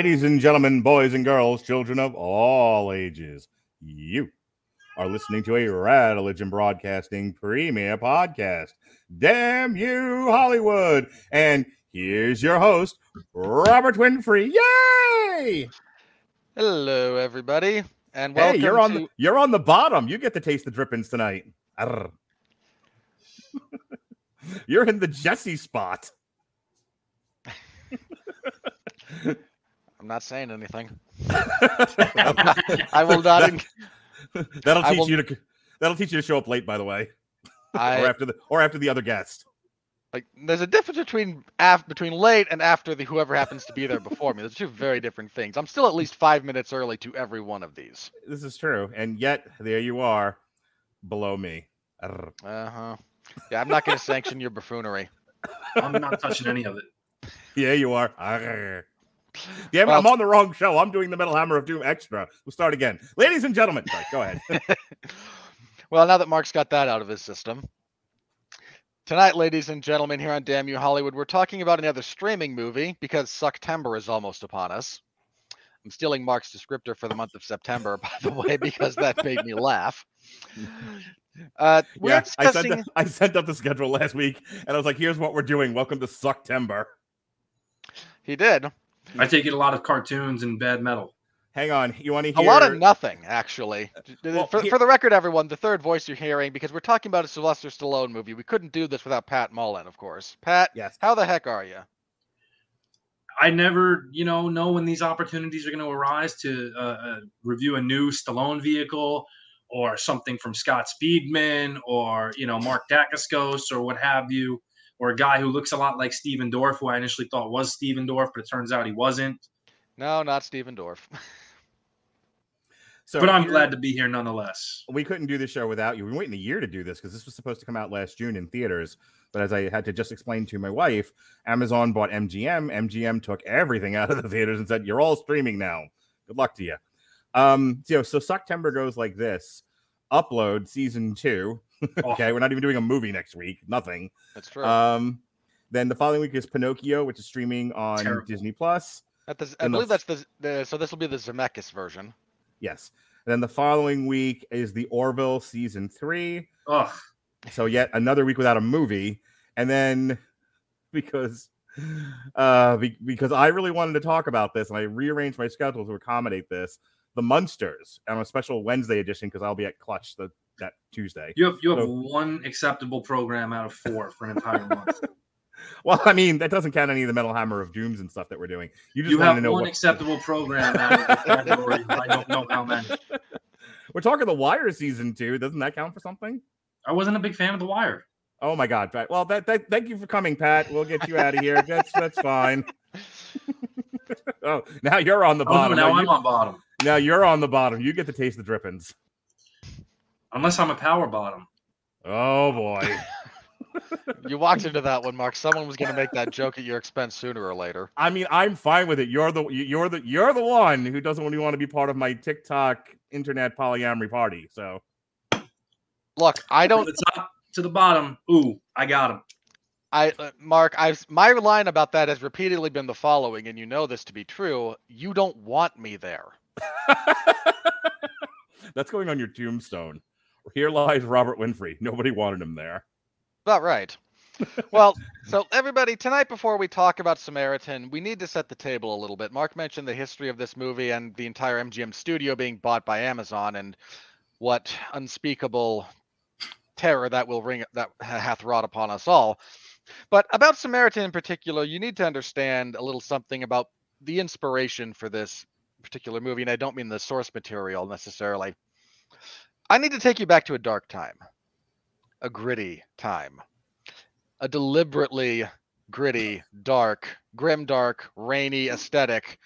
Ladies and gentlemen, boys and girls, children of all ages, you are listening to a Religion Broadcasting premier podcast. Damn you, Hollywood! And here's your host, Robert Winfree. Yay! Hello, everybody, and welcome Hey, you're on to. the, you're on the bottom. You get to taste the drippings tonight. You're in the Jesse spot. I'm not saying anything. I will not. en- That'll teach will- you to that'll teach you to show up late, by the way, or after the or after the other guest. like. There's a difference between af- between late and after the whoever happens to be there before me. Those are two very different things. I'm still at least five minutes early to every one of these. This is true, and yet there you are, below me. Uh huh. Yeah, I'm not going to sanction your buffoonery. I'm not touching any of it. Yeah, you are. Arr. Damn it, Well- I'm on the wrong show. I'm doing the Metal Hammer of Doom extra. We'll start again, ladies and gentlemen. Sorry, go ahead. Well, now that Mark's got that out of his system. Tonight, ladies and gentlemen, here on Damn You Hollywood, we're talking about another streaming movie because September is almost upon us. I'm stealing Mark's descriptor for the month of September, by the way, because that made me laugh. Uh, we're yeah, I discussing. sent I sent up the schedule last week, and I was like, "Here's what we're doing. Welcome to September." He did I take it a lot of cartoons and bad metal. Hang on, you want to hear a lot of nothing, actually. well, for, here- for the record, everyone, the third voice you're hearing, because we're talking about a Sylvester Stallone movie, we couldn't do this without Pat Mullin, of course. Pat, Yes. how the heck are you? I never, you know, know when these opportunities are going to arise to uh, uh, review a new Stallone vehicle or something from Scott Speedman or you know Mark Dacascos or what have you, or a guy who looks a lot like Stephen Dorff, who I initially thought was Stephen Dorff, but it turns out he wasn't. No, not Stephen Dorff. So but I'm glad to be here nonetheless. we couldn't do this show without you. We've been waiting a year to do this because this was supposed to come out last June in theaters. But as I had to just explain to my wife, Amazon bought MGM. MGM took everything out of the theaters and said, "You're all streaming now. Good luck to you." Um, so, so September goes like this: upload season two. Okay, we're not even doing a movie next week. Nothing. That's true. Um, then the following week is Pinocchio, which is streaming on Terrible. Disney Plus. At the, I and the believe f- that's the, the so this will be the Zemeckis version. Yes. And then the following week is the Orville season three. ugh. so yet another week without a movie and then because uh be- because i really wanted to talk about this and i rearranged my schedule to accommodate this the munsters on a special wednesday edition because i'll be at clutch the, that tuesday You have you have So- one acceptable program out of four for an entire month. well i mean that doesn't count any of the metal hammer of dooms and stuff that we're doing you just you have one what acceptable program out of the category. I don't know how many. we're talking the wire season two doesn't that count for something I wasn't a big fan of The Wire. oh my god pat well that, that thank you for coming pat we'll get you out of here that's that's fine oh now you're on the Oh, bottom now Now I'm on bottom. Now you're on the bottom. You get to taste the drippings. Unless I'm a power bottom. Oh boy. You walked into that one, Mark. Someone was going to make that joke at your expense sooner or later. I mean, I'm fine with it. You're the you're the you're the one who doesn't really want to be part of my TikTok internet polyamory party. So Look, I don't. the top to the bottom. Ooh, I got him. I uh, Mark, I've my line about that has repeatedly been the following, and you know this to be true. You don't want me there. that's going on your tombstone. Here lies Robert Winfree. Nobody wanted him there. About right. well, so everybody, tonight before we talk about Samaritan, we need to set the table a little bit. Mark mentioned the history of this movie and the entire MGM studio being bought by Amazon and what unspeakable terror that will ring that hath wrought upon us all. But about Samaritan in particular, you need to understand a little something about the inspiration for this particular movie, and I don't mean the source material necessarily. I need to take you back to a dark time, a gritty time, a deliberately gritty, dark, grim, dark, rainy aesthetic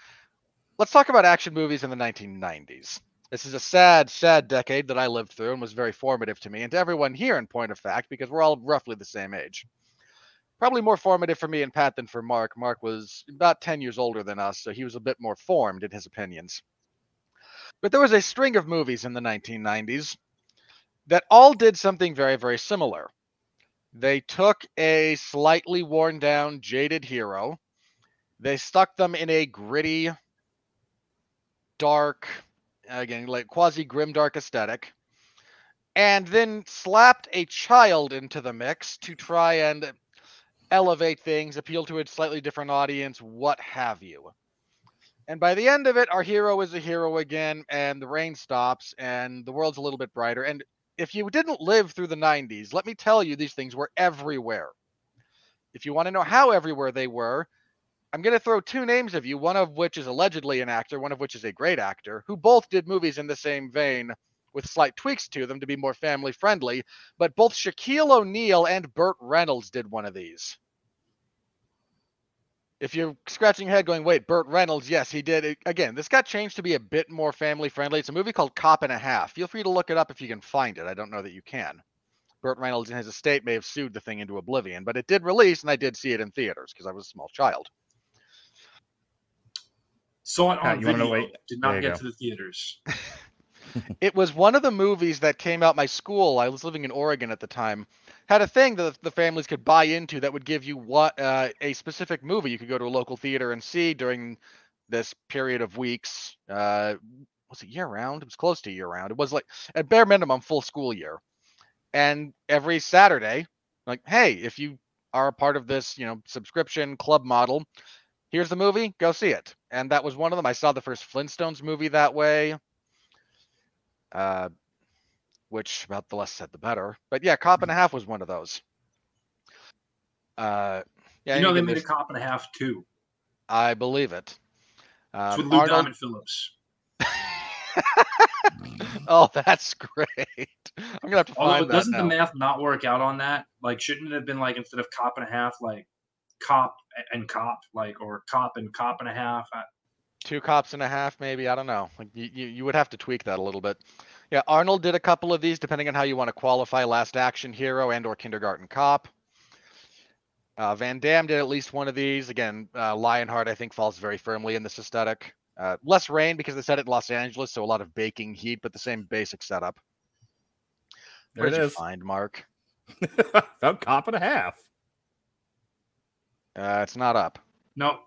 let's talk about action movies in the 1990s. This is a sad, sad decade that I lived through and was very formative to me and to everyone here in point of fact, because we're all roughly the same age. Probably more formative for me and Pat than for Mark. Mark was about 10 years older than us, so he was a bit more formed in his opinions. But there was a string of movies in the 1990s that all did something very, very similar. They took a slightly worn down, jaded hero, they stuck them in a gritty, dark, again, like quasi grimdark aesthetic, and then slapped a child into the mix to try and elevate things, appeal to a slightly different audience, what have you. And by the end of it, our hero is a hero again, and the rain stops, and the world's a little bit brighter. And if you didn't live through the 90s, let me tell you, these things were everywhere. If you want to know how everywhere they were, I'm going to throw two names of you, one of which is allegedly an actor, one of which is a great actor, who both did movies in the same vein with slight tweaks to them to be more family friendly. But both Shaquille O'Neal and Burt Reynolds did one of these. If you're scratching your head going, wait, Burt Reynolds, yes, he did. It- Again, this got changed to be a bit more family friendly. It's a movie called Cop and a Half. Feel free to look it up if you can find it. I don't know that you can. Burt Reynolds and his estate may have sued the thing into oblivion, but it did release, and I did see it in theaters because I was a small child. Saw it Pat, on you video. know- wait, did not get go. to the theaters. it was one of the movies that came out my school i was living in oregon at the time had a thing that the families could buy into that would give you what uh, a specific movie. You could go to a local theater and see during this period of weeks uh, was it year round? It was close to year round. It was like at bare minimum full school year. And every saturday like hey if you are a part of this you know subscription club model here's the movie go see it. And that was one of them. I saw the first flintstones movie that way uh, which about the less said the better. But yeah, Cop and a Half was one of those. Uh, yeah, you know they made a cop and a half too. I believe it. It's Um, with Lou Arnold- Diamond Phillips. oh, that's great. I'm gonna have to Although find that doesn't now. the math not work out on that? Like, shouldn't it have been like instead of cop and a half, like cop and cop, like or cop and cop and a half? I- Two cops and a half, maybe. I don't know. Like you, you, you would have to tweak that a little bit. Yeah, Arnold did a couple of these, depending on how you want to qualify Last Action Hero and or Kindergarten Cop. Uh, Van Damme did at least one of these. Again, uh, Lionheart I think falls very firmly in this aesthetic. Uh, less rain because they set it in Los Angeles, so a lot of baking heat, but the same basic setup. There What it did you find, Mark? Found cop and a half. Uh, it's not up. No,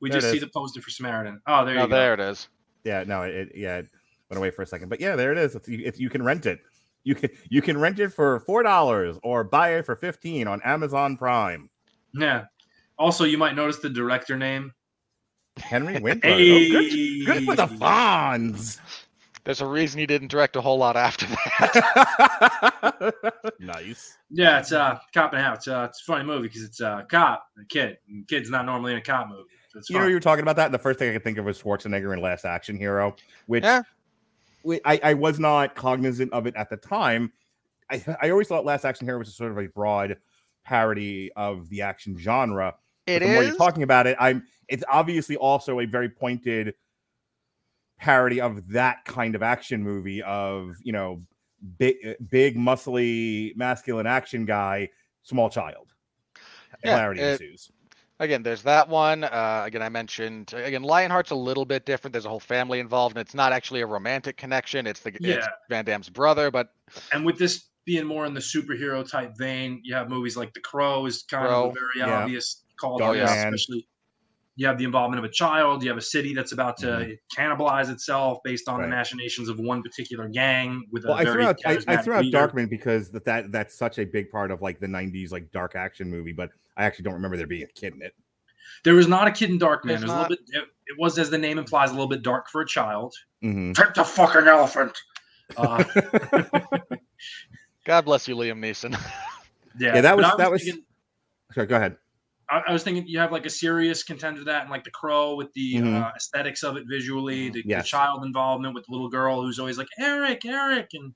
we There just see the poster for Samaritan. Oh, there No, you go. there it is. Yeah, no, it, it yeah, it went away for a second, but yeah, there it is. It's, if you can rent it, you can you can rent it for four dollars or buy it for fifteen on Amazon Prime. Yeah. Also, you might notice the director name. Henry Winkler, Hey, oh, good, good for the Fonz. There's a reason he didn't direct a whole lot after that. nice. Yeah, it's uh cop and a half. It's, uh, it's a funny movie because it's uh, cop and a kid. And kid's not normally in a cop movie. It's You know, you were talking about that. And the first thing I could think of was Schwarzenegger in Last Action Hero, which Yeah. I, I was not cognizant of it at the time. I, I always thought Last Action Hero was a sort of a broad parody of the action genre. It the more you're talking about it, I'm. It's obviously also a very pointed parody of that kind of action movie of you know big, big, muscly, masculine action guy, small child. Yeah, Hilarity it- ensues. Again, there's that one. Uh, again, I mentioned again Lionheart's a little bit different. There's a whole family involved, and it's not actually a romantic connection. It's the it's Van Damme's brother, but and with this being more in the superhero type vein, you have movies like The Crow is kind Crow, of a very yeah. obvious call. Dark to this, especially you have the involvement of a child. You have a city that's about to cannibalize itself based on Mm-hmm. Right. the machinations of one particular gang with a Well, I very threw out I, I threw out leader. Darkman because that, that that's such a big part of like the '90s like dark action movie, but I actually don't remember there being a kid in it. There was not a kid in Darkman. There's There's a little bit. It, it was, as the name implies, a little bit dark for a child. Mhm. Take the fucking elephant. Uh, God bless you, Liam Neeson. yeah, Yeah, that but was- that was- thinking- Sorry, go ahead. I, I was thinking you have like a serious contender to that, and like the Crow with the Mhm. uh, aesthetics of it visually, the, the child involvement with the little girl who's always like Eric, Eric, and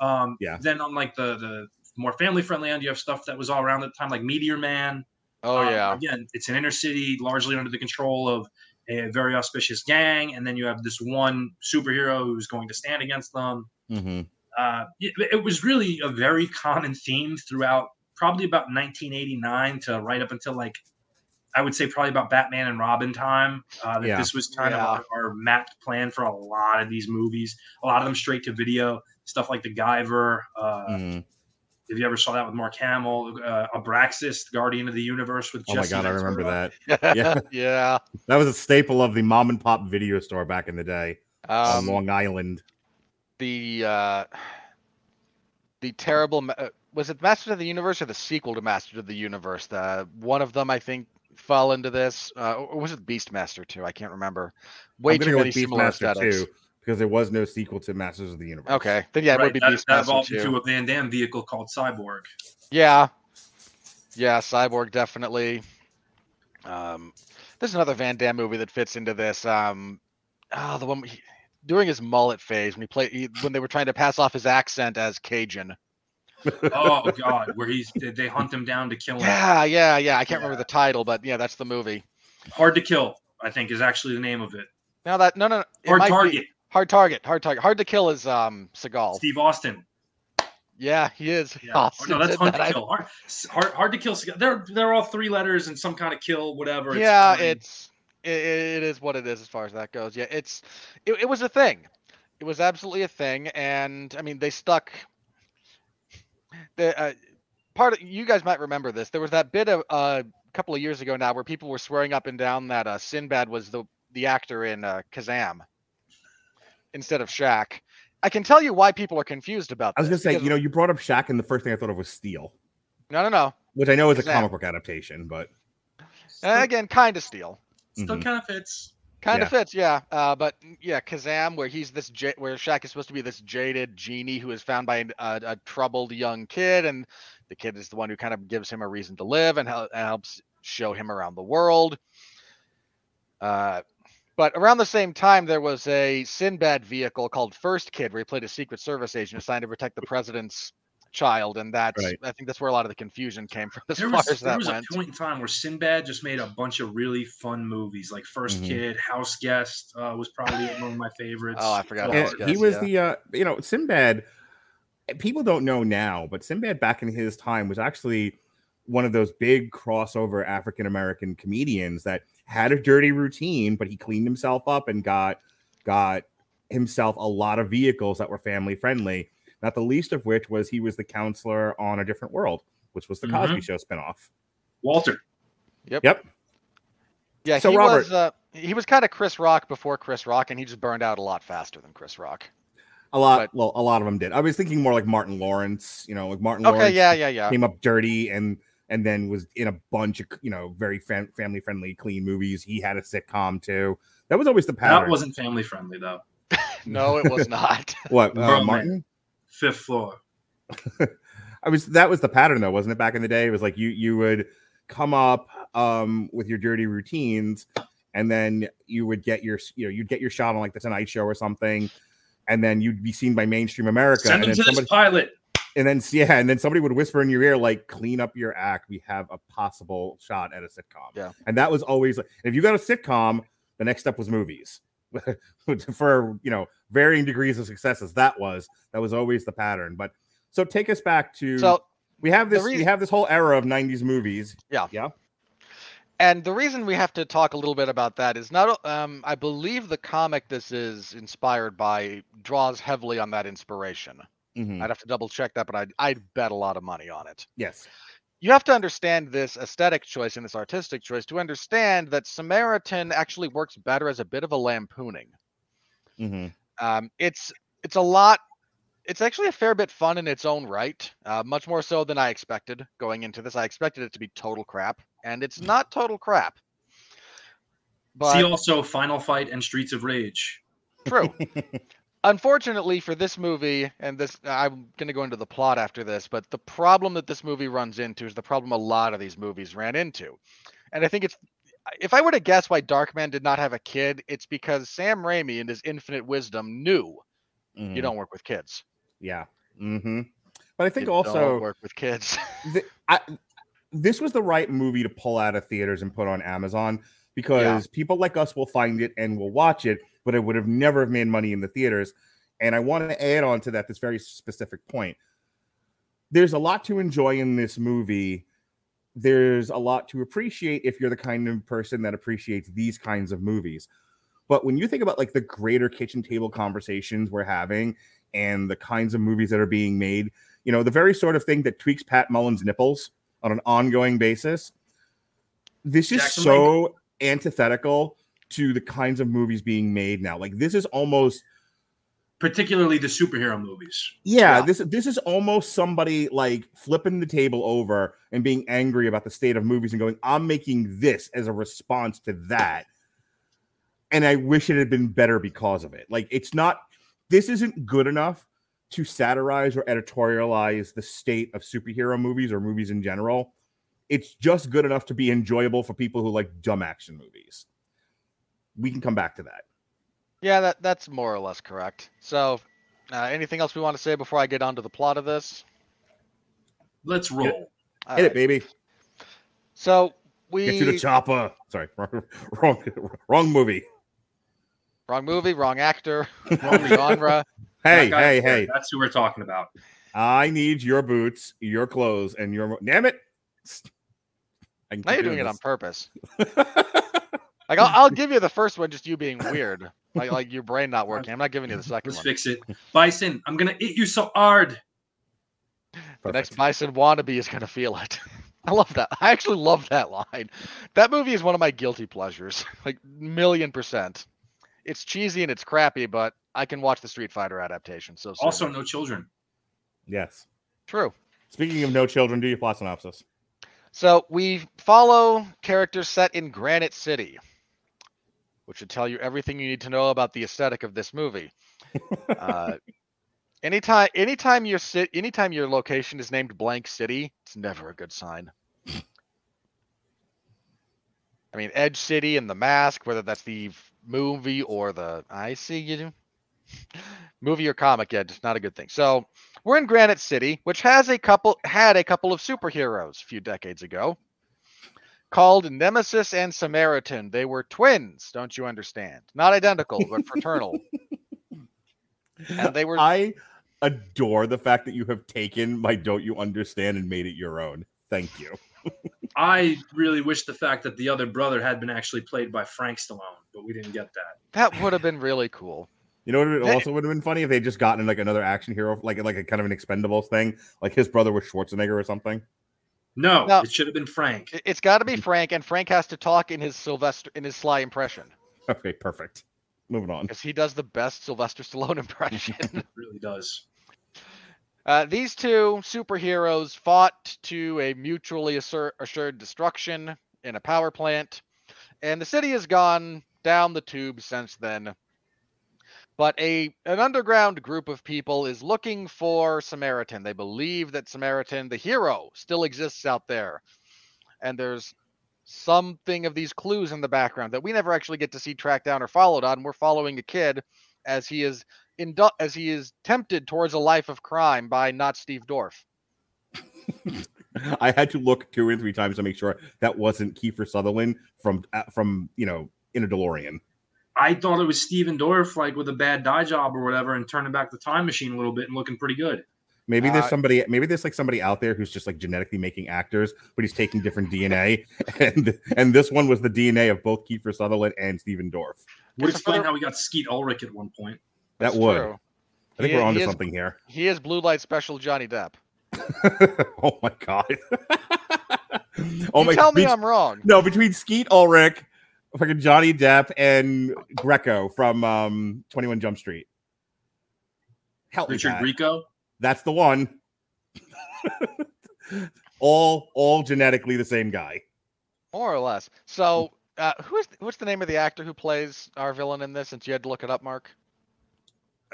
um, Yeah. Then on like the the more family friendly end, you have stuff that was all around at the time, like Meteor Man. oh Um, yeah, Again, it's an inner city, largely under the control of a very auspicious gang, and then you have this one superhero who's going to stand against them. hmm Uh, it, it was really a very common theme throughout, probably about 1989 to right up until like I would say probably about Batman and Robin time. Uh, that Yeah. this was kind Yeah. of our, our mapped plan for a lot of these movies. A lot of them straight to video stuff like the Guyver. Uh, hmm If you ever saw that with Mark Hamill, uh, Abraxas, Guardian of the Universe with Oh my Jesse god, I remember Ventura. that. Yeah. yeah. That was a staple of the mom and pop video store back in the day on Um, Long Island. the uh, the terrible uh, was it Masters of the Universe or the sequel to Masters of the Universe? The one of them I think fell into this, uh, or was it Beastmaster too? I can't remember. Way I'm gonna too go many with similar Beastmaster aesthetics. too because there was no sequel to Masters of the Universe. Okay, then yeah, it Right, would be that, that evolved too. into a Van Damme vehicle called Cyborg. Yeah. Yeah, Cyborg definitely. Um, there's another Van Damme movie that fits into this. Um, oh, the one he, during his mullet phase when he played he, when they were trying to pass off his accent as Cajun. Oh God, where he's they- they hunt him down to kill him. Yeah, yeah, yeah. I can't remember the title, but yeah, that's the movie. Hard to kill, I think, is actually the name of it. Now that no, no, no Hard might be- target. Hard target, hard target, hard to kill is um Seagal. Steve Austin. Yeah, he is. Yeah. Austin no, that's hunt that. to kill. Hard, hard, hard to kill. They're they're all three letters and some kind of kill, whatever. yeah, fine. it's it, it is what it is as far as that goes. Yeah, it's it, it was a thing. It was absolutely a thing, and I mean they stuck. The uh, part of you guys might remember this. There was that bit of uh, a couple of years ago now where people were swearing up and down that uh, Sinbad was the the actor in uh, Kazam instead of Shaq. I can tell you why people are confused about. I was gonna say, you know, you brought up Shaq, and the first thing I thought of was Steel, no, no, no. which I know is a comic book adaptation, but Uh, again, kind of steel. still Mhm. kind of fits. Kind Yeah. of fits, yeah. Uh, but yeah, Kazam, where he's this j- where Shaq is supposed to be this jaded genie who is found by an- a, a troubled young kid, and the kid is the one who kind of gives him a reason to live and hel- helps show him around the world. Uh, but around the same time, there was a Sinbad vehicle called First Kid, where he played a Secret Service agent assigned to protect the president's child, and that's Right. I think that's where a lot of the confusion came from as There far was, as there that was went. a point in time where Sinbad just made a bunch of really fun movies, like 1st Mhm. Kid, House Guest uh, was probably one of my favorites. Oh, I forgot So- House Guest, he was yeah. the uh you know Sinbad people don't know now but Sinbad back in his time was actually one of those big crossover African American comedians that had a dirty routine but he cleaned himself up and got got himself a lot of vehicles that were family friendly not the least of which was he was the counselor on a different world which was the Mhm. Cosby show spinoff Walter. Yep. Yep Yeah, So, he Robert- was uh, he was kind of Chris Rock before Chris Rock, and he just burned out a lot faster than Chris Rock. a lot But- well a lot of them did I was thinking more like Martin Lawrence you know like Martin Okay, Lawrence yeah, yeah, yeah. came up dirty and and then was in a bunch of you know very fam- family friendly clean movies he had a sitcom too that was always the pattern That wasn't family friendly though. No, it was not. what uh, martin Fifth floor. i was that was the pattern though wasn't it back in the day it was like you you would come up um with your dirty routines and then you would get your you know you'd get your shot on like the tonight show or something and then you'd be seen by mainstream america Send and him then to somebody this pilot. And then yeah, and then somebody would whisper in your ear like, "Clean up your act. We have a possible shot at a sitcom." Yeah. and that was always like, if you got a sitcom, the next step was movies. For you know varying degrees of successes, that was that was always the pattern. But so take us back to So, we have this we have this whole era of '90s movies. Yeah, yeah. And the reason we have to talk a little bit about that is not. Um, I believe the comic this is inspired by draws heavily on that inspiration. Mhm. I'd have to double check that, but I'd I'd bet a lot of money on it. Yes, You have to understand this aesthetic choice and this artistic choice to understand that Samaritan actually works better as a bit of a lampooning. Mhm. Um, it's it's a lot. It's actually a fair bit fun in its own right. Uh, much more so than I expected going into this. I expected it to be total crap, and it's not total crap. But See also Final Fight and Streets of Rage. true. Unfortunately for this movie, and this I'm going to go into the plot after this, but the problem that this movie runs into is the problem a lot of these movies ran into, and I think it's. If I were to guess why Darkman did not have a kid, it's because Sam Raimi, in his infinite wisdom, knew Mhm. you don't work with kids. Yeah. mm-hmm. But I think You also don't work with kids. th- I, this was the right movie to pull out of theaters and put on Amazon because people like us will find it and will watch it, but it would have never have made money in the theaters. And I want to add on to that this very specific point. There's a lot to enjoy in this movie. There's a lot to appreciate if you're the kind of person that appreciates these kinds of movies. But when you think about like the greater kitchen table conversations we're having and the kinds of movies that are being made, you know, the very sort of thing that tweaks Pat Mullin's nipples on an ongoing basis. This is Jackson so antithetical to the kinds of movies being made now. Like this is almost particularly the superhero movies. yeah, Yeah. this this is almost somebody like flipping the table over and being angry about the state of movies and going, "I'm making this as a response to that." And I wish it had been better because of it. Like it's not this isn't good enough to satirize or editorialize the state of superhero movies or movies in general. It's just good enough to be enjoyable for people who like dumb action movies. We can come back to that. Yeah, that that's more or less correct. So, uh, anything else we want to say before I get onto the plot of this? Let's roll. All Hit right. it, baby. So we Get to the chopper. Sorry, wrong, wrong, wrong movie. wrong movie, wrong actor, wrong genre. Hey, guy hey, hey! That's who we're talking about. I need your boots, your clothes, and your. mo- Damn it! I can Now you're doing it on purpose. Like I'll, I'll give you the first one, just you being weird, like like your brain not working. I'm not giving you the second Let's one. fix it. Bison, I'm gonna eat you so hard. The next Bison wannabe is gonna feel it. I love that. I actually love that line. That movie is one of my guilty pleasures, like million percent. It's cheesy and it's crappy, but I can watch the Street Fighter adaptation. So soon. Also, no children. Yes. true. Speaking of no children, do your plot synopsis. So we follow characters set in Granite City, which should tell you everything you need to know about the aesthetic of this movie. Uh, anytime, anytime your sit, anytime your location is named blank city, it's never a good sign. I mean, Edge City and the Mask, whether that's the movie or the I see you movie or comic, yeah, just not a good thing. So we're in Granite City, which has a couple had a couple of superheroes a few decades ago called Nemesis and Samaritan. They were twins, don't you understand? Not identical, but fraternal. and they were I adore the fact that you have taken my "Don't You Understand" and made it your own. Thank you. I really wish the fact that the other brother had been actually played by Frank Stallone, but we didn't get that. that would have been really cool. You know what? It also would have been funny if they just gotten like another action hero, like like a kind of an Expendables thing, like his brother was Schwarzenegger or something. No, No. it should have been Frank. It- It's got to be Frank, and Frank has to talk in his Sylvester in his Sly impression Okay, perfect. Moving on. because he does the best Sylvester Stallone impression. It really does. Uh, these two superheroes fought to a mutually assur- assured destruction in a power plant, and the city has gone down the tube since then. But a an underground group of people is looking for Samaritan. They believe that Samaritan, the hero, still exists out there, and there's something of these clues in the background that we never actually get to see tracked down or followed on. We're following a kid as he is indu- as he is tempted towards a life of crime by not Steve Dorff. I had to look two or three times to make sure that wasn't Kiefer Sutherland from uh, from you know in a DeLorean. I thought it was Stephen Dorff, like with a bad dye job or whatever, and turning back the time machine a little bit and looking pretty good. Maybe there's Uh, somebody, maybe there's like somebody out there who's just like genetically making actors, but he's taking different DNA, and and this one was the DNA of both Kiefer Sutherland and Stephen Dorff. Would Guess explain how we got Skeet Ulrich at one point. That That's would. true. I think He- we're he onto is- something here. He is blue light special Johnny Depp. oh my god. oh you my tell me bet- I'm wrong. No, between Skeet Ulrich, fucking Johnny Depp, and Greco from um 21 Jump Street. Help Richard Pat. Grieco. That's the one. all all genetically the same guy. More or less. So, uh, who's what's the name of the actor who plays our villain in this? Since you had to look it up, Mark.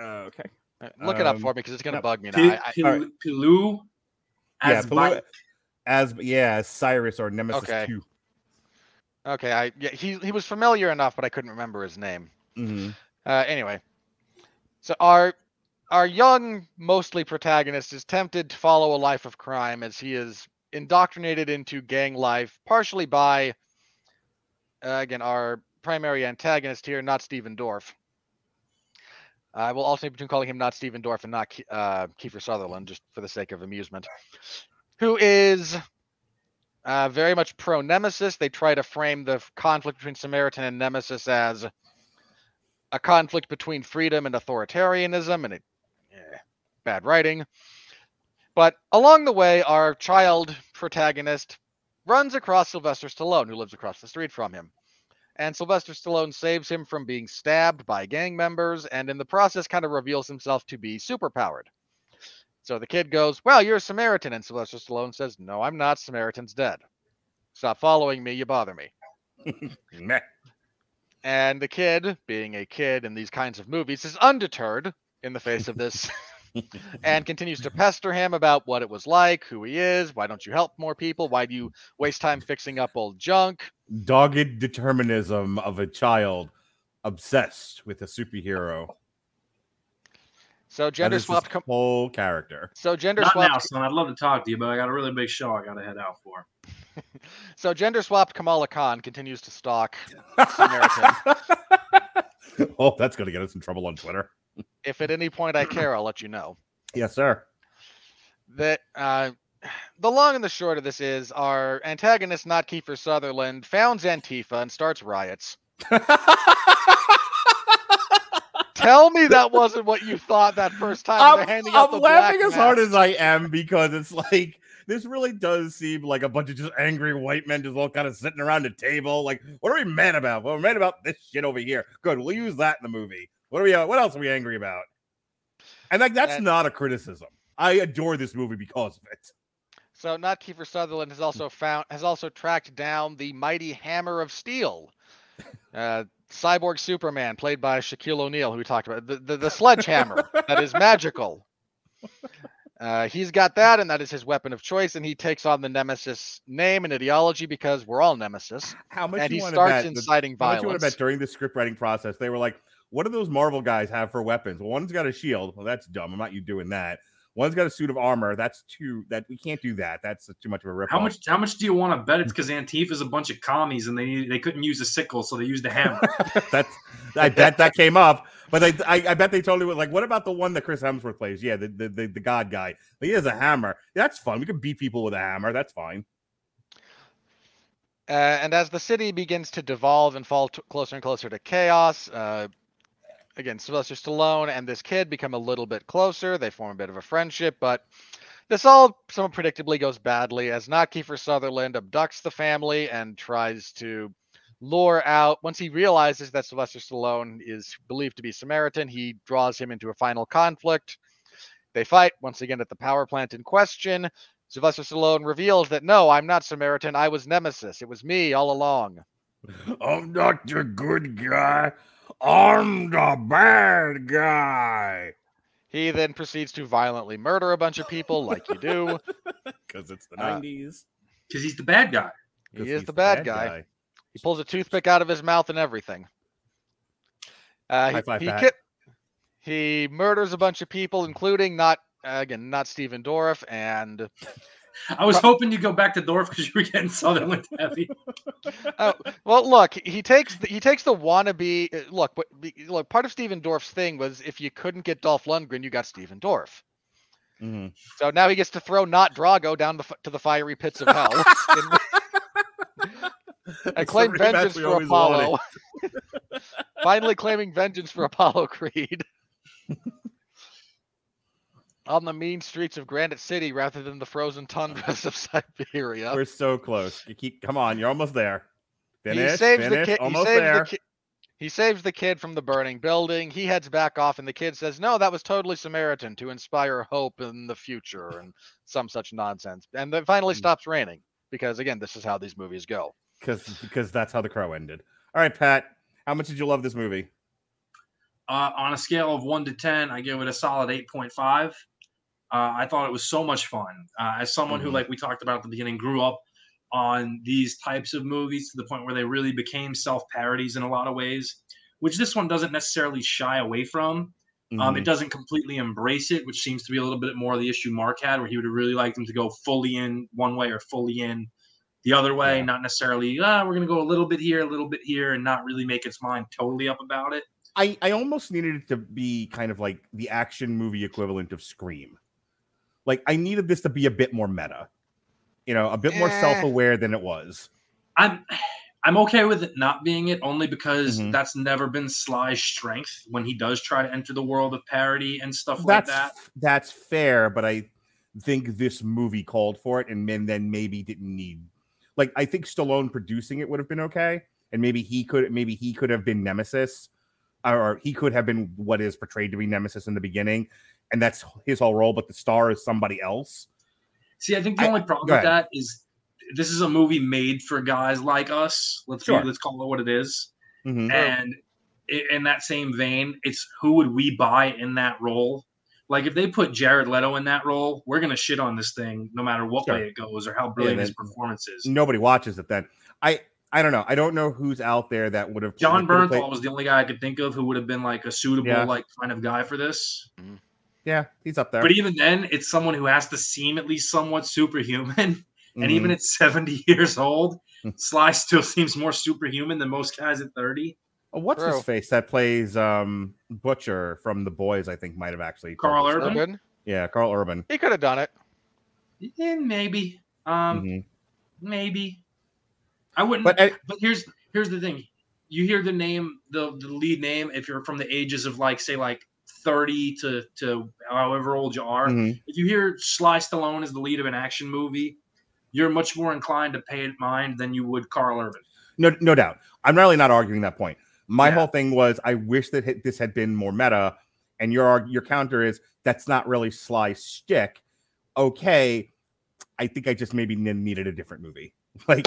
Uh, okay. Uh, Look it up Um, for me because it's gonna no, bug me now. Pil- I, I, Pil- alright. Pilou Yeah, as Pilou- Bike. As yeah, as Cyrus or Nemesis Okay. 2. Okay, I yeah, he he was familiar enough, but I couldn't remember his name. Mhm. Uh, anyway, so our our young, mostly protagonist is tempted to follow a life of crime as he is indoctrinated into gang life, partially by uh, again, our primary antagonist here, not Stephen Dorff. I will alternate between calling him not Stephen Dorff and not uh, Kiefer Sutherland, just for the sake of amusement, who is uh, very much pro Nemesis. They try to frame the conflict between Samaritan and Nemesis as a conflict between freedom and authoritarianism, and it, eh, bad writing. But along the way, our child protagonist runs across Sylvester Stallone, who lives across the street from him. And Sylvester Stallone saves him from being stabbed by gang members, and in the process, kind of reveals himself to be superpowered. So the kid goes, Well, you're a Samaritan. And Sylvester Stallone says, No, I'm not. Samaritan's dead. Stop following me. You bother me. And the kid, being a kid in these kinds of movies, is undeterred in the face of this and continues to pester him about what it was like, who he is, why don't you help more people, why do you waste time fixing up old junk. Dogged determinism of a child obsessed with a superhero. So gender swapped. Com- whole character. so gender Not now, swapped. son. I'd love to talk to you, but I got a really big show I got to head out for. So gender swapped Kamala Khan continues to stalk Samaritan. oh, that's gonna get us in trouble on Twitter. if at any point I care, I'll let you know. Yes, sir. that uh, the long and the short of this is our antagonist, not Kiefer Sutherland, founds Antifa and starts riots. Tell me that wasn't what you thought that first time I'm, I'm the laughing as hard as I am because it's like this really does seem like a bunch of just angry white men just all kind of sitting around a table. Like, what are we mad about? Well, we're mad about this shit over here. Good, we'll use that in the movie. What are we? Uh, what else are we angry about? And like, that's And- not a criticism. I adore this movie because of it. So not Kiefer Sutherland has also found has also tracked down the mighty Hammer of Steel. Uh, Cyborg Superman, played by Shaquille O'Neal, who we talked about, the, the, the sledgehammer that is magical. Uh, he's got that, and that is his weapon of choice, and he takes on the Nemesis name and ideology because we're all Nemesis. How much and you he starts bet? that- inciting How much you want violence. to bet during the script writing process? They were like, "What do those Marvel guys have for weapons? Well, one's got a shield. Well, that's dumb. I'm not you doing that. One's got a suit of armor. That's too. That we can't do that. That's too much of a rip. How much? How much do you want to bet? It's because Antifa's a bunch of commies and they they couldn't use a sickle, so they used a hammer. That's. I bet that came up, but they, I, I bet they totally were like, "What about the one that Chris Hemsworth plays? Yeah, the the, the, the God guy. He has a hammer. That's fun. We can beat people with a hammer. That's fine. Uh, and as the city begins to devolve and fall t- closer and closer to chaos, uh, again, Sylvester Stallone and this kid become a little bit closer. They form a bit of a friendship, but this all somewhat predictably goes badly as not Kiefer Sutherland abducts the family and tries to lure out. Once he realizes that Sylvester Stallone is believed to be Samaritan, he draws him into a final conflict. They fight once again at the power plant in question. Sylvester Stallone reveals that no, I'm not Samaritan. I was Nemesis. It was me all along. I'm not the good guy. I'm the bad guy. He then proceeds to violently murder a bunch of people, like you do. Because it's the Uh, '90s. Because he's the bad guy. He is the bad guy. He pulls a toothpick out of his mouth and everything. Uh, High he, five, he, Pat. ki- he murders a bunch of people, including not uh, again not Stephen Dorff, and I was hoping you go back to Dorff because you were getting Sutherland heavy. oh, well, look, he takes the, he takes the wannabe. uh, Look, but look, part of Stephen Dorff's thing was if you couldn't get Dolph Lundgren, you got Stephen Dorff. Mhm. So now he gets to throw not Drago down the, to the fiery pits of hell. and, and claim vengeance for. Apollo. Finally claiming vengeance for Apollo Creed. On the mean streets of Granite City rather than the frozen tundras of Siberia. We're so close. You keep. Come on, you're almost there. Finish. he saves finish. the kid. He Almost saves there. the kid. He saves the kid from the burning building. He heads back off, and the kid says, "No, that was totally Samaritan to inspire hope in the future and some such nonsense." And then finally Hmm. stops raining because, again, this is how these movies go. because because that's how the crow ended. All right, Pat. How much did you love this movie? Uh, on a scale of one to ten, I give it a solid eight point five. Uh, I thought it was so much fun. Uh, as someone who, Mhm. like we talked about at the beginning, grew up on these types of movies to the point where they really became self parodies in a lot of ways, which this one doesn't necessarily shy away from. Um, Mhm. it doesn't completely embrace it, which seems to be a little bit more of the issue Mark had, where he would have really liked them to go fully in one way or fully in the other way, Yeah. not necessarily, ah, we're going to go a little bit here, a little bit here, and not really make its mind totally up about it. I, I almost needed it to be kind of like the action movie equivalent of Scream. Like I needed this to be a bit more meta, you know, a bit more Eh. self-aware than it was. I'm I'm okay with it not being it only because Mhm. that's never been Sly's strength when he does try to enter the world of parody and stuff like that. that's fair, but I think this movie called for it, and then then maybe didn't need. Like I think Stallone producing it would have been okay, and maybe he could maybe he could have been Nemesis, or he could have been what is portrayed to be Nemesis in the beginning, and that's his whole role. But the star is somebody else. See, I think the I- only problem with that is this is a movie made for guys like us. Let's Sure. let's call it what it is. Mhm. And i- in that same vein, it's who would we buy in that role? Like if they put Jared Leto in that role, we're gonna shit on this thing no matter what Sure. way it goes or how brilliant his then- performance is. Nobody watches it then. I I don't know. I don't know who's out there that would have Jon Bernthal played- was the only guy I could think of who would have been like a suitable Yeah. like kind of guy for this. Yeah, he's up there. But even then, it's someone who has to seem at least somewhat superhuman. And Mhm. even at 70 years old, Hmm. Sly still seems more superhuman than most guys at 30. Oh, what's True. his face that plays um Butcher from The Boys? I think might have actually Karl. Urban? Urban. Yeah, Karl Urban. He could have done it. Eh, maybe. Um, Mhm. maybe. I wouldn't. But But, uh, here's here's the thing: you hear the name, the the lead name, if you're from the ages of like say like 30 to to however old you are. mhm. If you hear Sly Stallone as the lead of an action movie, you're much more inclined to pay it mind than you would Karl Urban. no, no doubt. I'm really not arguing that point. My Yeah. whole thing was I wish that this had been more meta, and your your counter is that's not really Sly stick. Okay, I think I just maybe needed a different movie. Like,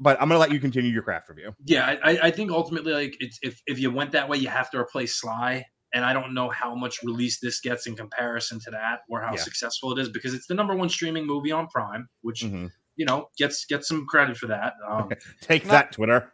but I'm gonna let you continue your craft review. Yeah, I, I- I think ultimately, like, it's if if you went that way, you have to replace Sly, and I don't know how much release this gets in comparison to that, or how Yeah. successful it is, because it's the number one streaming movie on Prime, which Mhm. you know gets gets some credit for that. Um, Take Not- that, Twitter.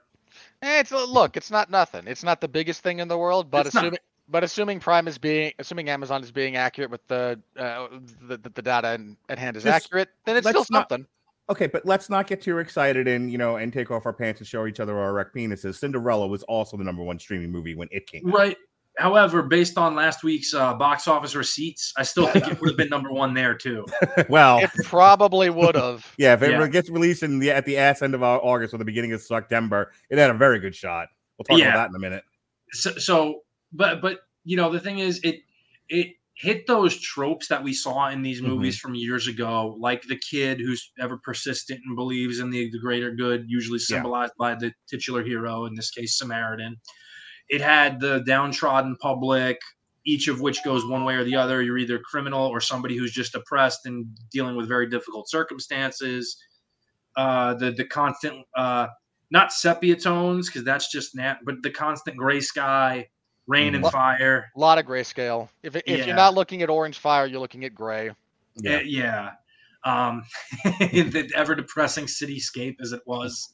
Eh, it's look, it's not nothing. It's not the biggest thing in the world, but It's not. assuming but assuming Prime is being assuming Amazon is being accurate with the uh, the, the, the data in, at hand is Just- accurate, then it's let's still not- something. Okay, but let's not get too excited and you know and take off our pants and show each other our erect penises. Cinderella was also the number one streaming movie when it came. out. Right. However, based on last week's uh, box office receipts, I still think it would have been number one there too. well, It probably would have. yeah, if it Yeah. gets released in the at the ass end of August or the beginning of September, it had a very good shot. We'll talk Yeah. about that in a minute. so, so but but you know the thing is it it hit those tropes that we saw in these Mhm. movies from years ago like the kid who's ever persistent and believes in the, the greater good usually Yeah. symbolized by the titular hero in this case samaritan it had the downtrodden public each of which goes one way or the other you're either criminal or somebody who's just oppressed and dealing with very difficult circumstances uh the the constant uh not sepia tones because that's just nat but the constant gray sky rain and Mhm. fire A lot of grayscale. If if Yeah. you're not looking at orange fire, you're looking at gray. Yeah. yeah, yeah. um the ever depressing cityscape as it was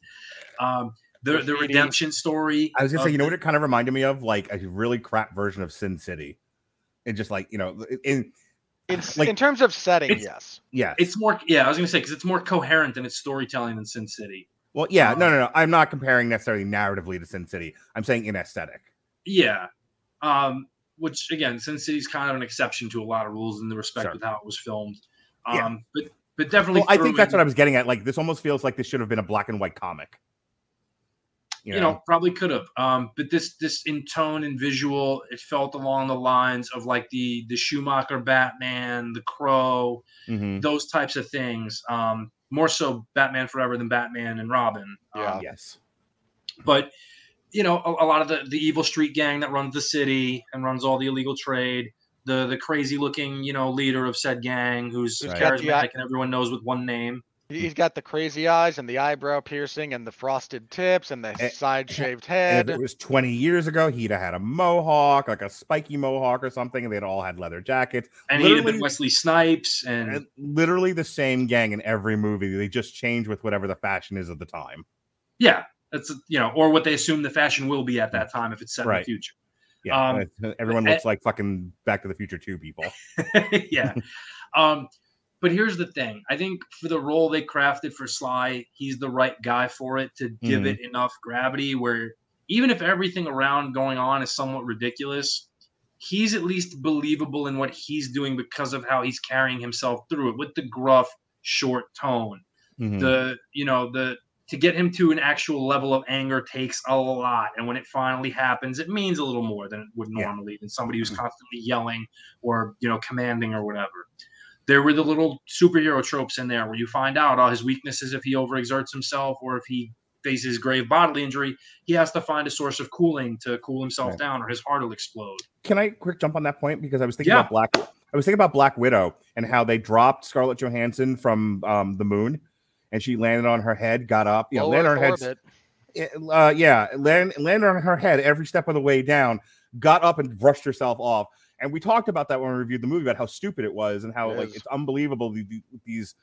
um the, the redemption story I was gonna say, you know what it kind of reminded me of? Like a really crap version of Sin City. And just like, you know, in In, Like- in terms of setting, yes. yeah. it's more yeah i was gonna say because it's more coherent in its storytelling than sin city Well, yeah, um, no, no, no. I'm not comparing necessarily narratively to Sin City. I'm saying in aesthetic. yeah um which again sin city's kind of an exception to a lot of rules in the respect Sure. with how it was filmed um Yeah. but but definitely Well, I think that's in- what I was getting at. Like, this almost feels like this should have been a black and white comic. You know, probably could have um but this this in tone and visual it felt along the lines of like the the schumacher batman the crow Mhm. those types of things um more so batman forever than batman and robin Yeah. Um, yes. but you know a, a lot of the the evil street gang that runs the city and runs all the illegal trade the the crazy looking you know leader of said gang who's Who's got charismatic and everyone knows with one name He- He's got the crazy eyes and the eyebrow piercing and the frosted tips and the side shaved head. if it was 20 years ago, he'd have had a mohawk, like a spiky mohawk or something, and they'd all had leather jackets. and he'd have been wesley snipes and And literally the same gang in every movie. They just change with whatever the fashion is at the time. Yeah, that's you know, or what they assume the fashion will be at that time if it's set in the future. Yeah. Um, everyone looks like fucking Back to the Future 2 people. yeah. Um, but here's the thing. I think for the role they crafted for Sly, he's the right guy for it to give Mhm. it enough gravity where even if everything around going on is somewhat ridiculous, he's at least believable in what he's doing because of how he's carrying himself through it with the gruff, short tone. Mhm. The you know the to get him to an actual level of anger takes a lot, and when it finally happens, it means a little more than it would Yeah. normally than somebody who's Mhm. constantly yelling or you know commanding or whatever. There were the little superhero tropes in there where you find out all his weaknesses if he overexerts himself or if he faces grave bodily injury, he has to find a source of cooling to cool himself Right. down or his heart will explode. Can I quick jump on that point because I was thinking Yeah. about Black. I was thinking about Black Widow and how they dropped Scarlett Johansson from um, the moon, and she landed on her head, got up, you know, Low landed on her head, uh, yeah, land, landed on her head every step of the way down, got up and brushed herself off. And we talked about that when we reviewed the movie about how stupid it was and how It like is. it's unbelievable the- the- these.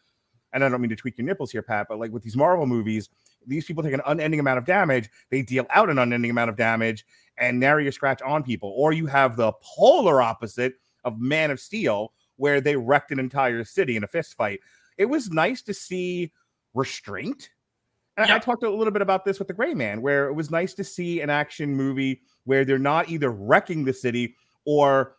And I don't mean to tweak your nipples here, Pat, but like with these Marvel movies, these people take an unending amount of damage. They deal out an unending amount of damage and narrow your scratch on people. Or you have the polar opposite of Man of Steel, where they wrecked an entire city in a fist fight. It was nice to see restraint. And I talked a little bit about this with the Gray Man, where it was nice to see an action movie where they're not either wrecking the city or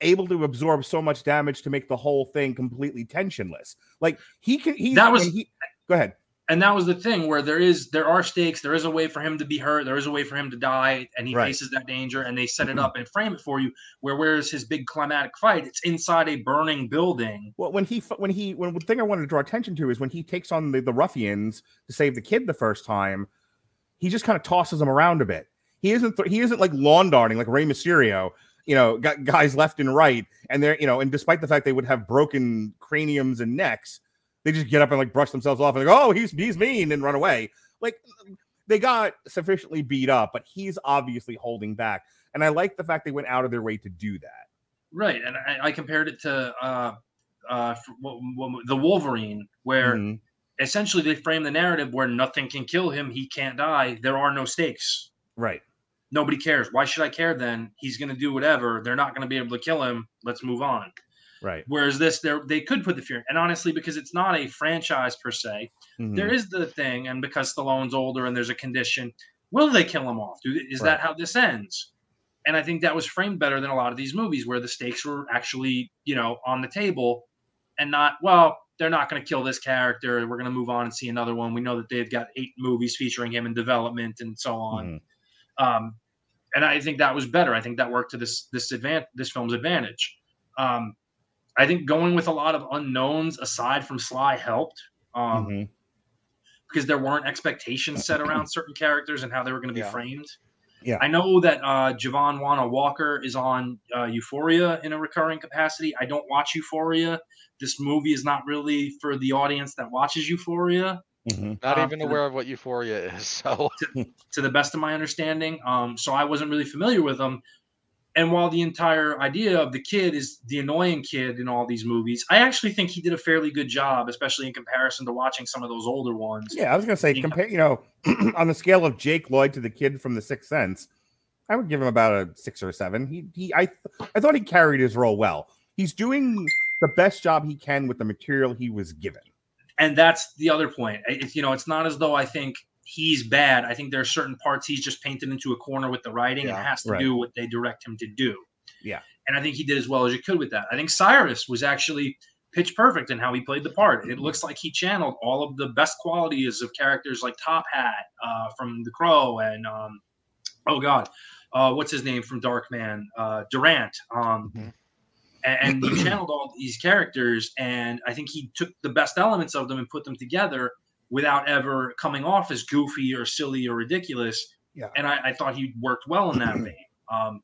able to absorb so much damage to make the whole thing completely tensionless. Like he can, he That was- he, go ahead. and that was the thing where there is there are stakes there is a way for him to be hurt there is a way for him to die and he Right. faces that danger and they set it mm-hmm. up and frame it for you where where's his big climatic fight it's inside a burning building Well, when he when he when the thing I wanted to draw attention to is when he takes on the, the ruffians to save the kid the first time, he just kind of tosses them around a bit. He isn't th- he isn't like lawn darting like Rey Mysterio, you know, got guys left and right, and they're you know, and despite the fact they would have broken craniums and necks, they just get up and like brush themselves off and like, oh, he's he's mean and run away. Like they got sufficiently beat up, but he's obviously holding back, and I like the fact they went out of their way to do that. right and i, I compared it to uh uh f- what- what- the wolverine where Mhm. essentially they frame the narrative where nothing can kill him he can't die there are no stakes Right. Nobody cares why should i care then he's going to do whatever they're not going to be able to kill him let's move on Right. Whereas this, they they could put the fear, and honestly, because it's not a franchise per se, Mhm. there is the thing, and because Stallone's older and there's a condition, will they kill him off? Do, is Right. that how this ends? And I think that was framed better than a lot of these movies, where the stakes were actually, you know, on the table, and not well. They're not going to kill this character. We're going to move on and see another one. We know that they've got eight movies featuring him in development and so on. Mhm. Um, and I think that was better. I think that worked to this this advan- this film's advantage. Um, I think going with a lot of unknowns aside from Sly helped um, Mhm. because there weren't expectations set around certain characters and how they were going to be Yeah. framed. Yeah. I know that uh, Javon Wanna Walton is on uh, Euphoria in a recurring capacity. I don't watch Euphoria. This movie is not really for the audience that watches Euphoria. Mhm. Not Um, even to the- aware of what Euphoria is. So to the best of my understanding. Um, so I wasn't really familiar with them. And while the entire idea of the kid is the annoying kid in all these movies, I actually think he did a fairly good job, especially in comparison to watching some of those older ones. Yeah, I was gonna say Yeah. compare. You know, on the scale of Jake Lloyd to the kid from The Sixth Sense, I would give him about a six or a seven. He, he, I, I thought he carried his role well. He's doing the best job he can with the material he was given. And that's the other point. It's you know, it's not as though I think he's bad. I think there are certain parts he's just painted into a corner with the writing and has to Right. do what they direct him to do. Yeah. And I think he did as well as you could with that. I think Cyrus was actually pitch perfect in how he played the part. It looks like he channeled all of the best qualities of characters like Top Hat uh, from The Crow and um, oh god, uh, what's his name from Darkman? Uh, Durant. Um, Mhm. And, and he channeled all these characters, and I think he took the best elements of them and put them together without ever coming off as goofy or silly or ridiculous. Yeah. And I, I thought he worked well in that vein. Um,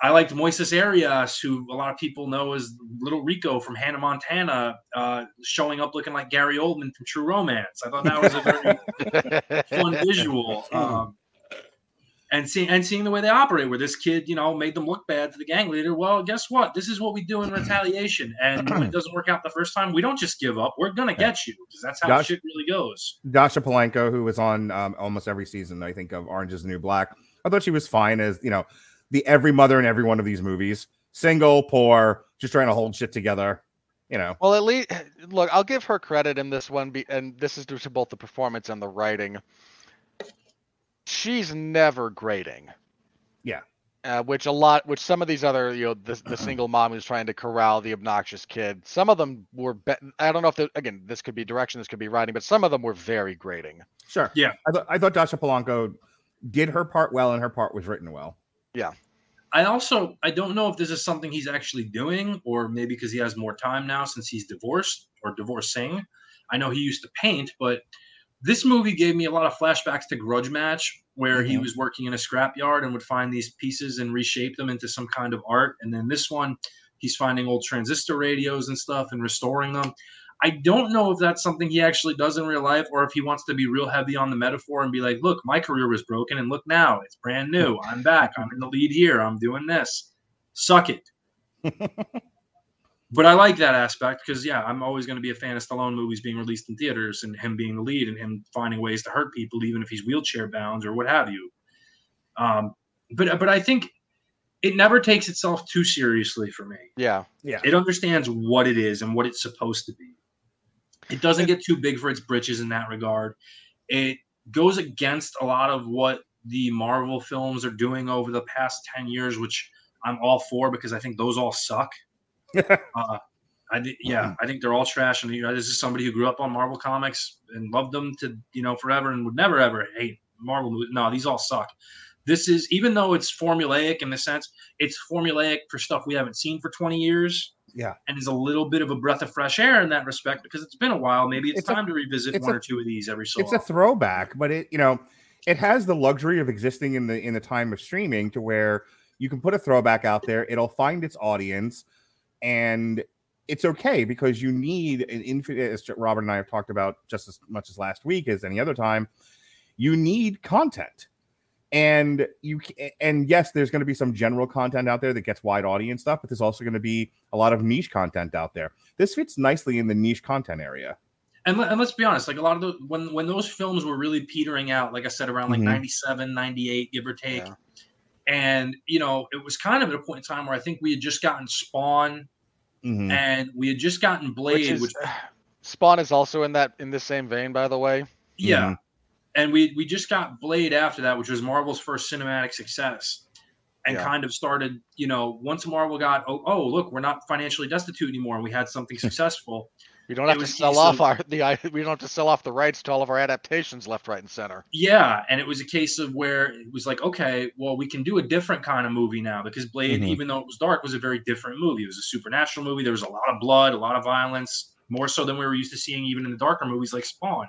I liked Moises Arias, who a lot of people know as Little Rico from Hannah Montana, uh, showing up looking like Gary Oldman from True Romance. I thought that was a very fun visual. Um, and seeing and seeing the way they operate, where this kid, you know, made them look bad to the gang leader. Well, guess what? This is what we do in retaliation. And when it doesn't work out the first time, we don't just give up. We're gonna get you because that's how Josh- shit really goes. Dascha Polanco, who was on um, almost every season, I think, of Orange is the New Black, I thought she was fine as, you know, the every mother in every one of these movies. Single, poor, just trying to hold shit together. you know. Well, at least look, I'll give her credit in this one, be, and this is due to both the performance and the writing. She's never grading. Yeah. Uh, which a lot, which some of these other, you know, the, the single mom who's trying to corral the obnoxious kid, some of them were. Be- I don't know if the, again, this could be direction, this could be writing, but some of them were very grating. Sure. Yeah. I, th- I thought Dascha Polanco did her part well, and her part was written well. Yeah. I also I don't know if this is something he's actually doing, or maybe because he has more time now since he's divorced or divorcing. I know he used to paint, but this movie gave me a lot of flashbacks to Grudge Match, where he Mhm. was working in a scrapyard and would find these pieces and reshape them into some kind of art. And then this one, he's finding old transistor radios and stuff and restoring them. I don't know if that's something he actually does in real life or if he wants to be real heavy on the metaphor and be like, look, my career was broken and look now, it's brand new. I'm back. I'm in the lead here. I'm doing this. Suck it. but I like that aspect because, yeah, I'm always going to be a fan of Stallone movies being released in theaters and him being the lead and him finding ways to hurt people, even if he's wheelchair bound or what have you. Um, but but I think it never takes itself too seriously for me. Yeah. It understands what it is and what it's supposed to be. It doesn't get too big for its britches in that regard. It goes against a lot of what the Marvel films are doing over the past 10 years, which I'm all for because I think those all suck. Uh, I yeah, I think they're all trash. And you know, this is somebody who grew up on Marvel comics and loved them to you know forever and would never ever hate Marvel movies. No, these all suck. This is even though it's formulaic in the sense it's formulaic for stuff we haven't seen for 20 years. Yeah. and is a little bit of a breath of fresh air in that respect because it's been a while. Maybe it's, It's a- time to revisit one a- or two of these every so it's a throwback, but it you know it has the luxury of existing in the in the time of streaming to where you can put a throwback out there. It'll find its audience, and it's okay because you need an infinite. As Robert and I have talked about just as much as last week as any other time, you need content. And you and yes, there's going to be some general content out there that gets wide audience stuff, but there's also going to be a lot of niche content out there. This fits nicely in the niche content area. and, let, and let's be honest, like a lot of the when when those films were really petering out, like I said, around like Mhm. 97, 98, give or take. Yeah. And you know, it was kind of at a point in time where I think we had just gotten Spawn Mhm. and we had just gotten Which Blade, is which Spawn is also in that in the same vein, by the way. yeah, Mhm. and we we just got Blade after that, which was Marvel's first cinematic success, and Yeah. kind of started, you know, once Marvel got oh, oh look, we're not financially destitute anymore, and we had something successful. We don't have to sell case off of- our the we don't have to sell off the rights to all of our adaptations left, right, and center. Yeah, and it was a case of where it was like, okay, well, we can do a different kind of movie now because Blade, Mhm. even though it was dark, was a very different movie. It was a supernatural movie. There was a lot of blood, a lot of violence, more so than we were used to seeing even in the darker movies like Spawn.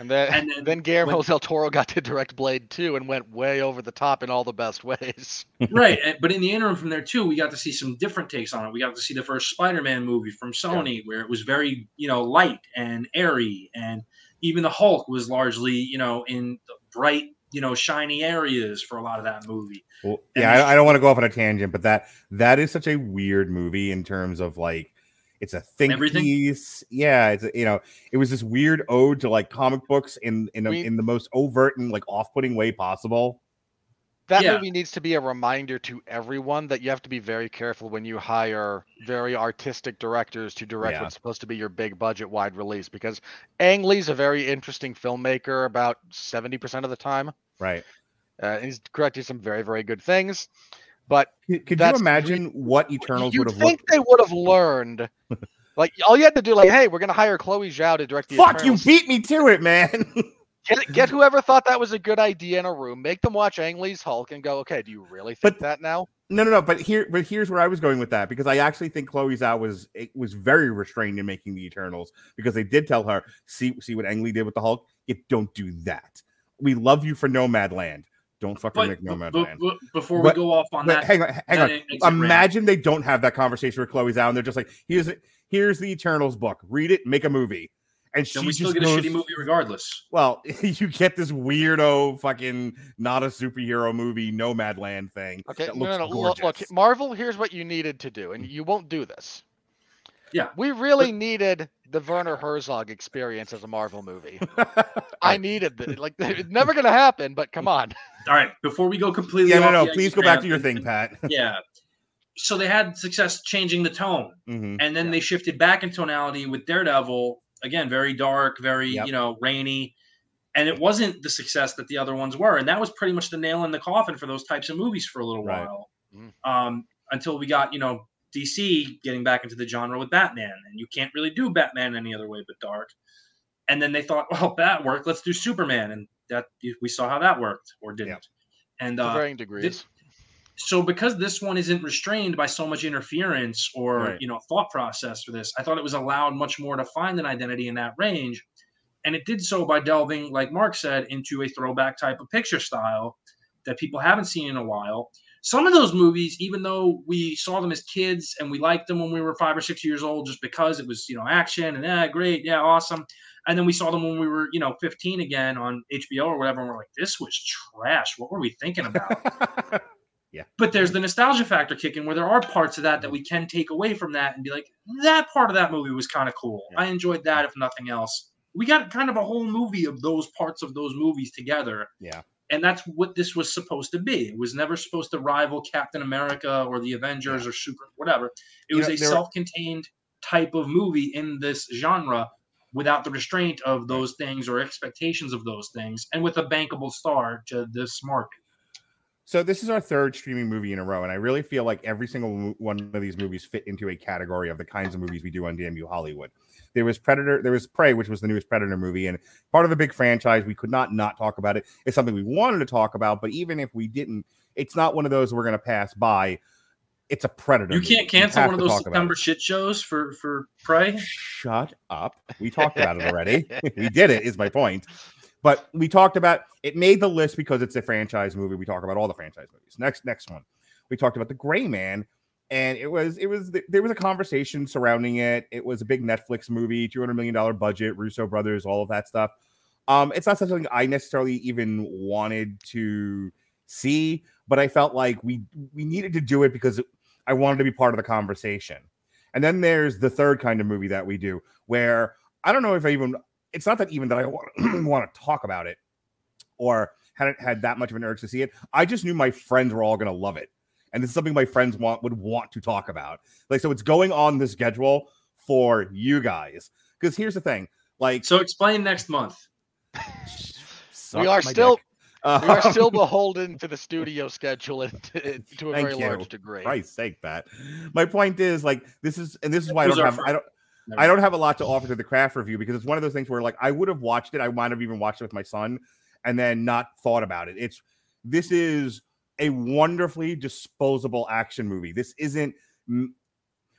And then And then then Guillermo when- del Toro got to direct Blade 2 and went way over the top in all the best ways. right, but in the interim from there too, we got to see some different takes on it. We got to see the first Spider-Man movie from Sony, where it was very, you know, light and airy, and even the Hulk was largely, you know, in the bright, you know, shiny areas for a lot of that movie. Well, yeah, I, I don't want to go off on a tangent, but that that is such a weird movie in terms of like it's a think Everything? piece. Yeah, it's you know, it was this weird ode to like comic books in in, a, We- in the most overt and like off putting way possible. That Yeah. movie needs to be a reminder to everyone that you have to be very careful when you hire very artistic directors to direct Yeah. what's supposed to be your big budget wide release because Ang Lee's a very interesting filmmaker about 70% of the time. Right? Uh, and he's correcting some very, very good things. But Could, you imagine what Eternals would have learned? I think looked? they would have learned. like all you had to do, like, hey, we're gonna hire Chloe Zhao to direct the. Fuck you! Beat me to it, man. Get, get whoever thought that was a good idea in a room, make them watch Ang Lee's Hulk, and go, okay, do you really think But- that now? No, no, no. But here, but here's where I was going with that because I actually think Chloe Zhao was it was very restrained in making the Eternals because they did tell her, see, see what Ang Lee did with the Hulk. You don't do that. We love you for Nomadland. Don't fucking But, make but- Nomadland. but before But- we go off on that, hang on, hang on. exit ramp- Imagine they don't have that conversation with Chloe Zhao, and they're just like, "Here's here's the Eternals book. Read it, make a movie." And she then we still just get a shitty movie regardless. Well, you get this weirdo fucking not a superhero movie Nomadland thing. Okay, that no, looks no, no. Look, look. Marvel. Here's what you needed to do, and you won't do this. Yeah, We really needed the Werner Herzog experience as a Marvel movie. I needed this. Like, it's never gonna happen, but come on. All right, before we go completely yeah, no, off no. the Please go back to your and- thing, Pat. yeah. so they had success changing the tone, Mhm. and then they shifted back in tonality with Daredevil. Again, very dark, very Yep. you know rainy, and it wasn't the success that the other ones were. And that was pretty much the nail in the coffin for those types of movies for a little Right. while, Mm. um, until we got you know DC getting back into the genre with Batman, and you can't really do Batman any other way but dark. And then they thought, well, that worked. Let's do Superman, and that we saw how that worked or didn't. And uh, varying degrees. so because this one isn't restrained by so much interference or Right. you know thought process for this i thought it was allowed much more to find an identity in that range and it did so by delving like mark said into a throwback type of picture style that people haven't seen in a while some of those movies even though we saw them as kids and we liked them when we were five or six years old just because it was you know action and yeah great yeah awesome. And then we saw them when we were you know 15 again on hbo or whatever and we're like this was trash. What were we thinking about? Yeah. but there's the nostalgia factor kicking where there are parts of that that we mm-hmm. can take away from that and be like that part of that movie was kind of cool. Yeah. i enjoyed that if nothing else. We got kind of a whole movie of those parts of those movies together. Yeah. And that's what this was supposed to be. It was never supposed to rival captain america or the avengers or super whatever. It You was know, a self-contained type of movie in this genre without the restraint of those things or expectations of those things and with a bankable star to this market. So this is our third streaming movie in a row, and I really feel like every single one of these movies fit into a category of the kinds of movies we do on Damn You Hollywood. There was Predator, there was Prey, which was the newest Predator movie, and part of a big franchise. We could not not talk about it. It's something we wanted to talk about, but even if we didn't, it's not one of those we're going to pass by. It's a Predator. You can't cancel one of those September shit shows for for Prey. Shut up. We talked about it already. we did it, is my point. But we talked about it made the list because it's a franchise movie. We talk about all the franchise movies. Next, next one. We talked about the Gray Man, and it was it was there was a conversation surrounding it. It was a big Netflix movie, two hundred million dollar budget, Russo brothers, all of that stuff. Um, it's not something I necessarily even wanted to see, but I felt like we we needed to do it because I wanted to be part of the conversation. And then there's the third kind of movie that we do where I don't know if I even it's not that even that I want, want to talk about it or hadn't had that much of an urge to see it. I just knew my friends were all going to love it. And this is something my friends want would want to talk about. Like so it's going on the schedule for you guys. Cuz here's the thing. Like So explain next month. we are still dick. Uh, we are still beholden to the studio schedule and to, to a Thank very you. large degree. Christ's sake, Pat. My point is like this is and this is why I don't our have I don't I don't have a lot to offer to the craft review because it's one of those things where like I would have watched it. I might have even watched it with my son and then not thought about it. It's this is a wonderfully disposable action movie. This isn't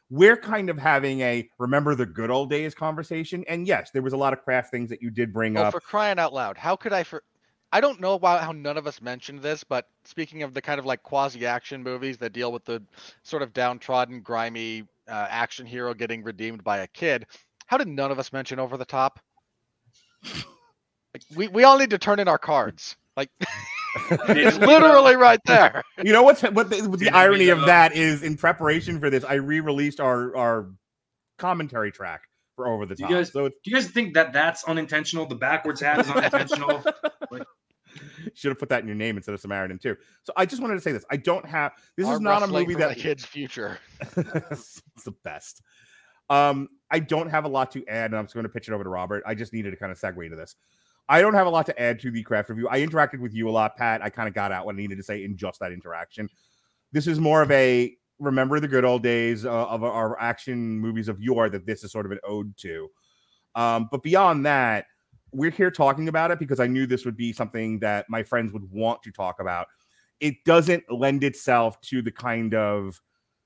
we're kind of having a remember the good old days conversation. And yes, there was a lot of craft things that you did bring Oh, up. for crying out loud! How could I for? I don't know about how none of us mentioned this, but speaking of the kind of like quasi-action movies that deal with the sort of downtrodden, grimy uh, action hero getting redeemed by a kid, how did none of us mention Over the Top? Like, we we all need to turn in our cards. Like it's literally right there. You know what's what the, what the irony of that is in preparation for this, I re-released our our commentary track for Over the You Top. guys- so it Do you guys think that that's unintentional? The backwards hat is unintentional. should have put that in your name instead of Samaritan too. So I just wanted to say this. I don't have this Arm is not a movie that kid's future. it's the best. Um, I don't have a lot to add, and I'm just going to pitch it over to Robert. I just needed to kind of segue to this. I don't have a lot to add to the craft review. I interacted with you a lot, Pat. I kind of got out what I needed to say in just that interaction. This is more of a remember the good old days uh, of our action movies of yore that this is sort of an ode to. Um, but beyond that, we're here talking about it because I knew this would be something that my friends would want to talk about. It doesn't lend itself to the kind of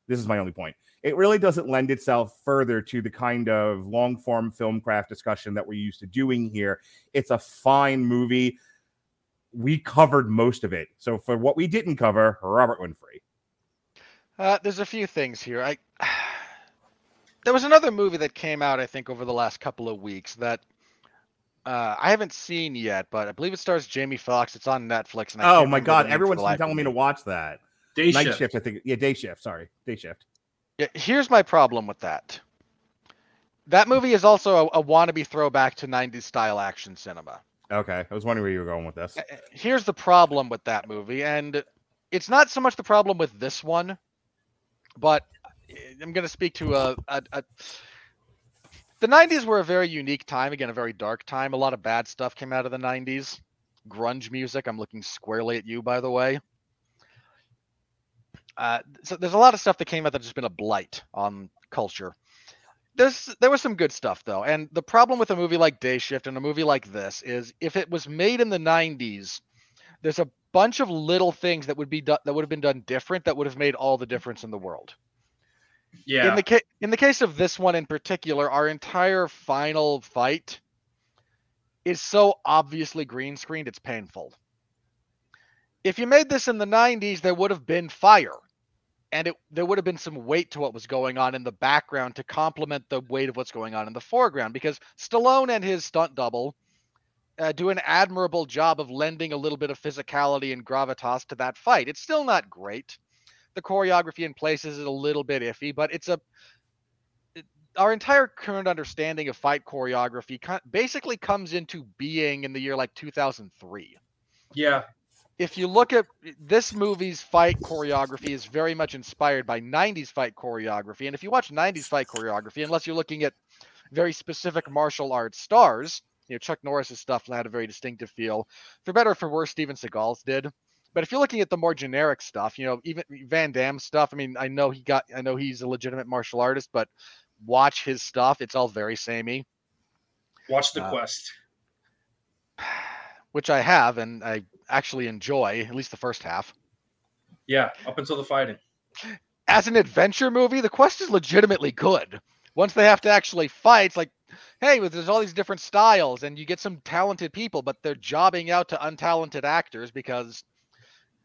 this is my only point. It really doesn't lend itself further to the kind of long form film craft discussion that we're used to doing here. It's a fine movie. We covered most of it. So for what we didn't cover, Robert Winfree. Uh, there's a few things here. I there was another movie that came out, I think, over the last couple of weeks that uh, I haven't seen yet, but I believe it stars Jamie Foxx. It's on Netflix. And I Oh my God. name for Everyone's been telling me to watch that. Day Night shift. shift, I think. Yeah, day shift. Sorry. Day shift. Yeah, here's my problem with that. That movie is also a, a wannabe throwback to 90s style action cinema. Okay. I was wondering where you were going with this. Here's the problem with that movie, and it's not so much the problem with this one. but uh, I'm going to speak to a, a, a. The 90s were a very unique time. Again, a very dark time. A lot of bad stuff came out of the 90s. Grunge music. I'm looking squarely at you, by the way. Uh, so there's a lot of stuff that came out that's just been a blight on culture. There's there was some good stuff though, and the problem with a movie like Day Shift and a movie like this is if it was made in the 90s, there's a bunch of little things that would be done that would have been done different that would have made all the difference in the world. Yeah. In the ca- in the case of this one in particular, our entire final fight is so obviously green screened, it's painful. If you made this in the 90s, there would have been fire. And it there would have been some weight to what was going on in the background to complement the weight of what's going on in the foreground because Stallone and his stunt double uh, do an admirable job of lending a little bit of physicality and gravitas to that fight. It's still not great. The choreography in places is a little bit iffy, but it's a our entire current understanding of fight choreography basically comes into being in the year like 2003 yeah. If you look at this movie's fight choreography is very much inspired by 90s fight choreography. And if you watch 90s fight choreography unless you're looking at very specific martial arts stars you know chuck norris's stuff had a very distinctive feel for better or for worse steven seagal's did. But if you're looking at the more generic stuff you know even van damme stuff i mean i know he got i know he's a legitimate martial artist but watch his stuff it's all very samey. Watch the Uh, quest. Which i have and i actually enjoy at least the first half Yeah. Up until the fighting. as an adventure movie, the quest is legitimately good. Once they have to actually fight, it's like, hey, there's all these different styles, and you get some talented people, but they're jobbing out to untalented actors because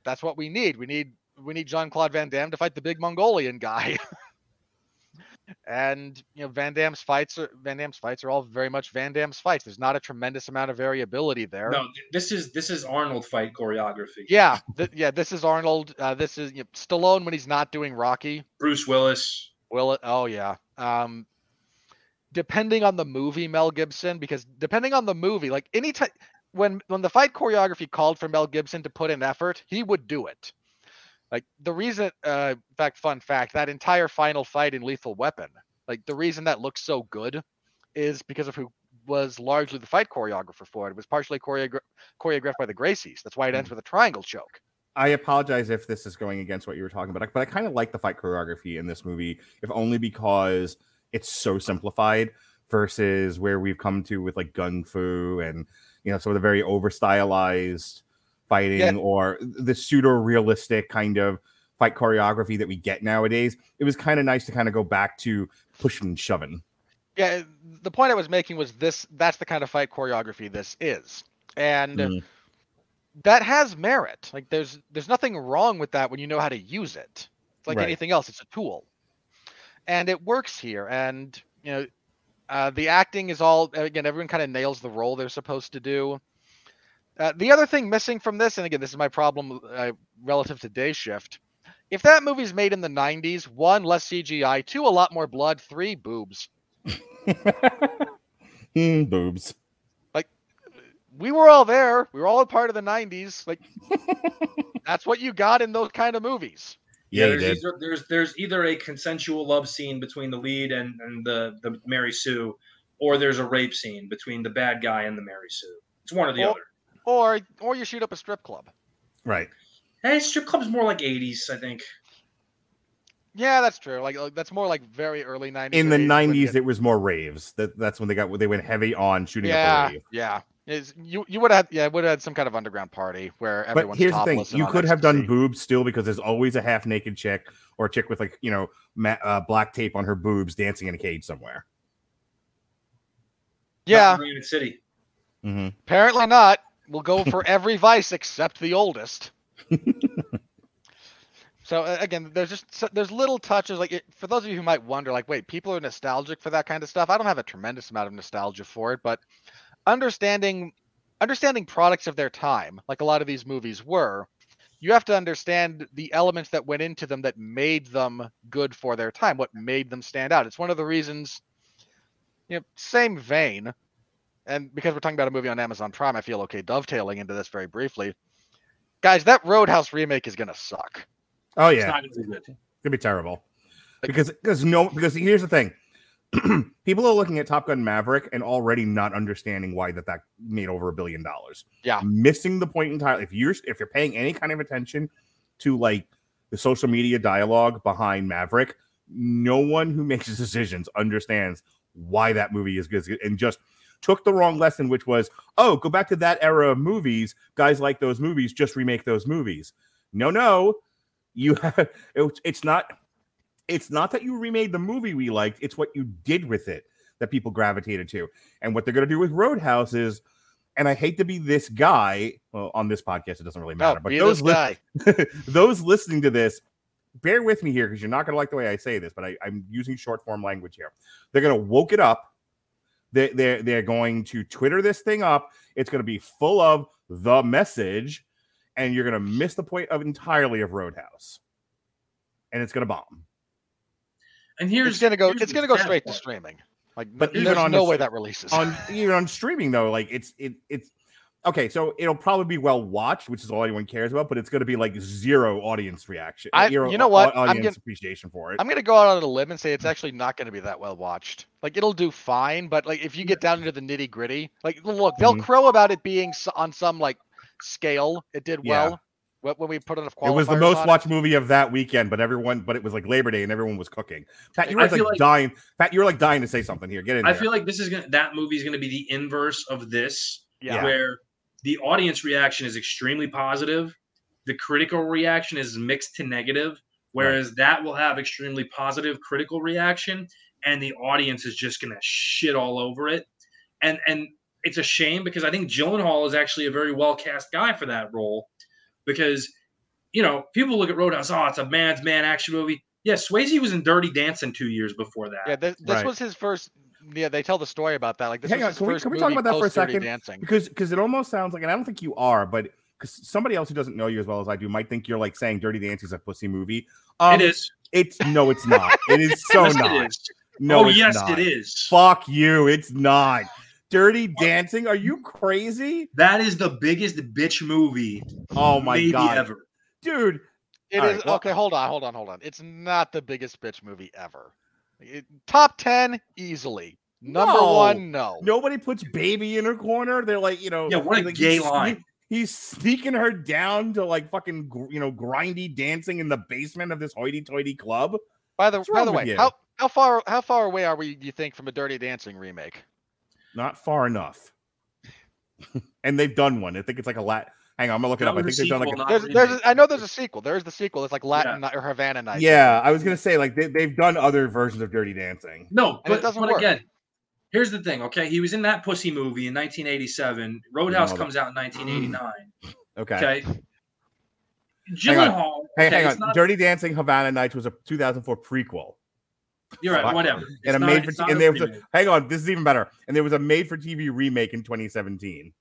that's what we need. We need we need Jean Claude Van Damme to fight the big Mongolian guy. and you know, Van Damme's fights are Van Damme's fights are all very much Van Damme's fights. There's not a tremendous amount of variability there. No, this is this is Arnold fight choreography. Yeah, th- yeah. This is Arnold. Uh, this is you know, Stallone when he's not doing Rocky. Bruce Willis. Will it? Oh yeah. Um, depending on the movie, Mel Gibson, because depending on the movie, like any time when when the fight choreography called for Mel Gibson to put in effort, he would do it. Like the reason, uh, in fact, fun fact, that entire final fight in Lethal Weapon, like the reason that looks so good, is because of who was largely the fight choreographer for it. It was partially choreogra- choreographed by the Gracies. That's why it ends with a triangle choke. I apologize if this is going against what you were talking about, but I kind of like the fight choreography in this movie, if only because it's so simplified versus where we've come to with like gung fu and you know some of the very over stylized fighting Yeah. or the pseudo realistic kind of fight choreography that we get nowadays. It was kind of nice to kind of go back to pushing and shoving. Yeah, the point I was making was this that's the kind of fight choreography this is. And Mhm. that has merit. Like there's there's nothing wrong with that when you know how to use it. It's like Right. anything else, it's a tool. And it works here. And you know, uh, the acting is all again, everyone kind of nails the role they're supposed to do. Uh, the other thing missing from this, and again, this is my problem uh, relative to Day Shift. If that movie's made in the 90s, one, less CGI, two, a lot more blood, three, boobs. Hmm, boobs. Like, we were all there. We were all a part of the 90s. Like that's what you got in those kind of movies. Yeah, you there's. Either, there's there's either a consensual love scene between the lead and, and the, the Mary Sue, or there's a rape scene between the bad guy and the Mary Sue. It's one or the Well- other. Or or you shoot up a strip club. Right. Hey, strip club's more like 80s, I think. Yeah, that's true. Like, like that's more like very early 90s. In the nineties, it was more raves. That that's when they got they went heavy on shooting up yeah, a rave. yeah. Is you you would have yeah would have had some kind of underground party where But here's the thing: you could have done boobs still because there's always a half naked chick or a chick with like you know ma- uh, black tape on her boobs dancing in a cage somewhere. Not Yeah, in City. Mm-hmm. apparently not. We'll go for every vice except the oldest. So uh, again, there's just so- there's little touches like it, for those of you who might wonder, like, wait, people are nostalgic for that kind of stuff. I don't have a tremendous amount of nostalgia for it, but understanding understanding products of their time, like a lot of these movies were, you have to understand the elements that went into them that made them good for their time, what made them stand out. It's one of the reasons, you know, same vein, and because we're talking about a movie on Amazon Prime, I feel okay dovetailing into this very briefly. Guys, that Roadhouse remake is gonna suck. Oh It's yeah, not gonna be good. it's gonna be terrible. because because no because here's the thing. People are looking at Top Gun Maverick and already not understanding why that that made over a billion dollars. Yeah. missing the point entirely. If you're if you're paying any kind of attention to like the social media dialogue behind Maverick, no one who makes decisions understands why that movie is good and just took the wrong lesson, which was, oh, go back to that era of movies. Guys like those movies, just remake those movies. No, no, you have it, it's not. It's not that you remade the movie we liked. It's what you did with it that people gravitated to. And what they're going to do with Roadhouse is, and I hate to be this guy well, on this podcast. It doesn't really No, matter, but those this li- guy. those listening to this, bear with me here because you're not going to like the way I say this, but I, I'm using short form language here. They're going to woke it up. They, they're, they're going to Twitter this thing up. It's going to be full of the message, and you're going to miss the point of entirely of Roadhouse, and it's going to bomb. And here's It's gonna go. It's gonna go sad straight to streaming. Like, But but even there's on no way that releases. on even on streaming though, like it's it it's okay. So it'll probably be well watched, which is all anyone cares about. But it's going to be like zero audience reaction. I- zero you know what? au- I'm Audience gonna- appreciation for it. I'm gonna go out on a limb and say it's actually not gonna be that well watched. Like it'll do fine, but like if you get down into the nitty gritty, like look, they'll Mhm. crow about it being on some like scale. It did well wh- when we put enough It was the most on watched movie of that weekend, but everyone, but it was like Labor Day and everyone was cooking. Pat, you were like, like- dying. Pat, you were like dying to say something here. Get in I there. feel like this is gonna that movie is gonna be the inverse of this, Yeah. where the audience reaction is extremely positive, the critical reaction is mixed to negative, whereas that will have extremely positive critical reaction, and the audience is just gonna shit all over it. And and it's a shame because I think Gyllenhaal is actually a very well cast guy for that role, because you know people look at Roadhouse, oh, it's a man's man action movie. Yeah, Swayze was in Dirty Dancing two years before that. Yeah, this, this Right. was his first. Yeah, they tell the story about that. Like this Hang on, his can we- can we talk about that for a second? Dancing. because because it almost sounds like, and I don't think you are, but because somebody else who doesn't know you as well as I do might think you're like saying Dirty Dancing is a pussy movie. Um, it is. It's no, it's not. It is so yes, not. It is. No, oh, it's yes, not. it is. Fuck you. It's not. Dirty Dancing? Are you crazy? That is the biggest bitch movie Oh my maybe god, ever. dude. It All is right, well- okay. Hold on, hold on, hold on. It's not the biggest bitch movie ever. It- top ten easily. Number No. one, no. Nobody puts baby in her corner. They're like, you know, Yeah, what a like, gay he's sne- line. He's sneaking her down to like fucking, you know, grindy dancing in the basement of this hoity-toity club. By the What's by the way, you? how how far how far away are we? Do you think from a Dirty Dancing remake? Not far enough. and they've done one. I think it's like a lat. Hang on, I'm gonna look it up. I think they've done like. sequel, A, There's, there's a, I know there's a sequel. There's the sequel. It's like Latin Ni- or Havana Nights. yeah, I was gonna say like they, they've done other versions of Dirty Dancing. No, And it but, doesn't but work. again, here's the thing. Okay, he was in that pussy movie in 1987. Roadhouse No, comes out in 1989. Okay. Okay. Hang on. Hey, okay, hang on. not- Dirty Dancing Havana Nights was a 2004 prequel. you're right. Fuck. Whatever. and It's a not- made it's for not and there was a, hang on, this is even better. And there was a made for TV remake in 2017.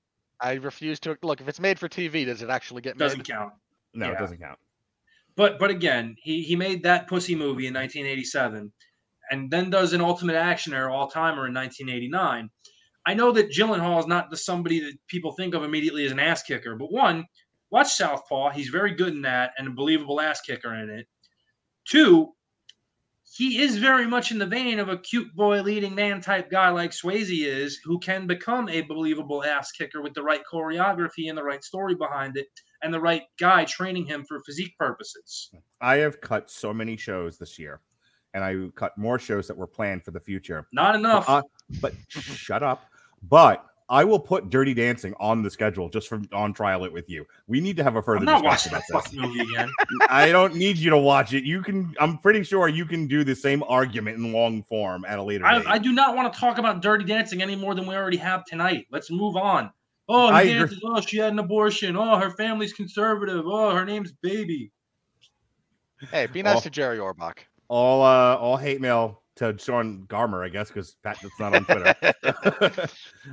I refuse to look. If it's made for TV, does it actually get made? doesn't count. No, it doesn't count. But but again, he he made that pussy movie in 1987, and then does an Ultimate Actioner all timer in 1989. I know that Gyllenhaal is not the somebody that people think of immediately as an ass kicker, but one, watch Southpaw. He's very good in that and a believable ass kicker in it. Two, he is very much in the vein of a cute boy leading man type guy like Swayze is, who can become a believable ass kicker with the right choreography and the right story behind it, and the right guy training him for physique purposes. I have cut so many shows this year, and I cut more shows that were planned for the future. Not enough. Uh, but shut up. But I will put Dirty Dancing on the schedule just for on trial it with you. We need to have a further I'm not discussion watching that about this. fucking movie again. I don't need you to watch it. You can. I'm pretty sure you can do the same argument in long form at a later date. I, I do not want to talk about Dirty Dancing any more than we already have tonight. Let's move on. Oh, I he agree. dances. Oh, she had an abortion. Oh, her family's conservative. Oh, her name's Baby. Hey, be nice Oh. to Jerry Orbach. all uh all hate mail to Sean Garmer, I guess, because Pat that's not on Twitter.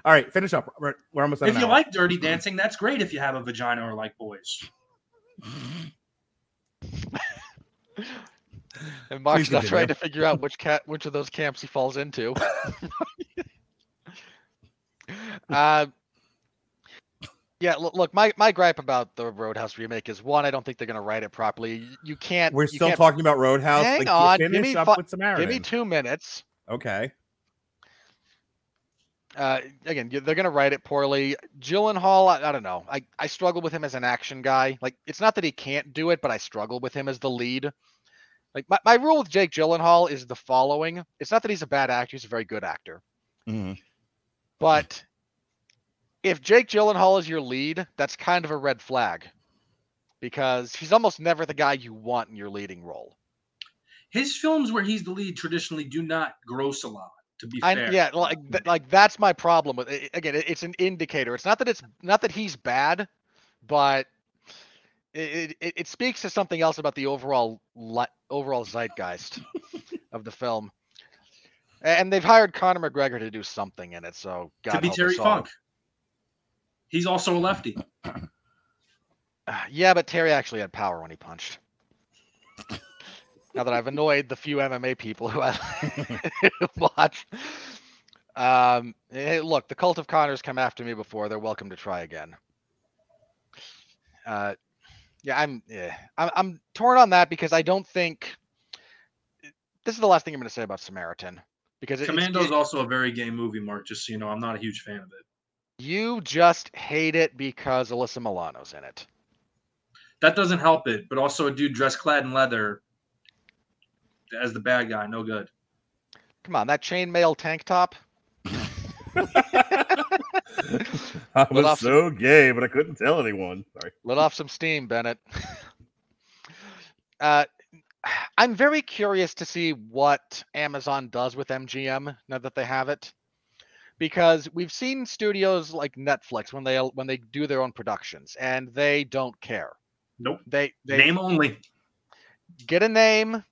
all right, finish up. We're, we're almost If you hour. like Dirty Dancing, that's great. If you have a vagina or like boys. And Mark's Please not continue. trying to figure out which cat, which of those camps he falls into. uh, Yeah, look, my, my gripe about the Roadhouse remake is one, I don't think they're gonna write it properly. You- can't. We're you still can't- talking about Roadhouse. Hang like, on, give me with Give me two minutes. Okay. Uh, again, they're gonna write it poorly. Gyllenhaal, I, I don't know. I, I struggle with him as an action guy. Like, it's not that he can't do it, but I struggle with him as the lead. Like, my, my rule with Jake Gyllenhaal is the following: it's not that he's a bad actor; he's a very good actor. Mhm. But if Jake Gyllenhaal is your lead, that's kind of a red flag because he's almost never the guy you want in your leading role. His films where he's the lead traditionally do not gross a lot. To be fair, I, yeah, like like that's my problem with it. Again, it- it's an indicator. It's not that it's not that he's bad, but it it, it speaks to something else about the overall overall zeitgeist of the film. And they've hired Conor McGregor to do something in it, so God to be Terry. Funk. He's also a lefty. Uh, Yeah, but Terry actually had power when he punched. now that I've annoyed the few MMA people who I watch. Um, hey, look, the cult of Connors come after me before. They're welcome to try again. Uh, yeah, I'm yeah, I'm, I'm torn on that because I don't think this is the last thing I'm going to say about Samaritan because it, it's- Commando's it- also a very gay movie, Mark. Just so you know, I'm not a huge fan of it. You just hate it because Alyssa Milano's in it. That doesn't help it. But also a dude dressed clad in leather as the bad guy, no good. Come on, that chainmail tank top. I was off so gay, but I couldn't tell anyone. Sorry. Let off some steam, Bennett. uh, I'm very curious to see what Amazon does with MGM now that they have it, because we've seen studios like Netflix when they when they do their own productions and they don't care. Nope. They they Name only. get a name,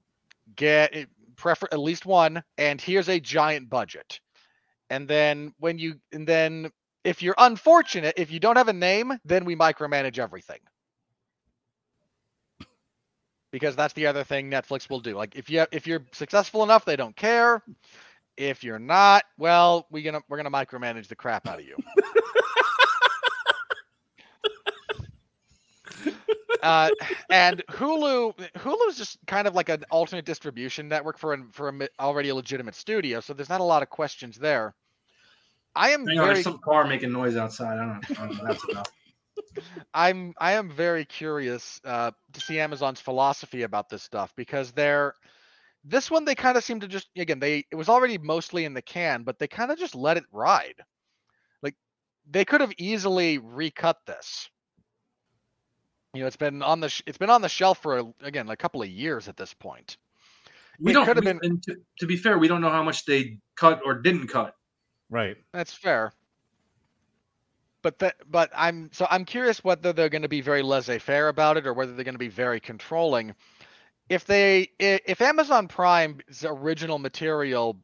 get prefer at least one, and here's a giant budget. And then when you and then if you're unfortunate, if you don't have a name, then we micromanage everything. Because that's the other thing Netflix will do. Like if you if you're successful enough, they don't care. If you're not, well, we gonna we're gonna micromanage the crap out of you. uh, and Hulu, Hulu's just kind of like an alternate distribution network for an, for a already a legitimate studio, so there's not a lot of questions there. I am Hang on, very, there's some car making noise outside. I don't, I don't know. That's enough. I'm, I am very curious uh, to see Amazon's philosophy about this stuff because they're, this one they kind of seem to just again they it was already mostly in the can, but they kind of just let it ride. Like they could have easily recut this. You know, it's been on the sh- it's been on the shelf for a, again a couple of years at this point. We It don't. could have we- been- and to, to be fair, we don't know how much they cut or didn't cut. Right. That's fair. But that, but I'm so I'm curious whether they're going to be very laissez-faire about it or whether they're going to be very controlling. If they, if Amazon Prime's original material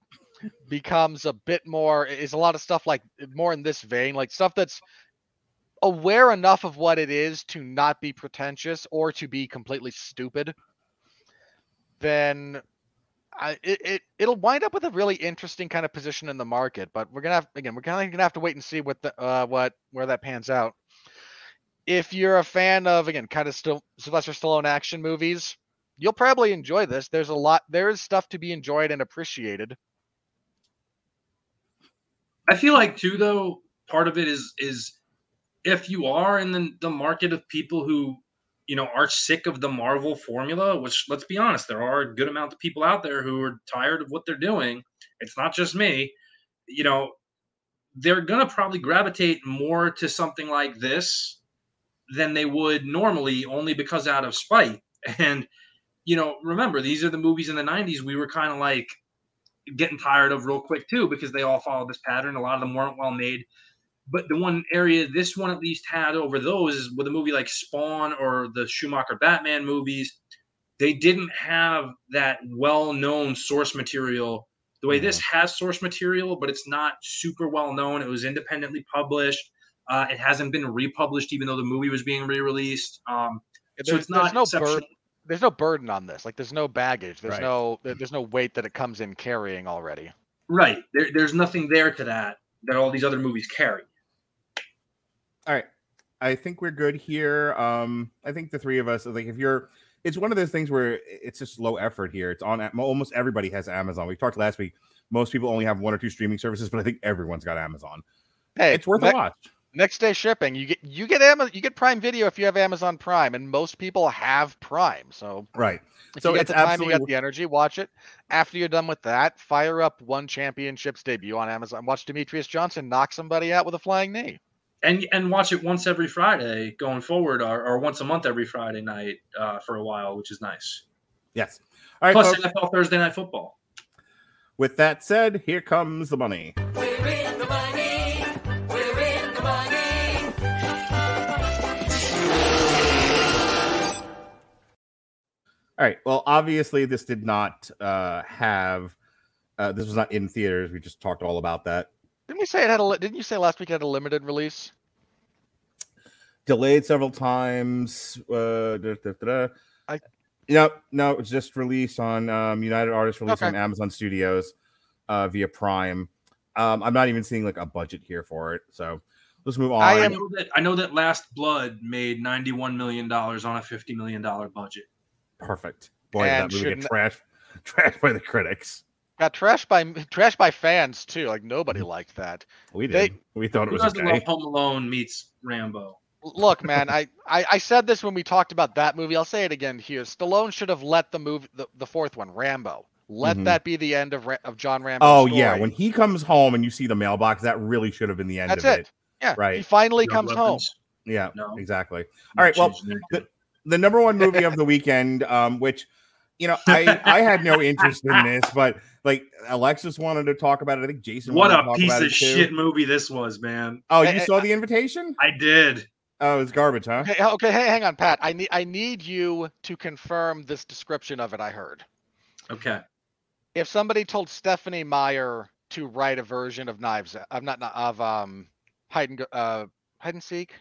becomes a bit more, is a lot of stuff like more in this vein, like stuff that's aware enough of what it is to not be pretentious or to be completely stupid, then I, it, it it'll wind up with a really interesting kind of position in the market. But we're gonna have again, we're kind of gonna have to wait and see what the uh, what where that pans out. If you're a fan of again, kind of still Sylvester Stallone action movies, you'll probably enjoy this. There's a lot. There is stuff to be enjoyed and appreciated. I feel like too, though, part of it is is if you are in the, the market of people who, you know, are sick of the Marvel formula, which let's be honest, there are a good amount of people out there who are tired of what they're doing. It's not just me, you know, they're gonna probably gravitate more to something like this than they would normally, only because out of spite. And you know, remember, these are the movies in the '90s we were kind of like getting tired of real quick too because they all followed this pattern. A lot of them weren't well made. But the one area this one at least had over those is with a movie like Spawn or the Schumacher Batman movies, they didn't have that well known source material the way this has source material, but it's not super well known. It was independently published. Uh, it hasn't been republished, even though the movie was being re released. Um, so it's not no exceptional. Burden. There's no burden on this. Like there's no baggage. There's Right. no there's no weight that it comes in carrying already. Right. There, there's nothing there to that that all these other movies carry. All right. I think we're good here. Um, I think the three of us, like, if you're, it's one of those things where it's just low effort here. It's on almost everybody has Amazon. We talked last week. Most people only have one or two streaming services, but I think everyone's got Amazon. Hey, It's worth ne- a watch. Next day shipping. You get you get Amazon you get Prime Video if you have Amazon Prime, and most people have Prime. So Right. if So you get it's the time, you absolutely got the energy, watch it. After you're done with that, fire up one championship's debut on Amazon. Watch Demetrious Johnson knock somebody out with a flying knee. and and watch it once every Friday going forward, or, or once a month every Friday night uh, for a while, which is nice. Yes. All right. Plus folks, NFL Thursday Night Football. with that said, here comes the money. We're All right. Well, obviously, this did not uh, have. Uh, this was not in theaters. We just talked all about that. Didn't we say it had a? li- Didn't you say last week it had a limited release? Delayed several times. Uh, da, da, da, da. I- No, no, was just released on um, United Artists released on Amazon Studios uh, via Prime. Um, I'm not even seeing like a budget here for it. So let's move on. I I know that I know that Last Blood made ninety one million dollars on a fifty million dollar budget. Perfect. Boy, did And that movie get trashed, trashed by the critics. Got trashed by trashed by fans too. Like nobody liked that. We They- did. we thought it was doesn't okay. love Home Alone meets Rambo? Look, man, I, I I said this when we talked about that movie. I'll say it again here. Stallone should have let the move the, the fourth one, Rambo. Let Mhm. that be the end of of John Rambo. Oh yeah, when he comes home and you see the mailbox, that really should have been the end that's of it. Yeah, Right. He finally No comes home. Yeah, No. exactly. All right, well, the- the number one movie of the weekend, um, which you know, I I had no interest in this, but like Alexis wanted to talk about it. I think Jason. what wanted to a talk piece about of shit movie this was, man. Oh, you saw the invitation? I did. Oh, it's garbage, huh? Okay, okay, hey, hang on, Pat. I need I need you to confirm this description of it. I heard. Okay. If somebody told Stephenie Meyer to write a version of Knives, Out- of not not- of um hide and Go- uh hide and seek,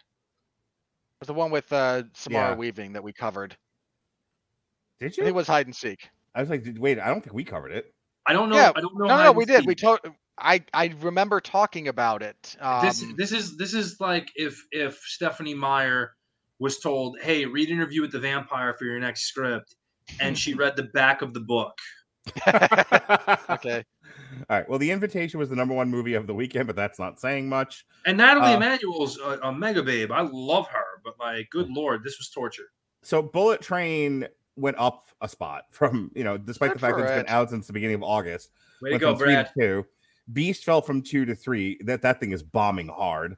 was the one with uh Samara Yeah. Weaving that we covered. Did you? think it was hide and seek. I was like, wait, I don't think we covered it. I don't know. Yeah, I don't know. No, no, hide no, and we did. We told. I I remember talking about it. Um, this this is this is like if if Stephenie Meyer was told, "Hey, read Interview with the Vampire for your next script," and she read the back of the book. okay. All right. Well, the invitation was the number one movie of the weekend, but that's not saying much. And Nathalie Uh, Emmanuel's a, a mega babe. I love her, but like, good lord, this was torture. So Bullet Train went up a spot from, you know, despite Good the fact for that it's been out since the beginning of August. Way to go, from three to two. Beast fell from two to three. That that thing is bombing hard.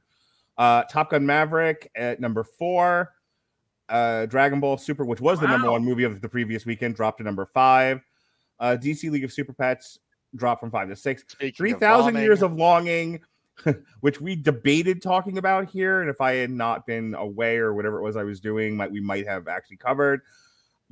Uh, Top Gun Maverick at number four. Uh, Dragon Ball Super, which was the number one movie of the previous weekend, dropped to number five. Uh, DC League of Super Pets dropped from five to six. Speaking Three of thousand years of longing, which we debated talking about here, and if I had not been away or whatever it was I was doing, might we might have actually covered.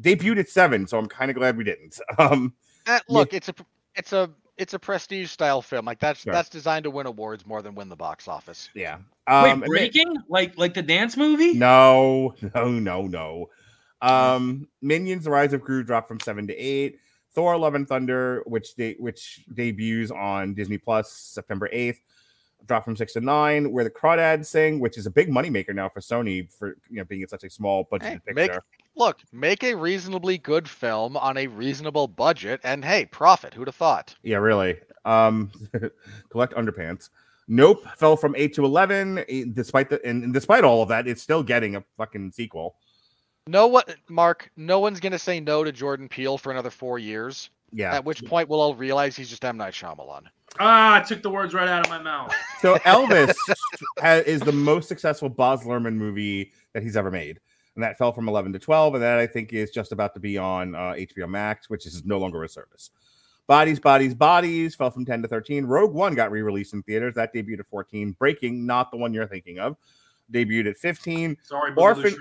Debuted at seven, so I'm kind of glad we didn't. Um, eh, look, it's a it's a it's a prestige style film. Like that's Sure. that's designed to win awards more than win the box office. yeah. Wait, Um, and then- breaking like like the dance movie? No, no, no, no. Um, Minions: The Rise of Gru dropped from seven to eight. Thor: Love and Thunder, which de- which debuts on Disney Plus September eighth, dropped from six to nine. Where the Crawdads Sing, which is a big moneymaker now for Sony for you know being in such a small budget Hey, make- picture. Look, make a reasonably good film on a reasonable budget, and hey, profit. Who'd have thought? Yeah, really. Um, collect underpants. Nope fell from eight to eleven. eh, Despite the and, and despite all of that, it's still getting a fucking sequel. No what, Mark? No one's gonna say no to Jordan Peele for another four years. Yeah. At which point we'll all realize he's just M Night Shyamalan. Ah, I took the words right out of my mouth. So Elvis ha- is the most successful Baz Luhrmann movie that he's ever made, and that fell from 11 to 12, and that I think is just about to be on uh, HBO Max, which is no longer a service. Bodies, Bodies, Bodies fell from 10 to 13. Rogue One got re-released in theaters. That debuted at 14. Breaking, not the one you're thinking of, debuted at 15. Sorry, Orphan-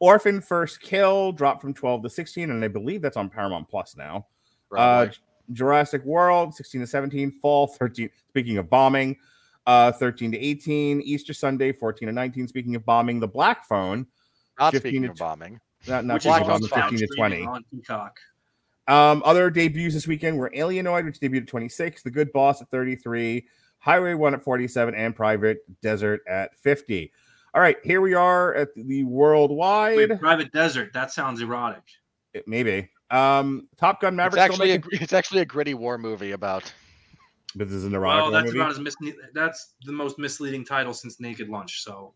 Orphan. First Kill dropped from 12 to 16, and I believe that's on Paramount Plus now. Uh, Jurassic World, 16 to 17. Fall, 13. Speaking of bombing, uh, 13 to 18. Easter Sunday, 14 to 19. Speaking of bombing, The Black Phone, Not 15 speaking to of bombing. not, not Which is speaking of bombing, 15 to 20. on Peacock. Um, other debuts this weekend were Alienoid, which debuted at 26, The Good Boss at 33, Highway 1 at 47, and Private Desert at 50. All right, here we are at the worldwide. Wait, Private Desert. That sounds erotic. It- maybe. Um, Top Gun Maverick. still actually making- gr- it's actually a gritty war movie about. This is an erotic Well, war that's movie. about as mis- that's the most misleading title since Naked Lunch. So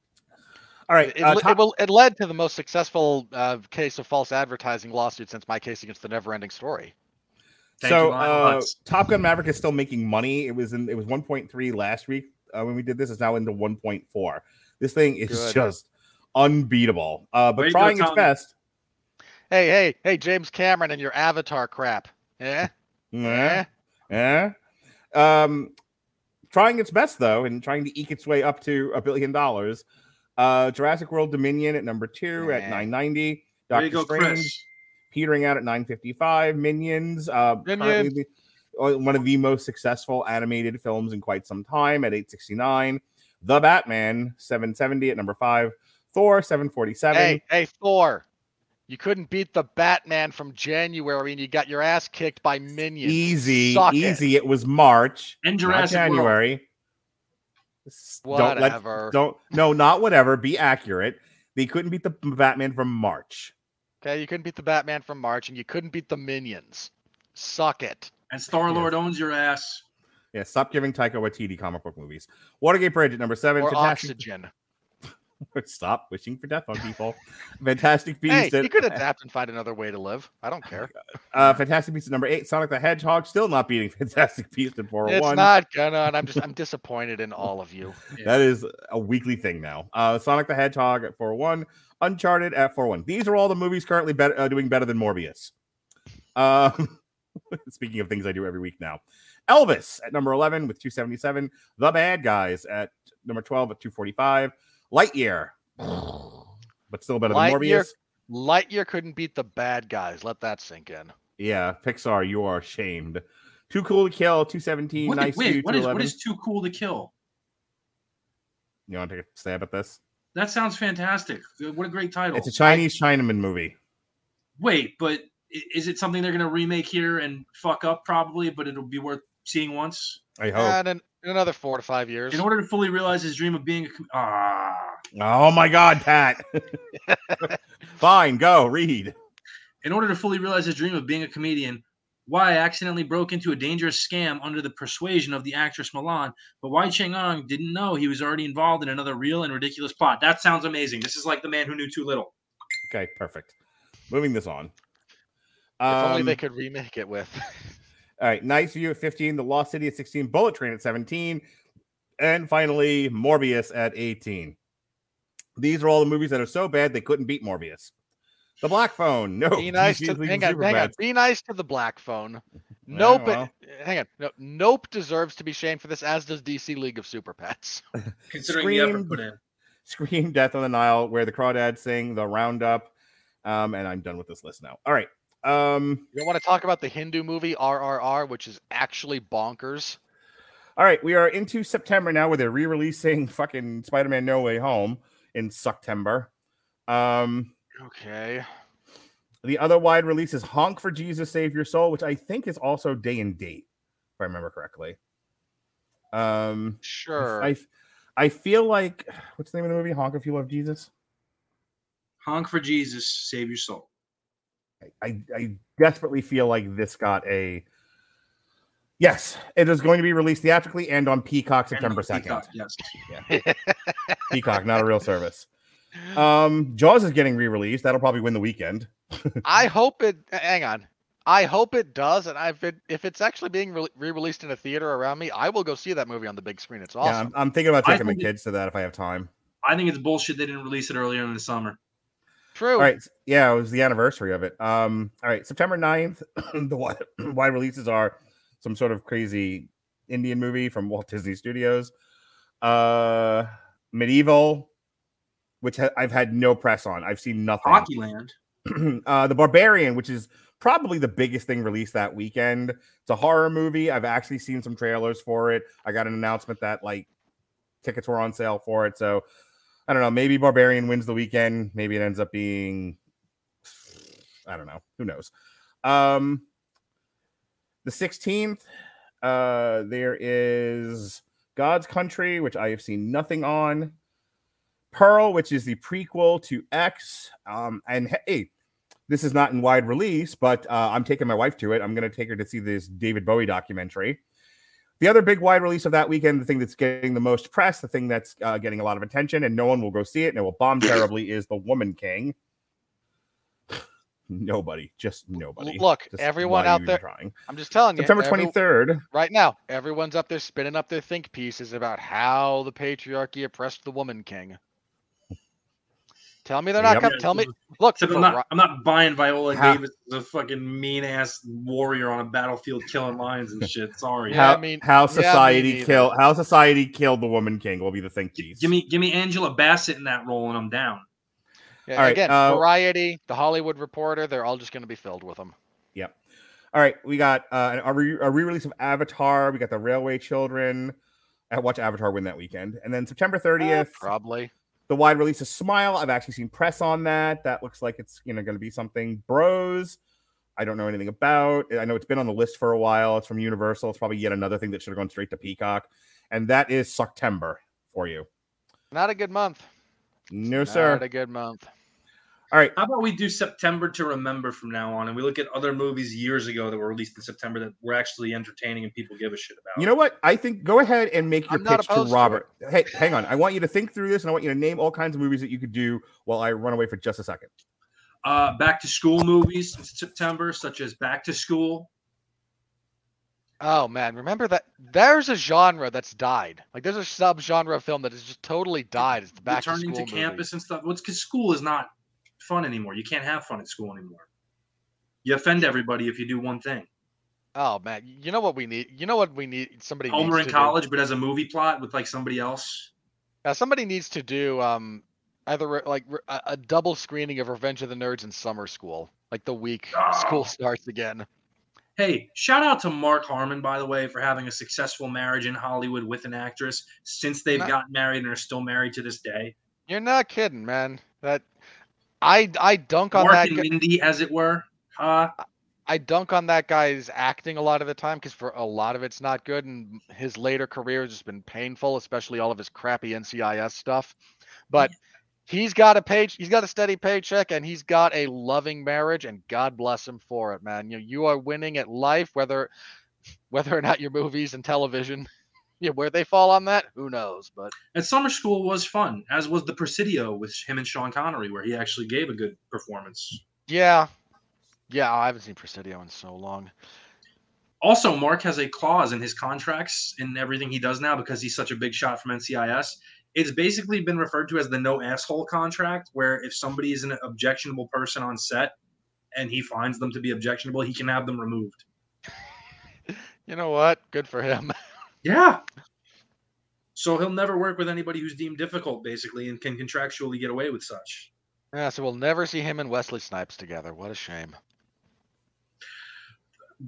All right, It, uh, le- Top- it, will, it led to the most successful uh, case of false advertising lawsuit since my case against the Neverending Story. Thank so you, uh, Top Gun Maverick is still making money. It was in it was 1.3 last week uh, when we did this. It's now into 1.4. This thing is Good. just unbeatable. Uh, but Way to go, trying its best. Hey, hey, hey, James Cameron and your Avatar crap. Eh? Yeah. Yeah. Um, trying its best though, and trying to eke its way up to a billion dollars. Uh, Jurassic World Dominion at number two at Nah. 990. There Doctor you go, Strange Chris. petering out at 955. Minions, uh, currently the- uh, one of the most successful animated films in quite some time at 869. The Batman 770 at number five. Thor 747. Hey, hey, Thor. You couldn't beat the Batman from January and you got your ass kicked by minions. easy, Suck it. easy. It. was March, And Jurassic World. January. S- Don't let don't no, not whatever. Be accurate. They couldn't beat the Batman from March. Okay, you couldn't beat the Batman from March and you couldn't beat the minions. Suck it. And Star Lord owns your ass. Yeah, stop giving Taika Waititi comic book movies. Watergate Bridge at number seven. Or Fantastic. oxygen. Stop wishing for death on people. Fantastic Beast. Hey, at, you could adapt and find another way to live. I don't care. uh, Fantastic Beast at number eight. Sonic the Hedgehog still not beating Fantastic Beast at four hundred It's one. not gonna, and I'm just I'm disappointed in all of you. That is a weekly thing now. Uh, Sonic the Hedgehog at 401, Uncharted at four one. These are all the movies currently bet uh, doing better than Morbius. Um, speaking of things I do every week now, Elvis at number 11 with 277. The Bad Guys at number 12 at 245. Lightyear, but still better than Lightyear- Morbius. Lightyear couldn't beat the bad guys. Let that sink in. Yeah, Pixar, you are shamed. Too cool to kill. 217. What, nice wait, View, what is what 211. is too cool to kill? You want to take a stab at this? That sounds fantastic. What a great title. It's a Chinese Chinaman movie. Wait, but is it something they're going to remake here and fuck up probably, but it'll be worth seeing once? I hope. And in, in another four to five years. In order to fully realize his dream of being a com- ah, Oh my God, Pat. Fine, go read. in order to fully realize his dream of being a comedian, why accidentally broke into a dangerous scam under the persuasion of the actress Milan, but Wei Chenggong didn't know he was already involved in another real and ridiculous plot. That sounds amazing. This is like the man who knew too little. Okay, perfect. Moving this on. if only they Um, could remake it with. All right, Nice View at 15, The Lost City at 16, Bullet Train at 17, and finally Morbius at 18. These are all the movies that are so bad they couldn't beat Morbius. The Black Phone, no. Be nice to hang on, hang on. Be nice to the black phone. Yeah, Nope. it- well. hang on. No, nope deserves to be shamed for this, as does DC League of Super Pets. Considering the effort Scream. put in. Scream, Death on the Nile, where the Crawdads sing, The Roundup. Um, and I'm done with this list now. All right. Um, You don't want to talk about the Hindu movie RRR, which is actually bonkers. All right, we are into September now, where they're re-releasing fucking Spider-Man: No Way Home in September. Um, Okay. the other wide release is Honk for Jesus, Save Your Soul, which I think is also day and date, if I remember correctly. Um, Sure. I I feel like what's the name of the movie? Honk if you love Jesus. Honk for Jesus, save your soul. I, I desperately feel like this got a yes. It is going to be released theatrically and on Peacock September second. Peacock, Yes. Peacock, not a real service. Um, Jaws is getting re-released. That'll probably win the weekend. I hope it. Hang on. I hope it does, and if it if it's actually being re- re-released in a theater around me, I will go see that movie on the big screen. It's Yeah, awesome. I'm, I'm thinking about taking my think it- kids to that if I have time. I think it's bullshit they didn't release it earlier in the summer. True. All right, yeah, it was the anniversary of it. Um, all right, September 9th, the wide, wide releases are some sort of crazy Indian movie from Walt Disney Studios. Uh, Medieval, which ha- I've had no press on. I've seen nothing. Hockeyland. uh, the Barbarian, which is probably the biggest thing released that weekend. It's a horror movie. I've actually seen some trailers for it. I got an announcement that like tickets were on sale for it. So I don't know. Maybe Barbarian wins the weekend. Maybe it ends up being I don't know. Who knows? Um, the 16th, uh, there is God's Country, which I have seen nothing on. Pearl, which is the prequel to X. Um, and hey, this is not in wide release, but uh, I'm taking my wife to it. I'm going to take her to see this David Bowie documentary. The other big wide release of that weekend, the thing that's getting the most press, the thing that's uh, getting a lot of attention, and no one will go see it and it will bomb terribly, is The Woman King. Nobody, just nobody. Look, Just everyone out there- trying? I'm just telling you. September every- 23rd. right now, everyone's up there spinning up their think pieces about how the patriarchy oppressed the woman king. Tell me they're not Yep. coming. Tell me, look, I'm not, Ri- I'm not buying Viola How- Davis as a fucking mean ass warrior on a battlefield killing lions and shit. Sorry. Yeah, how, I mean- how society neither. kill how society killed the woman king will be the think piece. Give me give me Angela Bassett in that role and I'm down. yeah, all right, again, uh, Variety, The Hollywood Reporter, they're all just going to be filled with them. Yep. All right, we got uh, a, re- a re-release of Avatar. We got the Railway Children. I watch Avatar win that weekend, and then September Eh, 30th, probably. The wide release of Smile. I've actually seen press on that. That looks like it's you know going to be something. Bros, I don't know anything about. I know it's been on the list for a while. It's from Universal. It's probably yet another thing that should have gone straight to Peacock, and that is September for you. Not a good month. No sir. Not a good month. All right, How about we do September to remember from now on and we look at other movies years ago that were released in September that were actually entertaining and people give a shit about. You know what? I think go ahead and make your I'm pitch to opposed to Robert. hey, hang on. I want you to think through this and I want you to name all kinds of movies that you could do while I run away for just a second. uh, back to school movies in September, such as Back to School. Oh man, remember that there's a genre that's died. Like there's a sub-genre of film that has just totally died. It's the back to returning school to movie. campus and stuff. Well, because school is not fun anymore. You can't have fun at school anymore. You offend everybody if you do one thing. Oh man, you know what we need? You know what we need? Somebody Homer needs in to do? college, but as a movie plot with like somebody else. Now, somebody needs to do um either like a, double screening of Revenge of the Nerds in summer school, like the week school Oh. starts again. Hey, shout out to Mark Harmon, by the way, for having a successful marriage in Hollywood with an actress since they've Not- gotten married and are still married to this day. You're not kidding, man. That I I dunk on that. gu- Mindy, as it were. Uh, I dunk on that guy's acting a lot of the time because for a lot of it's not good, and his later career has just been painful, especially all of his crappy NCIS stuff. But he's got a page, he's got a steady paycheck, and he's got a loving marriage, and God bless him for it, man. You know, you are winning at life, whether whether or not your movies and television, yeah, where they fall on that, who knows? But and Summer School was fun, as was The Presidio with him and Sean Connery, where he actually gave a good performance. yeah, yeah, I haven't seen Presidio in so long. Also, Mark has a clause in his contracts in everything he does now because he's such a big shot from NCIS. It's basically been referred to as the no asshole contract, where if somebody is an objectionable person on set and he finds them to be objectionable, he can have them removed. You know what? Good for him. Yeah. So he'll never work with anybody who's deemed difficult, basically, and can contractually get away with such. yeah, so we'll never see him and Wesley Snipes together. What a shame.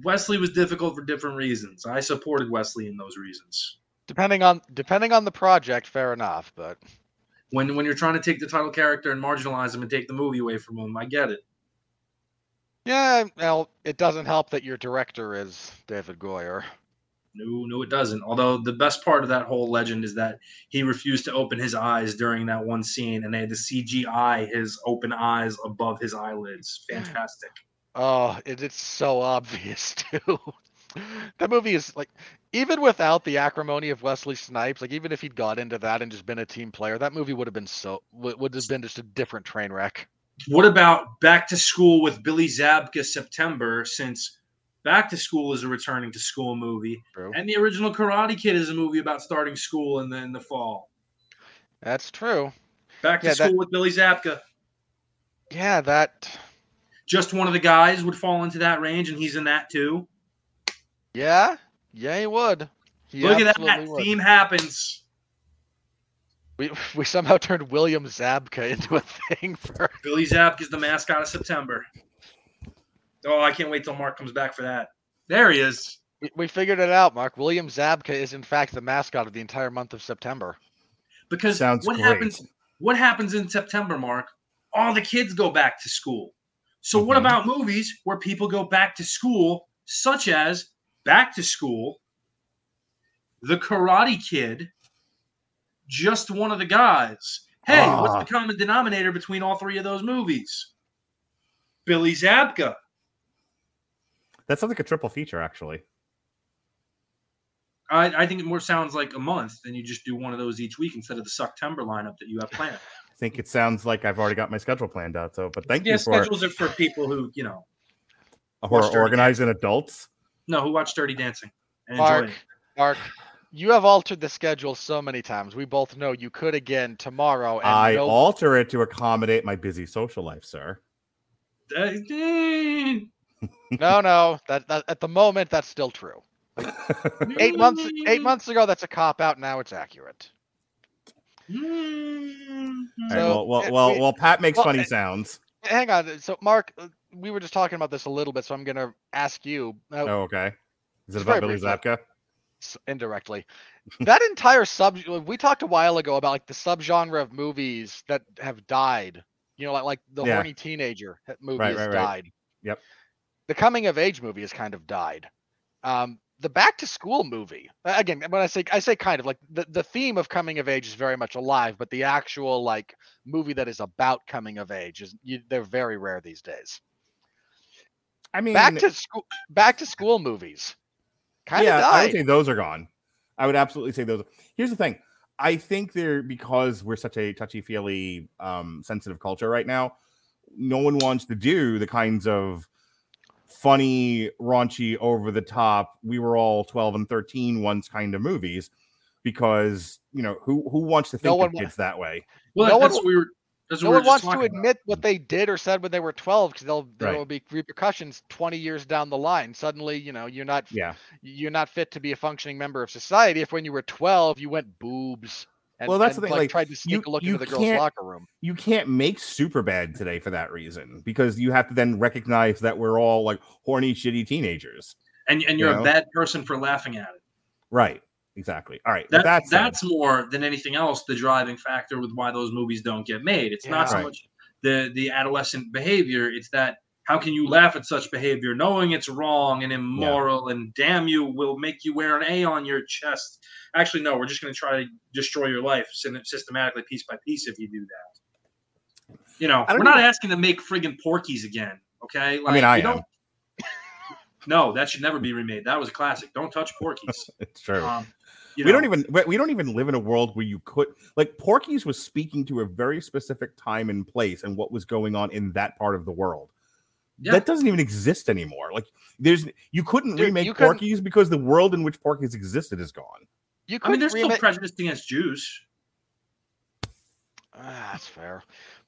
Wesley was difficult for different reasons. I supported Wesley in those reasons. Depending on depending on the project, fair enough. But When when you're trying to take the title character and marginalize him and take the movie away from him, I get it. yeah, well, it doesn't help that your director is David Goyer. No, no, it doesn't. Although the best part of that whole legend is that he refused to open his eyes during that one scene, and they had to CGI his open eyes above his eyelids. Fantastic. Oh, it, it's so obvious too. that movie is like, even without the acrimony of Wesley Snipes, like even if he'd got into that and just been a team player, that movie would have been so would, would have been just a different train wreck. What about Back to School with Billy Zabka September? Since Back to School is a returning to school movie, True. and the original Karate Kid is a movie about starting school in the in the fall. That's true. Back to Yeah, that- School with Billy Zabka. Yeah, that. Just one of the guys would fall into that range, and he's in that too. Yeah, yeah, he would. He Look at that. would. Theme happens. We we somehow turned William Zabka into a thing for. Billy Zabka is the mascot of September. Oh, I can't wait till Mark comes back for that. There he is. We, we figured it out, Mark. William Zabka is in fact the mascot of the entire month of September. Because Sounds what great. happens? What happens in September, Mark? All the kids go back to school. So what Mhm. about movies where people go back to school, such as Back to School, The Karate Kid, Just One of the Guys, Hey, what's Ah. the common denominator between all three of those movies? Billy Zabka. That sounds like a triple feature, actually. I, I think it more sounds like a month, than you just do one of those each week instead of the September lineup that you have planned. I think it sounds like I've already got my schedule planned out. So, but thank yeah, you for schedules are for people who you know who are Dirty organizing adults. no who watch Dirty Dancing and enjoy Mark, it. Mark, you have altered the schedule so many times. We both know you could again tomorrow. And I no, alter it to accommodate my busy social life, sir. Uh, eh, no, no. That, that at the moment that's still true. Eight months, eight months ago, that's a cop out. Now it's accurate. Mm, All right, So, well, well, uh, well, we- well, Pat makes well, funny uh, sounds. Hang on. So, Mark, uh, we were just talking about this a little bit, so I'm gonna ask you uh, Oh, okay. Is it about Billy briefly. Zabka? indirectly. that entire sub. We talked a while ago about like the subgenre of movies that have died. You know, like like the Yeah. horny teenager movie Right, has right, right. died. Yep. The coming of age movie has kind of died. Um, the back to school movie again when i say i say kind of like the, the theme of coming of age is very much alive but the actual like movie that is about coming of age is you, they're very rare these days I mean, back to school back to school movies kind yeah, of I would say those are gone. I would absolutely say those. Here's the thing. I think they're because we're such a touchy feely, um, sensitive culture right now. No one wants to do the kinds of funny, raunchy, over the top. We were all twelve and thirteen once kind of movies because you know who who wants to No think one of kids that way. Well, No one what we were. That's no we one wants to talking about. admit what they did or said when they were 12 because they'll there Right. will be repercussions 20 years down the line suddenly you know you're not Yeah. you're not fit to be a functioning member of society if when you were 12 you went boobs and, Well, that's and, the thing, like, like, tried to sneak you- a look you into the girls can't- locker room you can't make super bad today for that reason because you have to then recognize that we're all like horny shitty teenagers and and you're You a bad person for laughing at it. right exactly all right That, with that said, that's more than anything else the driving factor with why those movies don't get made. It's not so Right. much the the adolescent behavior. It's that how can you laugh at such behavior knowing it's wrong and immoral and damn you will make you wear an A on your chest. Actually, no, we're just going to try to destroy your life systematically, piece by piece, if you do that. You know, we're don't not asking to make friggin' Porky's again. Okay, I mean, I you am. don't- No, that should never be remade. That was a classic. Don't touch Porky's. it's true Um, you we know, don't even we- we don't even live in a world where you could like porky's was speaking to a very specific time and place and what was going on in that part of the world Yeah. that doesn't even exist anymore like there's you couldn't Dude, remake you couldn't- porky's because the world in which porky's existed is gone you I mean, they're still remake prejudiced against Jews. Ah, that's fair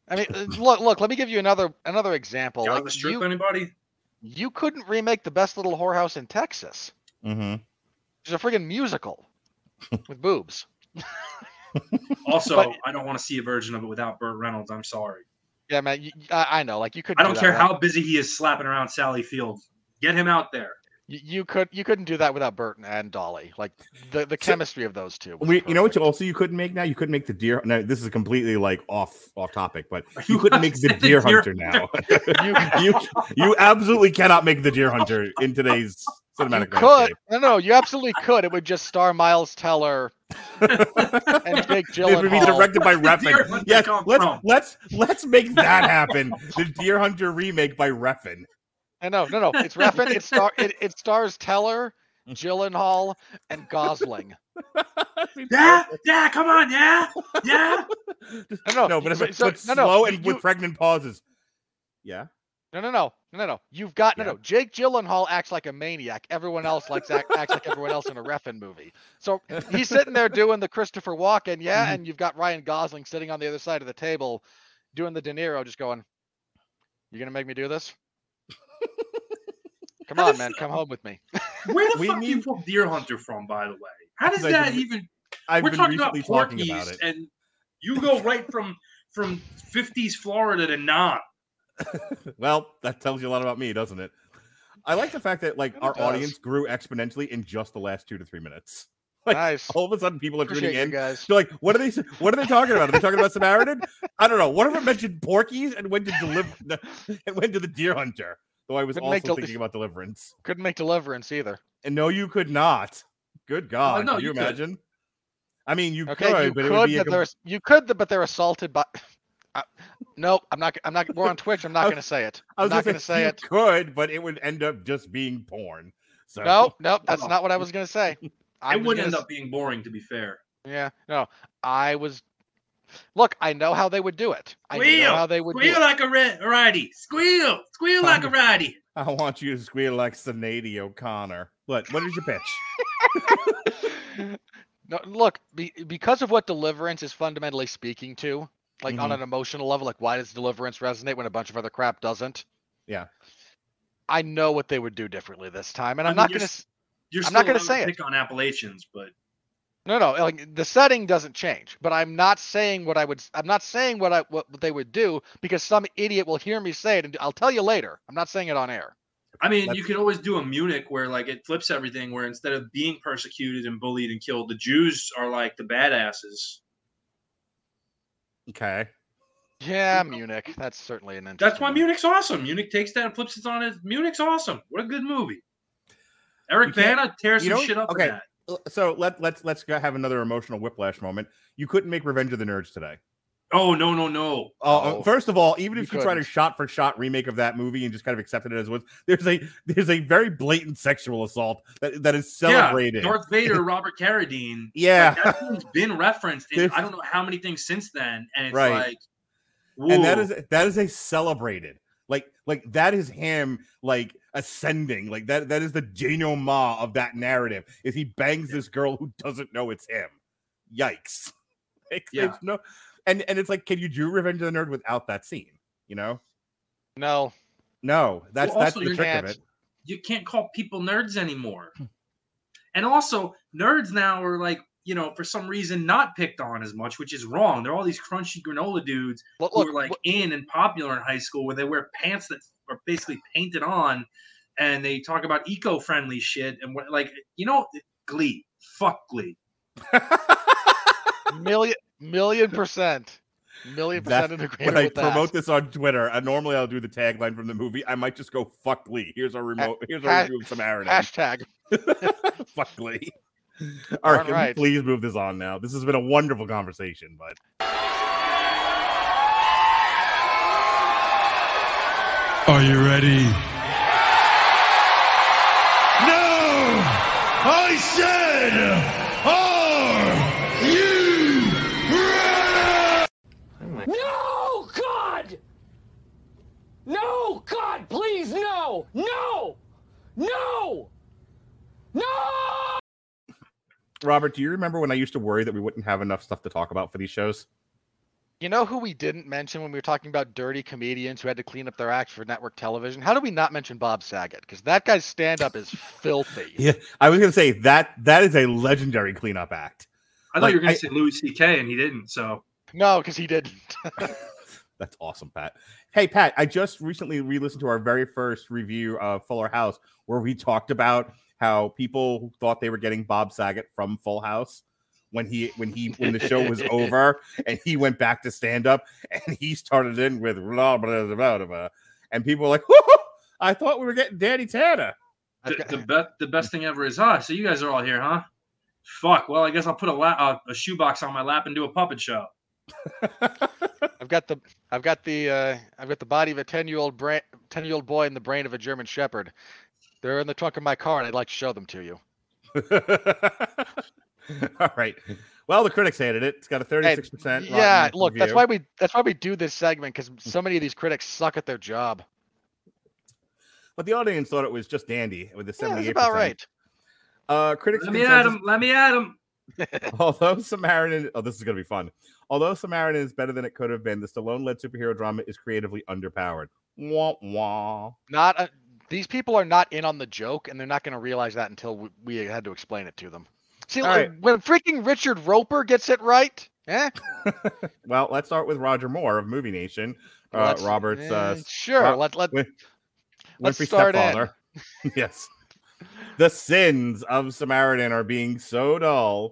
i mean uh, look look let me give you another another example John like the Strip, you, anybody? you couldn't remake the best little whorehouse in texas mm-hmm. It's a friggin' musical with boobs Also, But- I don't want to see a version of it without Burt Reynolds. I'm sorry. yeah man you, I, I know like you could I don't care how busy he is slapping around Sally Field. Get him out there. You, you could you couldn't do that without Burton and Dolly. Like the, the chemistry of those two. was we you know what you also you couldn't make now you couldn't make the deer Now this is completely like off off topic but you couldn't make the the deer Deer hunter now You- you you absolutely cannot make the deer hunter in today's cinematic. You cinematic could landscape. no no you absolutely could. It would just star Miles Teller and Jake It would be directed by Where'd Refn. Yes, come let's from? let's let's make that happen. The Deer Hunter remake by Refn. I know no no it's Refn. It star it, it stars Teller, Gyllenhaal, and Gosling. Yeah, yeah, come on, yeah, yeah. No no no, but, so- but, so- but no, no, slow you- and you- with pregnant pauses. Yeah. No, no, no, no, no. You've got no, Yeah. no. Jake Gyllenhaal acts like a maniac. Everyone else likes act, acts like everyone else in a Refn movie. So he's sitting there doing the Christopher Walken, yeah, Mhm. and you've got Ryan Gosling sitting on the other side of the table, doing the De Niro, just going, "You're gonna make me do this? Come How on, does- man, come home with me." Where the We fuck do you need- pull Deer Hunter from, by the way? How does that we- even? I've We're talking about recently talking about it. and you go right from from 50s Florida to not. Well, that tells you a lot about me, doesn't it? I like the fact that like It our does. audience grew exponentially in just the last two to three minutes. Like, nice. All of a sudden, people are tuning Appreciate you in. guys. They're like, "What are they? What are they talking about? Are they talking about Samaritan? I don't know. One of them mentioned Porky's and went to deliver and went to the Deer Hunter. Though I was Couldn't also del- thinking about Deliverance. Couldn't make Deliverance either. And no, you could not. Good God, no, can you, you could. imagine? I mean, you Okay, could, you but it would could, be but com- they're you could, but they're assaulted by. Uh, nope, I'm not. I'm not. We're on Twitch. I'm not going to say it. I I'm was not gonna say you it. Could, but it would end up just being porn. So no, nope. That's Oh. not what I was going to say. I it would end s- up being boring, to be fair. Yeah, no. I was. Look, I know how they would do it. I know Squeal, how they would do Squeal it. like a red righty. Squeal, squeal like a righty. I want you to squeal like Sinead O'Connor. What? What is your pitch? no, look, be, because of what Deliverance is fundamentally speaking to, like on Mhm. an emotional level, like why does Deliverance resonate when a bunch of other crap doesn't? Yeah. I know what they would do differently this time, and I I'm mean, not going to. You're I'm still not gonna allowed say it. pick on Appalachians, but No, no, like the setting doesn't change, but I'm not saying what I would. I'm not saying what I what they would do because some idiot will hear me say it, and I'll tell you later. I'm not saying it on air. I mean, you That's- could always do a Munich where like it flips everything, where instead of being persecuted and bullied and killed, the Jews are like the badasses. Okay. Yeah, Munich. That's certainly an interesting. That's why one. Munich's awesome. Munich takes that and flips it on it. Munich's awesome. What a good movie. Eric You Bana tears some shit up okay. In that. L- So let let's let's have another emotional whiplash moment. You couldn't make Revenge of the Nerds today. Oh no no no! Uh, Oh, first of all, even if you try to couldn't. shot for shot remake of that movie and just kind of accepted it as was, there's a there's a very blatant sexual assault that, that is celebrated. Yeah, Darth Vader, Robert Carradine. Yeah. like, that thing's been referenced in I don't know how many things since then, and it's Right. like, and that is that is a celebrated like like that is him like ascending. Like that that is the denouement of that narrative is he bangs this girl who doesn't know it's him. Yikes. Like, Yeah. no and and it's like can you do revenge of the nerd without that scene you know? No, no that's Well, that's the trick of it. you can't call people nerds anymore. And also, nerds now are like, you know, for some reason not picked on as much, which is wrong. They're all these crunchy granola dudes look, who look, are like look- in and popular in high school where they wear pants that are basically painted on and they talk about eco-friendly shit and what like you know glee fuck glee million million percent, million percent That's- percent in when I with that. promote this on Twitter, uh, normally I'll do the tagline from the movie. I might just go "fuck Lee." Here's our remote. Here's our ha- review of Samaritan. Hashtag. Fuck Lee. All right, can we Alright. please move this on now? This has been a wonderful conversation, but Are you ready? No! I said, are you ready? No, God! No, God, please, no! No! No! No! Robert, do you remember when I used to worry that we wouldn't have enough stuff to talk about for these shows? You know who we didn't mention when we were talking about dirty comedians who had to clean up their act for network television? How do we not mention Bob Saget? Because that guy's stand up is filthy. Yeah, I was gonna say that that is a legendary cleanup act. i thought Like, you were going I- to say louis ck and he didn't so No, because he didn't. That's awesome, Pat. Hey, Pat, I just recently re-listened to our very first review of Fuller House, where we talked about how people thought they were getting Bob Saget from Full House when he when he when the show was over and he went back to stand up and he started in with blah blah blah blah, blah and people were like, I thought we were getting Danny Tanner. The, got- the, be- the best thing ever is ah so you guys are all here huh fuck well i guess i'll put a, la- uh, a shoebox on my lap and do a puppet show I've got the I've got the uh, I've got the body of a ten year old brain ten year old boy and the brain of a German Shepherd. They're in the trunk of my car, and I'd like to show them to you. All right. Well, the critics hated it. It's got a 36%. yeah, rotten look, that's why we that's why we do this segment because so many of these critics suck at their job. But the audience thought it was just dandy with the 78%. Yeah, about right. Uh, critics let me at consensus- him let me at him Although Samaritan, oh, this is going to be fun. Although Samaritan is better than it could have been, the Stallone-led superhero drama is creatively underpowered. Wah wah. Not uh, these people are not in on the joke, and they're not going to realize that until we, we had to explain it to them. See, like, right. when freaking Richard Roeper gets it right, eh? Well, let's start with Roger Moore of Movie Nation. Uh, let's- Robert's uh, eh, sure. Ro- let let Win- let's Winfree start in. stepfather. yes. The sins of Samaritan are being so dull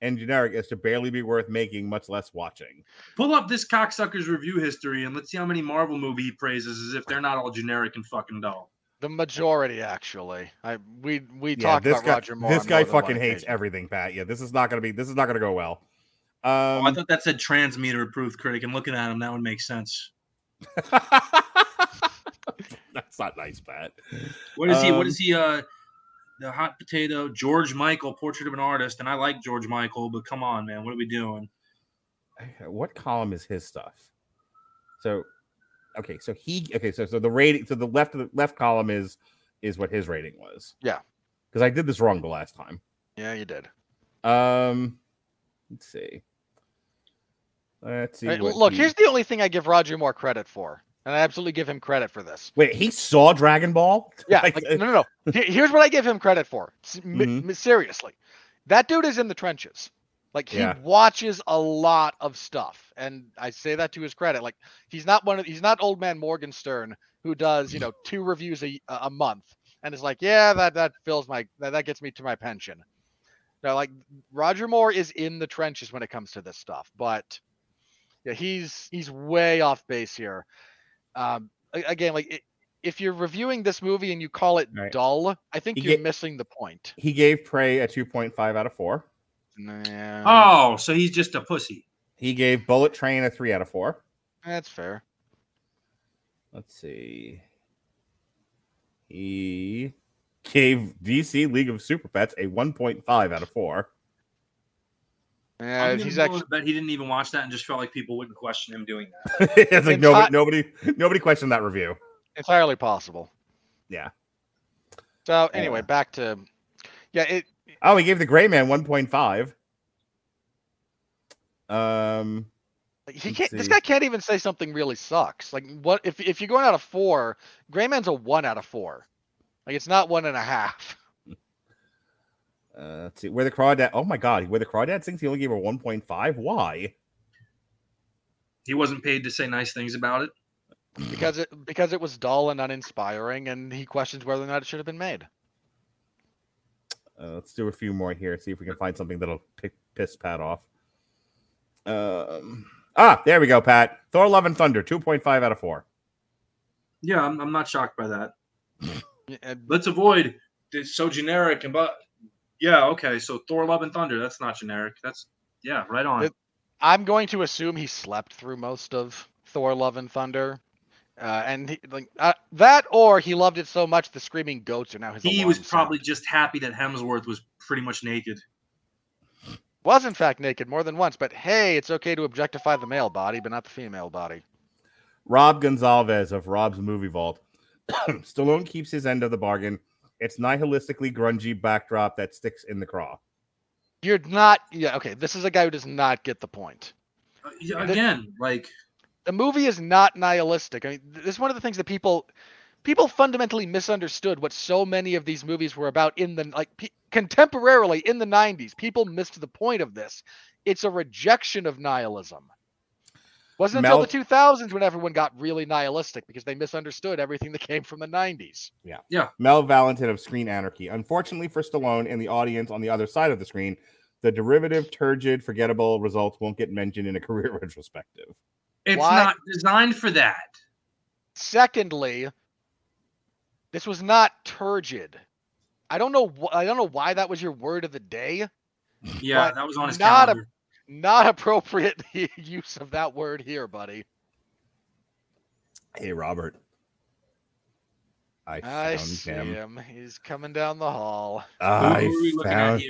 and generic as to barely be worth making, much less watching. pull up this cocksucker's review history and let's see how many marvel movie he praises as if they're not all generic and fucking dull The majority, actually. I we we Yeah, talked this about guy, Roger Moore. this guy more than one fucking hates occasion. everything, Pat. Yeah, this is not gonna be. This is not gonna go well. Oh, Um, I thought that said transmitter approved critic, and looking at him, that would make sense. That's not nice, Pat. What is he? What Um, is he? Uh, the hot potato George Michael, portrait of an artist, and I like George Michael, but come on, man, what are we doing? What column is his stuff? So, okay, so he okay, so so the rating, so the left of the left column is is what his rating was. Yeah. because I did this wrong the last time. Yeah, you did. Um, let's see. Let's see. Right, look, he- here's the only thing I give Roger more credit for, and I absolutely give him credit for this. wait. He saw Dragon Ball. Yeah, Like, no, no, no. Here's what I give him credit for. S- m- Mhm. m- seriously, that dude is in the trenches. Like he Yeah. watches a lot of stuff, and I say that to his credit. Like he's not one of he's not old man Morgenstern who does you know two reviews a a month and is like, yeah, that that fills my that, that gets me to my pension. Now, like Roger Moore is in the trenches when it comes to this stuff, but yeah, he's he's way off base here. Um, again, like it, if you're reviewing this movie and you call it Right. dull, I think He you're get- missing the point. he gave Prey a two point five out of four. Nah, Oh, so he's just a pussy. He gave Bullet Train a three out of four. that's fair. Let's see. He gave DC League of Super Pets a 1.5 out of 4. Yeah, he's actually bet he didn't even watch that and just felt like people wouldn't question him doing that. it's like Enti- nobody, nobody, nobody questioned that review. entirely possible. Yeah. So anyway, Yeah. back to yeah, it Oh, he gave the Gray Man 1.5. Um, he can't. This guy can't even say something really sucks. Like what if if you're going out of four, Gray Man's a one out of four. Like it's not one and a half. uh, let's see where the crawdad. Oh my God, where the crawdad sings, he only gave her 1.5. Why? He wasn't paid to say nice things about it. Because it because it was dull and uninspiring, and he questions whether or not it should have been made. Uh, let's do a few more here. See if we can find something that'll pick, piss Pat off. Um, ah, there we go, Pat. Thor: Love and Thunder, 2.5 out of 4. Yeah, I'm, I'm not shocked by that. Yeah, Let's avoid it's so generic and but yeah, okay. So Thor: Love and Thunder, that's not generic. That's yeah, right on. It- I'm going to assume he slept through most of Thor: Love and Thunder, uh, and he, like uh, that, or he loved it so much the screaming goats are now his. he alarm was sound. probably just happy that Hemsworth was pretty much naked. was in fact naked more than once, but hey, it's okay to objectify the male body, but not the female body. Rob Gonzalez of Rob's Movie Vault. Stallone keeps his end of the bargain. It's nihilistically grungy backdrop that sticks in the craw. You're not. Yeah, okay. This is a guy who does not get the point. Uh, yeah, The- again, like The movie is not nihilistic. I mean, this is one of the things that people people fundamentally misunderstood what so many of these movies were about in the like pe- contemporarily in the 90s. People missed the point of this. It's a rejection of nihilism. Wasn't until the 2000s when everyone got really nihilistic because they misunderstood everything that came from the 90s. Yeah. Yeah. Mel Valentin of Screen Anarchy. Unfortunately for Stallone and the audience on the other side of the screen, the derivative, turgid, forgettable results won't get mentioned in a career retrospective. It's Why- not designed for that. Secondly, this was not turgid. I don't know. Wh- I don't know why that was your word of the day. Yeah, that was on his not a- calendar. Not appropriate use of that word here, buddy. Hey, Robert. I I found see him. him. He's coming down the hall. Who I are we looking at found.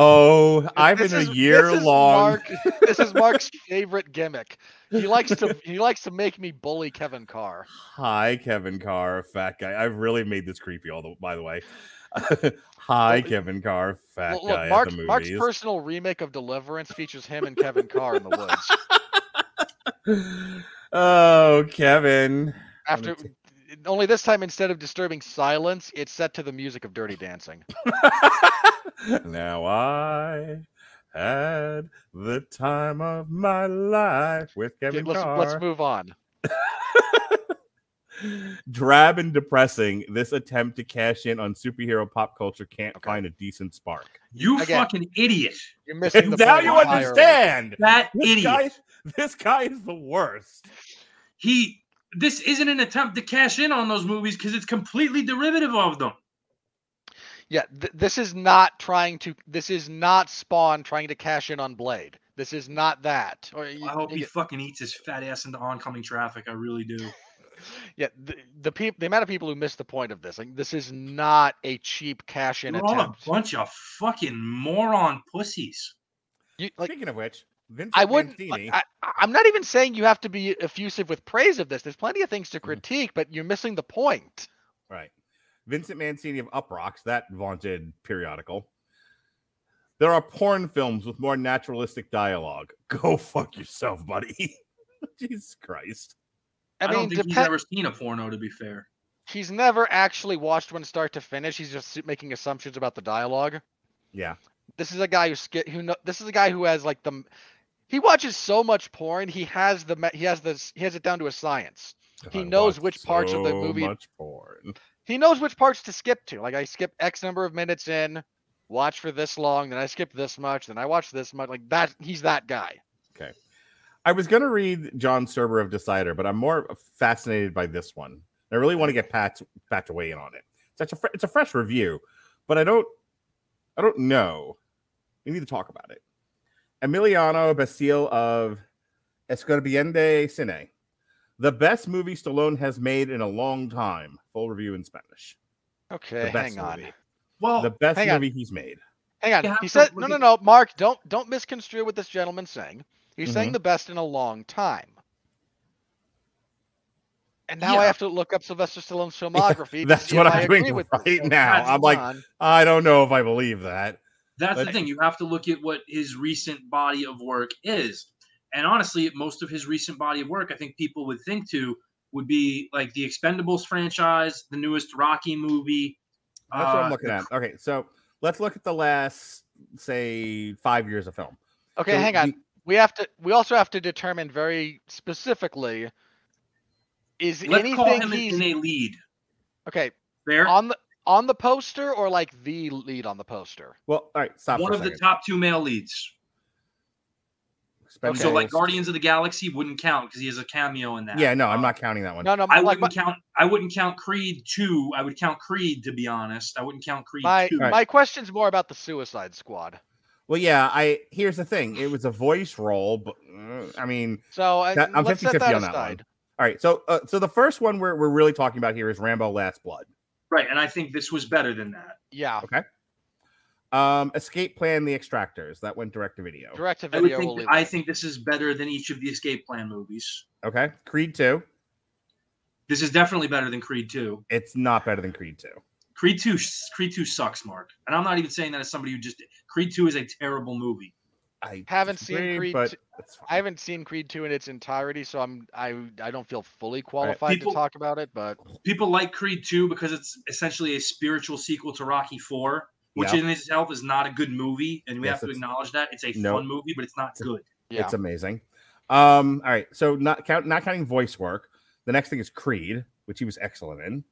Oh, I've This been is- a year this long. Mark, this is Mark's favorite gimmick. He likes to he likes to make me bully Kevin Carr. Hi, Kevin Carr, fat guy. I've really made this creepy. All the by the way. Hi, Kevin Carr, fat Look, guy look at Mark, the Mark's personal remake of Deliverance features him and Kevin Carr in the woods. oh, Kevin. After. Only this time, instead of disturbing silence, it's set to the music of Dirty Dancing. now I had the time of my life with Okay, Kevin let's Carr. let's move on. Drab and depressing, this attempt to cash in on superhero pop culture can't Okay. find a decent spark. You Again. fucking idiot. You're missing the now point you entirely. understand. That This idiot. guy, this guy is the worst. He this isn't an attempt to cash in on those movies because it's completely derivative of them. Yeah, th- this is not trying to. This is not Spawn trying to cash in on Blade. This is not that. Or you- I hope he you- fucking eats his fat ass into oncoming traffic. I really do. yeah, the the, peop- the amount of people who miss the point of this. Like, this is not a cheap cash in You're all a bunch of fucking moron pussies. You, like, Speaking of which, Vincent I wouldn't. Mancini, I, I'm not even saying you have to be effusive with praise of this. There's plenty of things to Mm-hmm. critique, but you're missing the point. right? Vincent Mancini of Uproxx, that vaunted periodical. There are porn films with more naturalistic dialogue. Go fuck yourself, buddy. Jesus Christ. I, I, mean, don't think he's depen- ever seen a porno, to be fair. he's never actually watched one start to finish. He's just making assumptions about the dialogue. Yeah. This is a guy who sk- who know, this is a guy who has like the he watches so much porn. He has the he has this he has it down to a science. He I knows which parts of the so movie- Much porn. He knows which parts to skip to. Like I skip X number of minutes in, watch for this long, then I skip this much, then I watch this much. Like that, he's that guy. Okay, I was gonna read John Serba of Decider, but I'm more fascinated by this one. I really want to get Pat Pat to weigh in on it. It's such a fre- it's a fresh review, but I don't I don't know. We need to talk about it. Emiliano Basile of Escribiendo Cine. The best movie Stallone has made in a long time. Full review in Spanish. Okay, The best hang on, movie. Well, The best hang on. movie he's made. hang on. He said, no, no, no, Mark, don't don't misconstrue what this gentleman's saying. He's Mm-hmm. saying the best in a long time. And now I have to look up Sylvester Stallone's filmography. to That's what I'm I doing agree with right now. I'm like, on. I don't know if I believe that. That's the thing. You have to look at what his recent body of work is. And honestly, most of his recent body of work, I think people would think to would be like the Expendables franchise, the newest Rocky movie. That's what uh, I'm looking at. Okay, so let's look at the last, say, five years of film. Okay, So hang on. the- we have to. We also have to determine very specifically. Is Let's call anything him he's in a lead. okay Fair. on the on the poster or like the lead on the poster? Well, all right, stop One for a of the top two male leads. Expendables- So like Guardians of the Galaxy wouldn't count because he has a cameo in that. Yeah, no, I'm Um, not counting that one. No, no. I like, wouldn't count. I wouldn't count Creed two. I would count Creed to be honest. I wouldn't count Creed my two. Right. my question's more about the Suicide Squad. Well, yeah, I here's the thing. It was a voice role, but uh, I mean, So uh, That- I'm let's set 50-50 that on that one. all right. So, uh, so the first one we're we're really talking about here is Rambo: Last Blood. Right, and I think this was better than that. Yeah, Okay. Um, Escape Plan: The Extractors that went direct to video. direct to I would video. Will I think this is better than each of the Escape Plan movies. Okay, Creed Two. This is definitely better than Creed two. It's not better than Creed Two. Creed two. Creed two sucks, Mark. And I'm not even saying that as somebody who just. Creed two is a terrible movie. I Haven't seen Creed but two- I haven't seen Creed two in its entirety, so I'm I I don't feel fully qualified People- to talk about it. But People like Creed two because it's essentially a spiritual sequel to Rocky four, which Yeah. in itself is not a good movie, and we Yes, have to acknowledge that it's a No. fun movie, but it's not good. yeah, It's amazing. Um, all right. So not count not counting voice work. The next thing is Creed, which he was excellent in.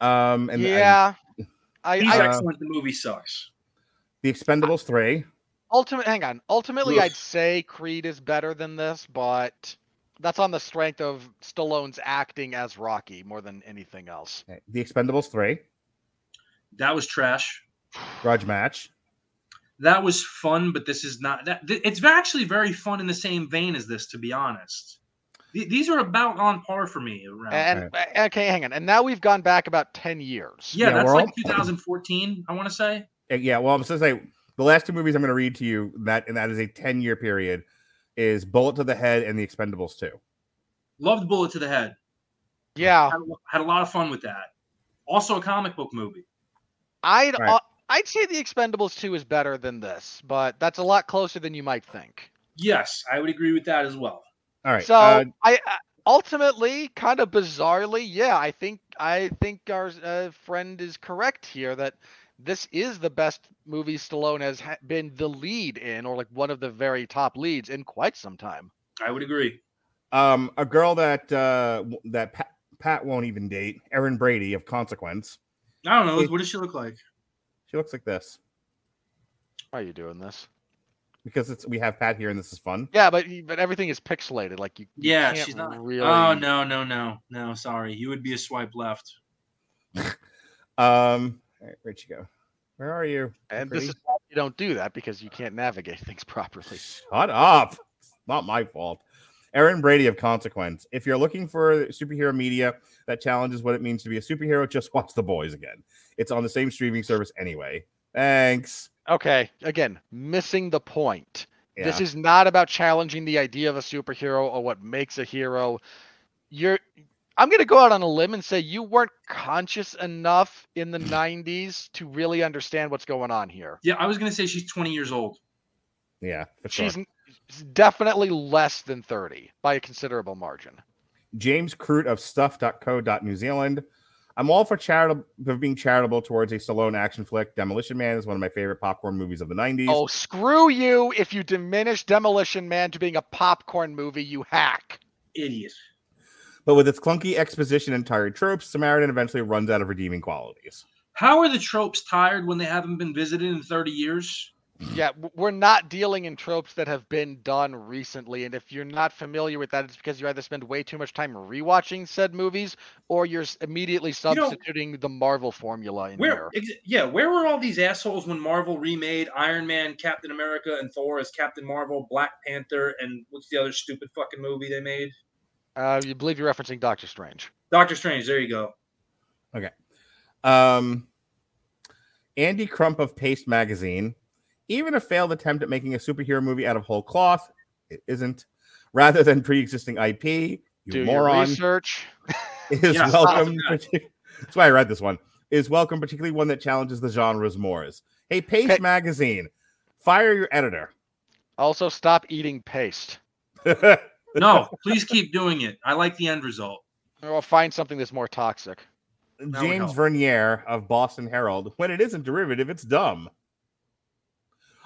Um, and and yeah. I, He's I Uh, excellent. The movie sucks. the Expendables three. Ultimate. Hang on. Ultimately, Oof. I'd say Creed is better than this, but that's on the strength of Stallone's acting as Rocky more than anything else. Okay, The Expendables three. That was trash. Grudge match. That was fun, but this is not that. th- It's actually very fun in the same vein as this, to be honest. Th- These are about on par for me. Around. And uh, okay, hang on. And now we've gone back about ten years. yeah, Yeah, that's like all- 2014. I want to say. Yeah, well, I'm just gonna say the last two movies I'm gonna read to you that and that is a 10 year period is Bullet to the Head and The Expendables 2. Loved Bullet to the Head. Yeah, Had, a- had a lot of fun with that. Also a comic book movie. I'd Right. uh, I'd say the Expendables two is better than this, but that's a lot closer than you might think. Yes, I would agree with that as well. All right. So uh, I I- ultimately, kind of bizarrely, yeah, I think I think our uh, friend is correct here that this is the best movie Stallone has ha- been the lead in, or like one of the very top leads in quite some time. I would agree. um, a girl that uh that Pat, Pat won't even date, Erin Brady of Consequence. I don't know. It- what does she look like? She looks like this. Why are you doing this? because it's we have Pat here and this is fun. Yeah, but but everything is pixelated. Like you. you Yeah, can't she's not. really. Oh no, no, no, no. Sorry, you would be a swipe left. Um, all right, where'd you go? Where are you? And this is why you don't do that because you can't navigate things properly. Shut up. It's not my fault. Erin Brady of Consequence. If you're looking for superhero media that challenges what it means to be a superhero, just watch The Boys again. It's on the same streaming service anyway. Thanks. Okay, again, missing the point. This is not about challenging the idea of a superhero or what makes a hero. You're I'm going to go out on a limb and say you weren't conscious enough in the 90s to really understand what's going on here. Yeah, I was gonna say she's 20 years old. Yeah, for sure. She's n- s- definitely less than 30 by a considerable margin. James Croot of stuff.co.new Zealand. I'm all for charitable for being charitable towards a Stallone action flick. Demolition Man is one of my favorite popcorn movies of the 90s. Oh, screw you if you diminish Demolition Man to being a popcorn movie, you hack. Idiot. But with its clunky exposition and tired tropes, Samaritan eventually runs out of redeeming qualities. How are the tropes tired when they haven't been visited in 30 years? Yeah, we're not dealing in tropes that have been done recently. And if you're not familiar with that, it's because you either spend way too much time rewatching said movies or you're s- immediately know- substituting the Marvel formula in Where, there. ex- yeah, where were all these assholes when Marvel remade Iron Man, Captain America, and Thor as Captain Marvel, Black Panther, and what's the other stupid fucking movie they made? Uh, you believe you're referencing Doctor Strange. Doctor Strange. There you go. Okay. Um, Andy Crump of Paste Magazine. Even a failed attempt at making a superhero movie out of whole cloth, it isn't. Rather than pre-existing IP, you Do your moron research. is Yeah, welcome. stop That's why I read this one. Is welcome, particularly one that challenges the genres more. Hey, Paste Okay. Magazine, fire your editor. Also, stop eating paste. No, please keep doing it. I like the end result. Or find something that's more toxic. would James. Verniere of Boston Herald. When it isn't derivative, it's dumb.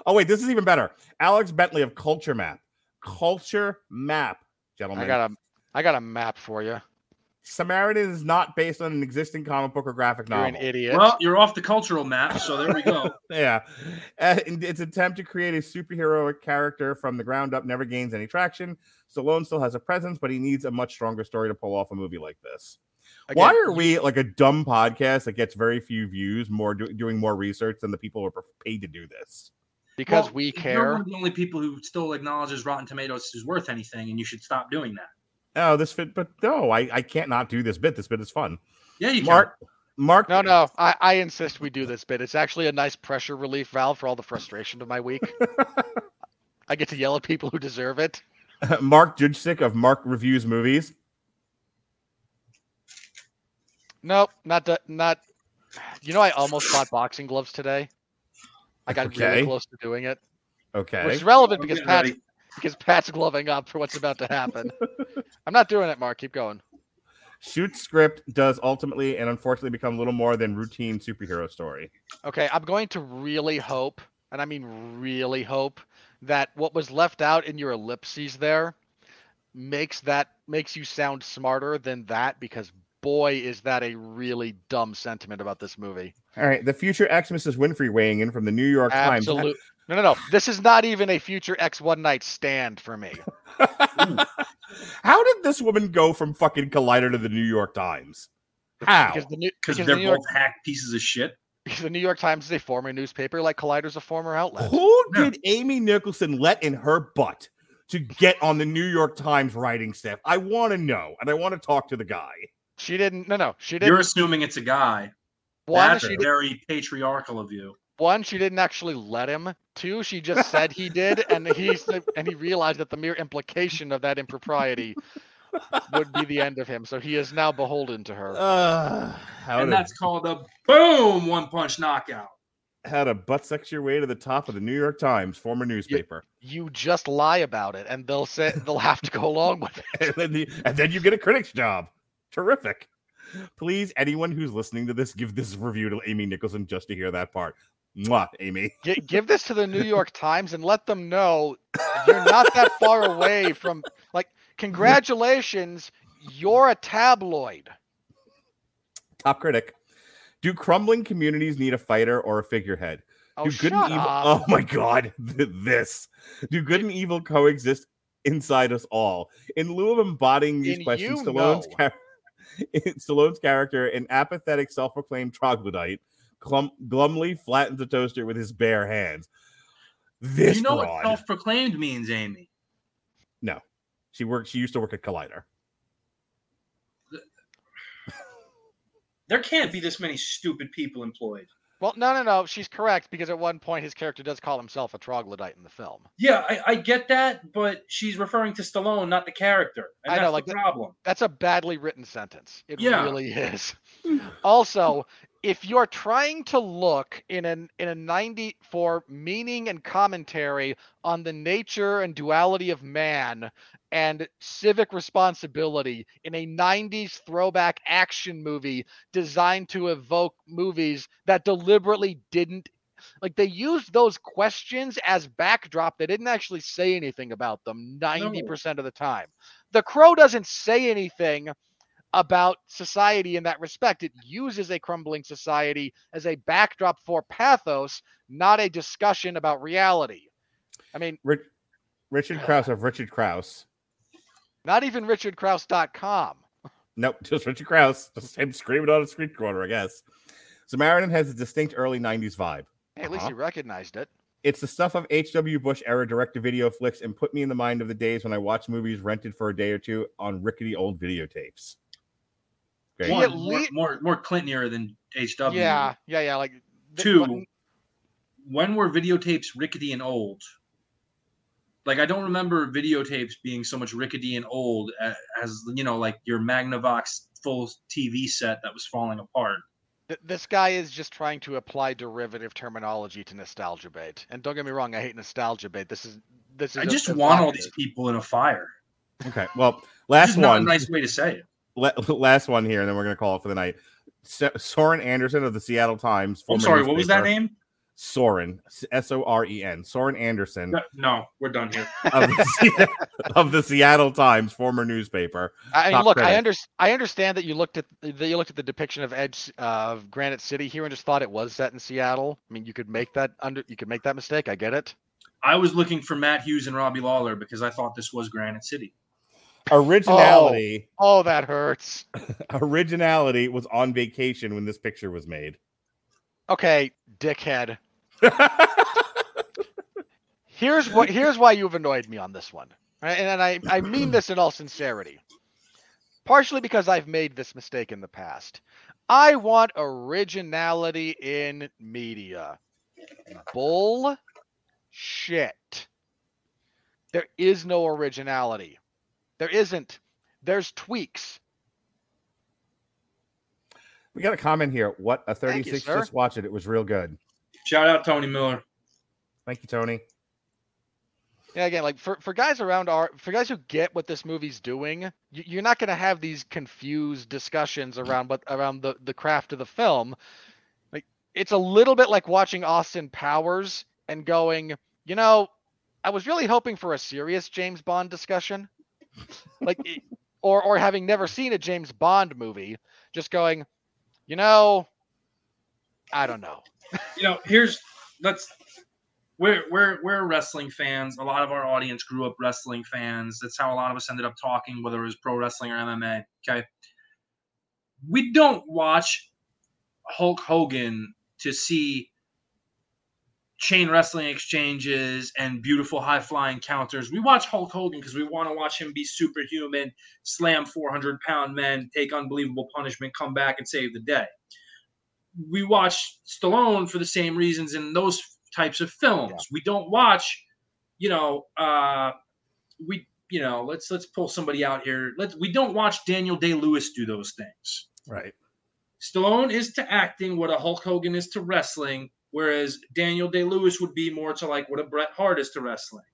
Oh, wait, this is even better. Alex Bentley of Culture Map. Culture Map, gentlemen. I got a, I got a map for you. Samaritan is not based on an existing comic book or graphic You're novel. an idiot. Well, you're off the cultural map, so there we go. Yeah. Uh, in its attempt to create a superheroic character from the ground up never gains any traction. Stallone still has a presence, but he needs a much stronger story to pull off a movie like this. Again, Why are we like a dumb podcast that gets very few views, more do- doing more research than the people who are paid to do this? Because Well, we You're care. one of the only people who still acknowledges Rotten Tomatoes is worth anything, and you should stop doing that. Oh, this fit, but no, I, I can't not do this bit. This bit is fun. Yeah, you can. Mark, Mark, No, no, I, I insist we do this bit. It's actually a nice pressure relief valve for all the frustration of my week. I get to yell at people who deserve it. Mark Judgesick of Mark Reviews Movies. Nope, not that. Not. You know, I almost bought boxing gloves today. I got Okay. really close to doing it, Okay. which is relevant because getting Pat's ready. Because Pat's gloving up for what's about to happen. I'm not doing it, Mark. Keep going. Shoot script does ultimately and unfortunately become a little more than routine superhero story. Okay, I'm going to really hope, and I mean really hope, that what was left out in your ellipses there makes that makes you sound smarter than that because boy is that a really dumb sentiment about this movie. All right, the future ex Mrs. Winfree weighing in from the New York Times. Absolute. No, no, no. This is not even a future X one night stand for me. How did this woman go from fucking Collider to the New York Times? How? Because the New, because because they're the both New York, hack pieces of shit. because the New York Times is a former newspaper, like Collider's a former outlet. Who Yeah. did Amy Nicholson let in her butt to get on the New York Times writing staff? I want to know, and I want to talk to the guy. She didn't. No, no. She didn't. You're assuming it's a guy. One, That's she did, very patriarchal of you. One, she didn't actually let him. Two, she just said he did, and he and he realized that the mere implication of that impropriety would be the end of him. So he is now beholden to her. Uh, how, and to, that's called a boom one punch knockout. how to butt sex your way to the top of the New York Times, former newspaper. You just lie about it, and they'll say they'll have to go along with it. and, then the, and then you get a critic's job. Terrific. Please, anyone who's listening to this, give this review to Amy Nicholson just to hear that part. Mwah, Amy. Gi- give this to the New York Times and let them know you're not that far away from like congratulations, you're a tabloid. Top critic. Do crumbling communities need a fighter or a figurehead? Oh, Do good shut and evil. up. Oh my god, this. Do good and evil coexist inside us all? In lieu of embodying these In questions, Stallone's, char- Stallone's character, an apathetic, self-proclaimed troglodyte, glum- glumly flattens a toaster with his bare hands. This you know broad. what self-proclaimed means, Amy? No, she worked. She used to work at Collider. There can't be this many stupid people employed. Well, no, no, no. She's correct because at one point his character does call himself a troglodyte in the film. Yeah, I, I get that, but she's referring to Stallone, not the character. And I know, that's like the the- problem. That's a badly written sentence. It Yeah. really is. also, if you're trying to look in an in a 90 for meaning and commentary on the nature and duality of man and civic responsibility in a 90s throwback action movie designed to evoke movies that deliberately didn't like they used those questions as backdrop. They didn't actually say anything about them 90% of the time. The crow doesn't say anything about society in that respect. It uses a crumbling society as a backdrop for pathos, not a discussion about reality. I mean, Rich, Richard Crouse of Richard Crouse. not even richardcrouse.com. Nope, just Richard Crouse. Just him screaming on a street corner, I guess. Samaritan has a distinct early 90s vibe. Hey, at least Uh-huh. you recognized it. It's the stuff of H.W. Bush era direct to video flicks and put me in the mind of the days when I watched movies rented for a day or two on rickety old videotapes. Great. He One, at more, lea- more more Clinton era than HW. Yeah, yeah, yeah. Like Two, what- when were videotapes rickety and old? Like I don't remember videotapes being so much rickety and old a- as you know, like your Magnavox full TV set that was falling apart. th- this guy is just trying to apply derivative terminology to nostalgia bait. And don't get me wrong, I hate nostalgia bait. This is this is I just want all these people in a fire. Okay, well, That's last just not a one. nice way to say it. La- last one here, and then we're going to call it for the night. S- Soren Andersen of the Seattle Times. I'm sorry, what was that name? Soren, S O R E N. Soren Andersen No, No, we're done here. of the, Se- of the Seattle Times, former newspaper. I mean, Top look, I, under, I understand that you looked at that you looked at the depiction of Edge uh, of Granite City here and just thought it was set in Seattle. I mean, you could make that under you could make that mistake. I get it. I was looking for Matt Hughes and Robbie Lawler because I thought this was Granite City. Originality, oh, oh, that hurts. originality was on vacation when this picture was made. Okay, dickhead. Here's what here's why you've annoyed me on this one. right? And, and I, I mean this in all sincerity. Partially because I've made this mistake in the past. I want originality in media. Bull shit. There is no originality. There isn't. There's tweaks. We got a comment here. What a Thank you, 36 just watch it. It was real good. Shout out Tony Miller. Thank you, Tony. Yeah, again, like for, for guys around our for guys who get what this movie's doing, you, you're not going to have these confused discussions around but around the the craft of the film. Like it's a little bit like watching Austin Powers and going, you know, I was really hoping for a serious James Bond discussion, like, or or having never seen a James Bond movie, just going, you know, I don't know. you know, here's let's we're we're we're wrestling fans. A lot of our audience grew up wrestling fans. That's how a lot of us ended up talking, whether it was pro wrestling or MMA. Okay. We don't watch Hulk Hogan to see chain wrestling exchanges and beautiful high flying counters. We watch Hulk Hogan because we want to watch him be superhuman, slam 400 pound men, take unbelievable punishment, come back and save the day we watch Stallone for the same reasons in those types of films. Yeah. We don't watch, you know, uh, we you know, let's let's pull somebody out here. Let's we don't watch Daniel Day Lewis do those things. Right. Stallone is to acting what a Hulk Hogan is to wrestling, whereas Daniel Day Lewis would be more to like what a Bret Hart is to wrestling.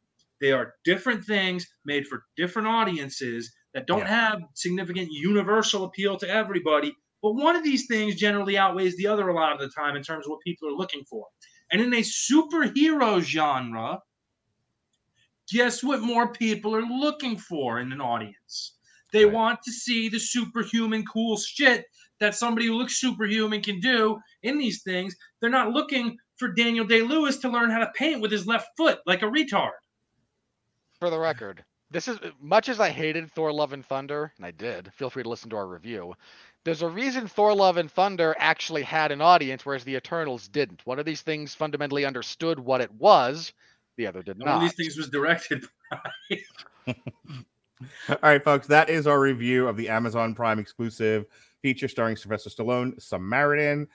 They are different things made for different audiences that don't Yeah. have significant universal appeal to everybody. But one of these things generally outweighs the other a lot of the time in terms of what people are looking for. And in a superhero genre, guess what more people are looking for in an audience? They Right. want to see the superhuman cool shit that somebody who looks superhuman can do in these things. They're not looking for Daniel Day Lewis to learn how to paint with his left foot like a retard. For the record, this is much as I hated Thor: Love and Thunder, and I did. Feel free to listen to our review. There's a reason Thor: Love and Thunder actually had an audience, whereas the Eternals didn't. One of these things fundamentally understood what it was, the other did One not. One of these things was directed. All right, folks, that is our review of the Amazon Prime exclusive feature starring Sylvester Stallone, Samaritan.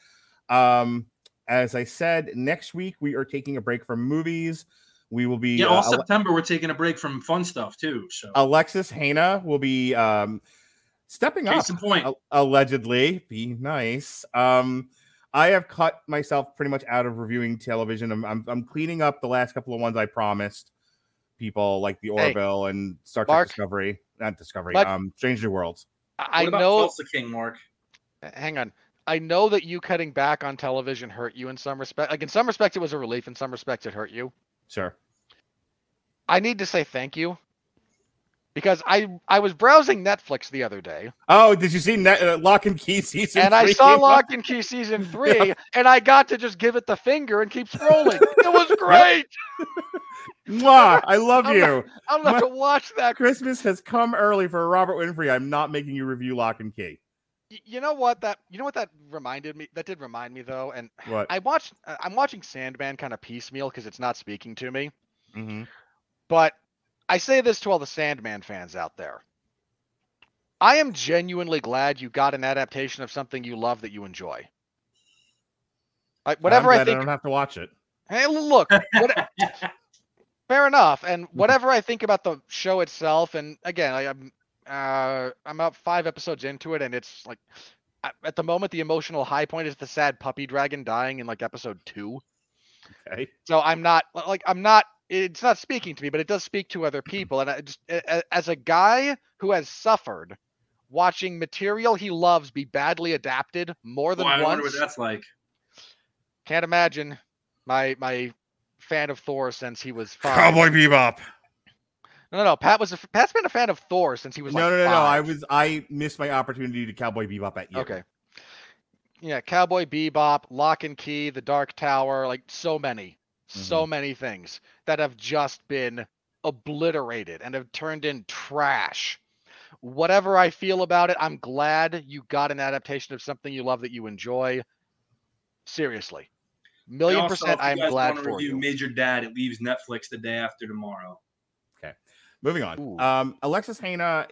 Um, as I said, next week we are taking a break from movies. We will be Yeah, all uh, Ale- September we're taking a break from fun stuff too. So Alexis Hana will be um, stepping up. case in point. al- allegedly be nice um i have cut myself pretty much out of reviewing television i'm, I'm, I'm cleaning up the last couple of ones i promised people like the Hey, orville and star trek Mark. discovery not discovery But- um strange new worlds I what about know. Tulsa King, Mark? Uh, hang on. I know that you cutting back on television hurt you in some respect. Like in some respects, it was a relief. In some respects, it hurt you. sure I need to say thank you because I I was browsing Netflix the other day oh did you see Net, uh, locke and key season and I three saw came out? Locke and Key season three and I got to just give it the finger and keep scrolling. it was great. Mwah, i love I'm you I'm gonna have to watch that. christmas has come early for robert winfree i'm not making you review locke and key Y- You know what that you know what that reminded me. That did remind me though, and what I watched. uh, I'm watching Sandman kind of piecemeal because it's not speaking to me. Mhm. But I say this to all the Sandman fans out there. I am genuinely glad you got an adaptation of something you love that you enjoy. Like whatever I think. i don't have to watch it Hey, look. What, fair enough. And whatever I think about the show itself, and again, I, I'm uh, I'm about five episodes into it, and it's like at the moment the emotional high point is the sad puppy dragon dying in like episode two. okay So I'm not like I'm not. It's not speaking to me, but it does speak to other people. And I just a- a- as a guy who has suffered watching material he loves be badly adapted more than Boy, I wonder what that's like. can't imagine my my fan of Thor since he was five. cowboy bebop No, no, no. Pat was a, Pat's been a fan of Thor since he was no, like no, no, no. I was I missed my opportunity to cowboy bebop at you. Okay. Yeah, Cowboy Bebop, Locke and Key, The Dark Tower, like so many, so many things that have just been obliterated and have turned in trash. Whatever I feel about it, I'm glad you got an adaptation of something you love that you enjoy. Seriously. Million Also, percent I'm glad for review you. Major Dad. It leaves Netflix the day after tomorrow. Okay, moving on. Ooh. Um, Alexis Hana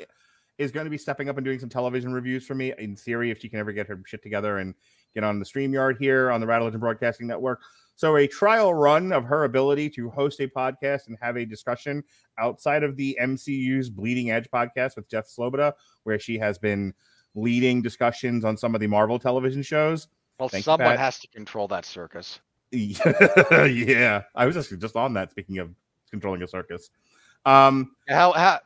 is going to be stepping up and doing some television reviews for me. In theory, if she can ever get her shit together and get on the StreamYard here on the Rattle Legend Broadcasting Network. So a trial run of her ability to host a podcast and have a discussion outside of the MCU's Bleeding Edge podcast with Jeff Sloboda, where she has been leading discussions on some of the Marvel television shows. Well, someone Pat. has to control that circus. yeah, I was actually just on that. Speaking of controlling a circus, um, How, how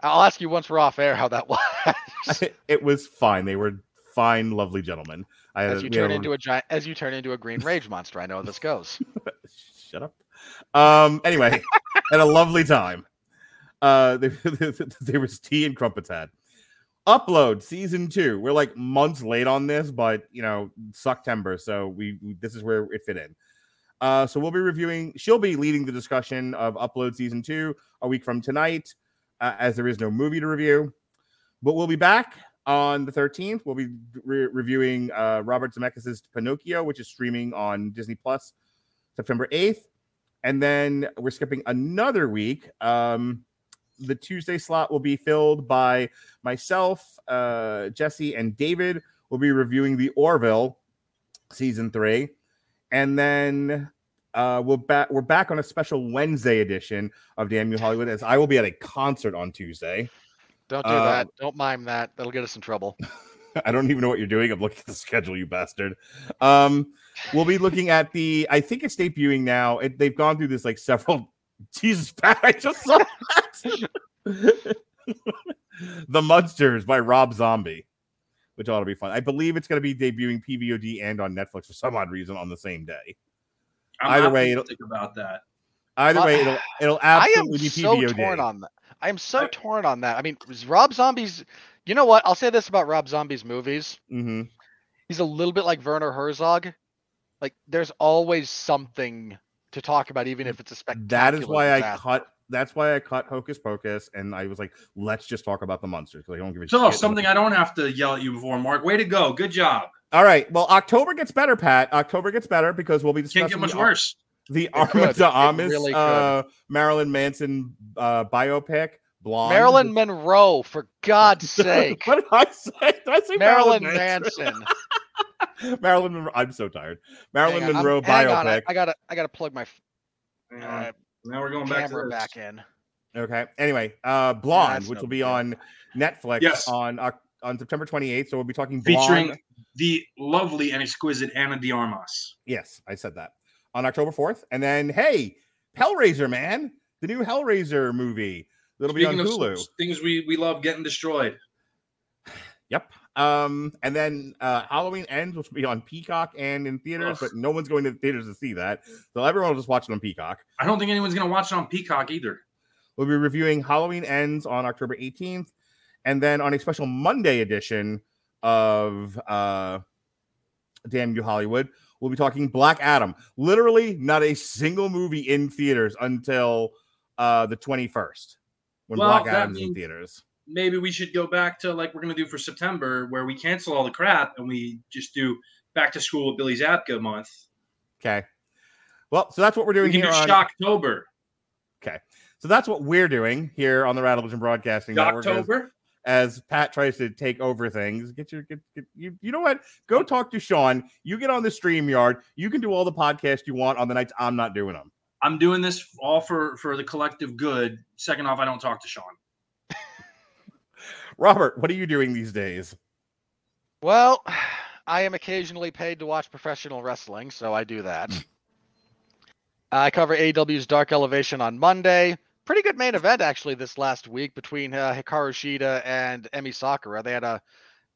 I'll ask you once we're off air how that was. it was fine. They were fine, lovely gentlemen. I, as you turn into a giant as you turn into a green rage monster. I know how this goes. shut up. Um, anyway, had a lovely time. Uh, there, there was tea and crumpets had. Upload season two. We're like months late on this, but you know, September. So we, we this is where it fit in. Uh, so we'll be reviewing. She'll be leading the discussion of Upload season two a week from tonight, uh, as there is no movie to review. But we'll be back on the 13th. We'll be re- reviewing uh, Robert Zemeckis' Pinocchio, which is streaming on Disney Plus September 8th. And then we're skipping another week. Um, the Tuesday slot will be filled by myself, uh, Jesse, and David. We'll be reviewing the Orville season three. And then uh, we'll back we're back on a special Wednesday edition of Damn You Hollywood as I will be at a concert on Tuesday. Don't do Uh, that. Don't mime that. That'll get us in trouble. I don't even know what you're doing. I'm looking at the schedule, you bastard. Um, we'll be looking at the. I think it's debuting now. It, they've gone through this like several. Jesus, Pat! I just saw that. the Munsters by Rob Zombie, which ought to be fun. I believe it's going to be debuting PVOD and on Netflix for some odd reason on the same day. I'm Either way, it'll- optimistic about that. Either Well, way, it'll it'll I am absolutely be so PVOD. torn on that. I am so I- torn on that. I mean, Rob Zombie's. You know what? I'll say this about Rob Zombie's movies. hmm He's a little bit like Werner Herzog. like there's always something to talk about, even if it's a spectacular. That is why I cut. That's why I cut Hocus Pocus, and I was like, let's just talk about the munsters because I don't give a So shit. something I don't have to yell at you before, Mark. Way to go. Good job. All right. Well, October gets better, Pat. October gets better because we'll be Can't get much the, worse. The It. Ana de Armas really uh, Marilyn Manson uh, biopic. Blonde. Marilyn Monroe, for God's sake. what did I say? Did I say Marilyn Marilyn Manson. Marilyn Monroe. I'm so tired. Marilyn Hang on, I'm- Monroe hang on, I, biopic. I gotta I gotta plug my uh, on. now we're going back to camera this. back in. Okay. Anyway, uh, Blonde, that's which no will be big on Netflix Yes. on Oc- on September 28th. So we'll be talking Blonde. Featuring the lovely and exquisite Ana de Armas. Yes, I said that on October 4th. And then, hey, Hellraiser, man, the new Hellraiser movie that'll be on Hulu. things we, we love getting destroyed. Yep. Um, and then uh, Halloween ends, which will be on Peacock and in theaters, Ugh. but no one's going to the theaters to see that. So everyone will just watch it on Peacock. I don't think anyone's going to watch it on Peacock either. We'll be reviewing Halloween Ends on October 18th. And then on a special Monday edition of uh, Damn You Hollywood, we'll be talking Black Adam. Literally, not a single movie in theaters until uh, the 21st when Well, Black Adam's in theaters. Maybe we should go back to like we're going to do for September, where we cancel all the crap and we just do back to school with Billy Zabka month. Okay. Well, so that's what we're doing We can here do on. Shocktober. So that's what we're doing here on the Vision Broadcasting Network. As, Shocktober. As Pat tries to take over things, get your get, get you. You know what? Go talk to Sean. You get on the stream yard. You can do all the podcasts you want on the nights I'm not doing them. I'm doing this all for for the collective good. Second off, I don't talk to Sean. Robert, what are you doing these days? Well, I am occasionally paid to watch professional wrestling, so I do that. Hmm. I cover AEW's Dark Elevation on Monday. Pretty good main event actually this last week between uh, Hikaru Shida and Emi Sakura. They had a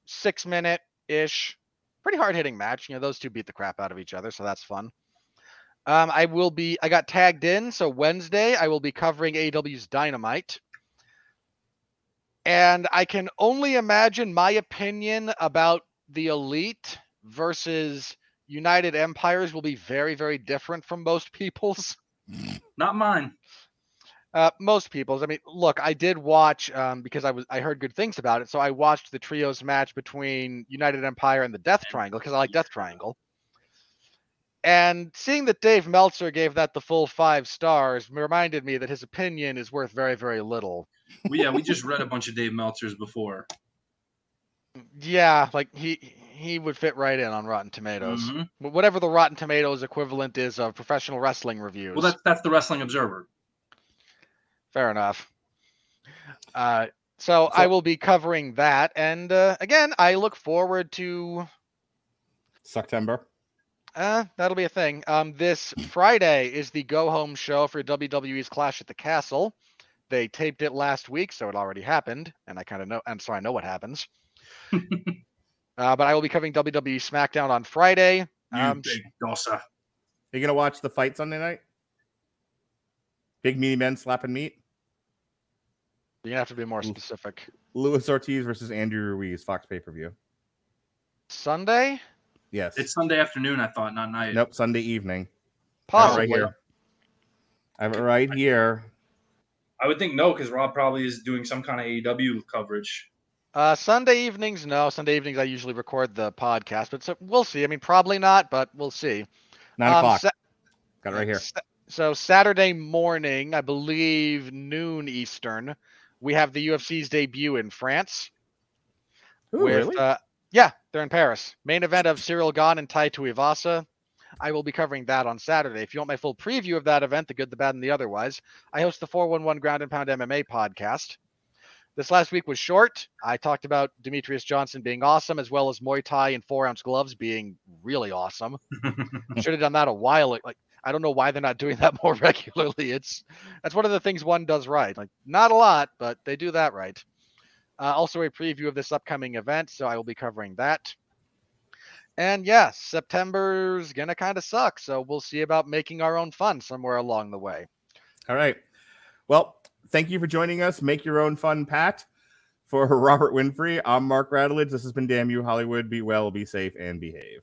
six minute ish, pretty hard hitting match. You know, those two beat the crap out of each other, so that's fun. Um, I will be. I got tagged in, so Wednesday I will be covering AEW's Dynamite. And I can only imagine my opinion about the elite versus United Empires will be very, very different from most people's. Not mine. Uh, most people's. I mean, look, I did watch um, because I was I heard good things about it, so I watched the trios match between United Empire and the Death Triangle because I like Death Triangle. And seeing that Dave Meltzer gave that the full five stars reminded me that his opinion is worth very, very little. Well, yeah, we just read a bunch of Dave Meltzers before. Yeah, like he he would fit right in on Rotten Tomatoes. Mhm. Whatever the Rotten Tomatoes equivalent is of professional wrestling reviews. Well, that's that's the Wrestling Observer. Fair enough. Uh, so, I will be covering that, and uh, again, I look forward to September. uh, that'll be a thing. Um, this Friday is the go home show for WWE's Clash at the Castle. They taped it last week, so it already happened, and I kind of know, and so I know what happens. uh, but I will be covering WWE SmackDown on Friday. You Um, sh- big dosa. you gonna watch the fight Sunday night? Big meaty men slapping meat. You're gonna have to be more specific. Luis Ortiz versus Andrew Ruiz, Fox pay per view. Sunday, Yes. It's Sunday afternoon, I thought, not night. nope. Sunday evening. I possibly. right here. I have it right here. I would think no, because Rob probably is doing some kind of AEW coverage. Uh, Sunday evenings, no. Sunday evenings, I usually record the podcast, but so we'll see. I mean, probably not, but we'll see. Nine Um, o'clock. Sa- Got it right here. Sa- so Saturday morning, I believe noon Eastern, we have the UFC's debut in France. Ooh, with really? uh, yeah, they're in Paris. Main event of Ciryl Gane and Tai Tuivasa. I will be covering that on Saturday. If you want my full preview of that event, the good, the bad, and the otherwise, I host the 411 Ground and Pound MMA podcast. This last week was short. I talked about Demetrious Johnson being awesome, as well as Muay Thai and four ounce gloves being really awesome. Should have done that a while. a- Like I don't know why they're not doing that more regularly. It's that's one of the things one does right. Like not a lot, but they do that right. Uh, also a preview of this upcoming event, so I will be covering that. And yeah, September's gonna kind of suck, so we'll see about making our own fun somewhere along the way. All right. Well, thank you for joining us. Make your own fun, Pat. For Robert Winfree, I'm Mark Radulich. This has been Damn You Hollywood. Be well, be safe, and behave.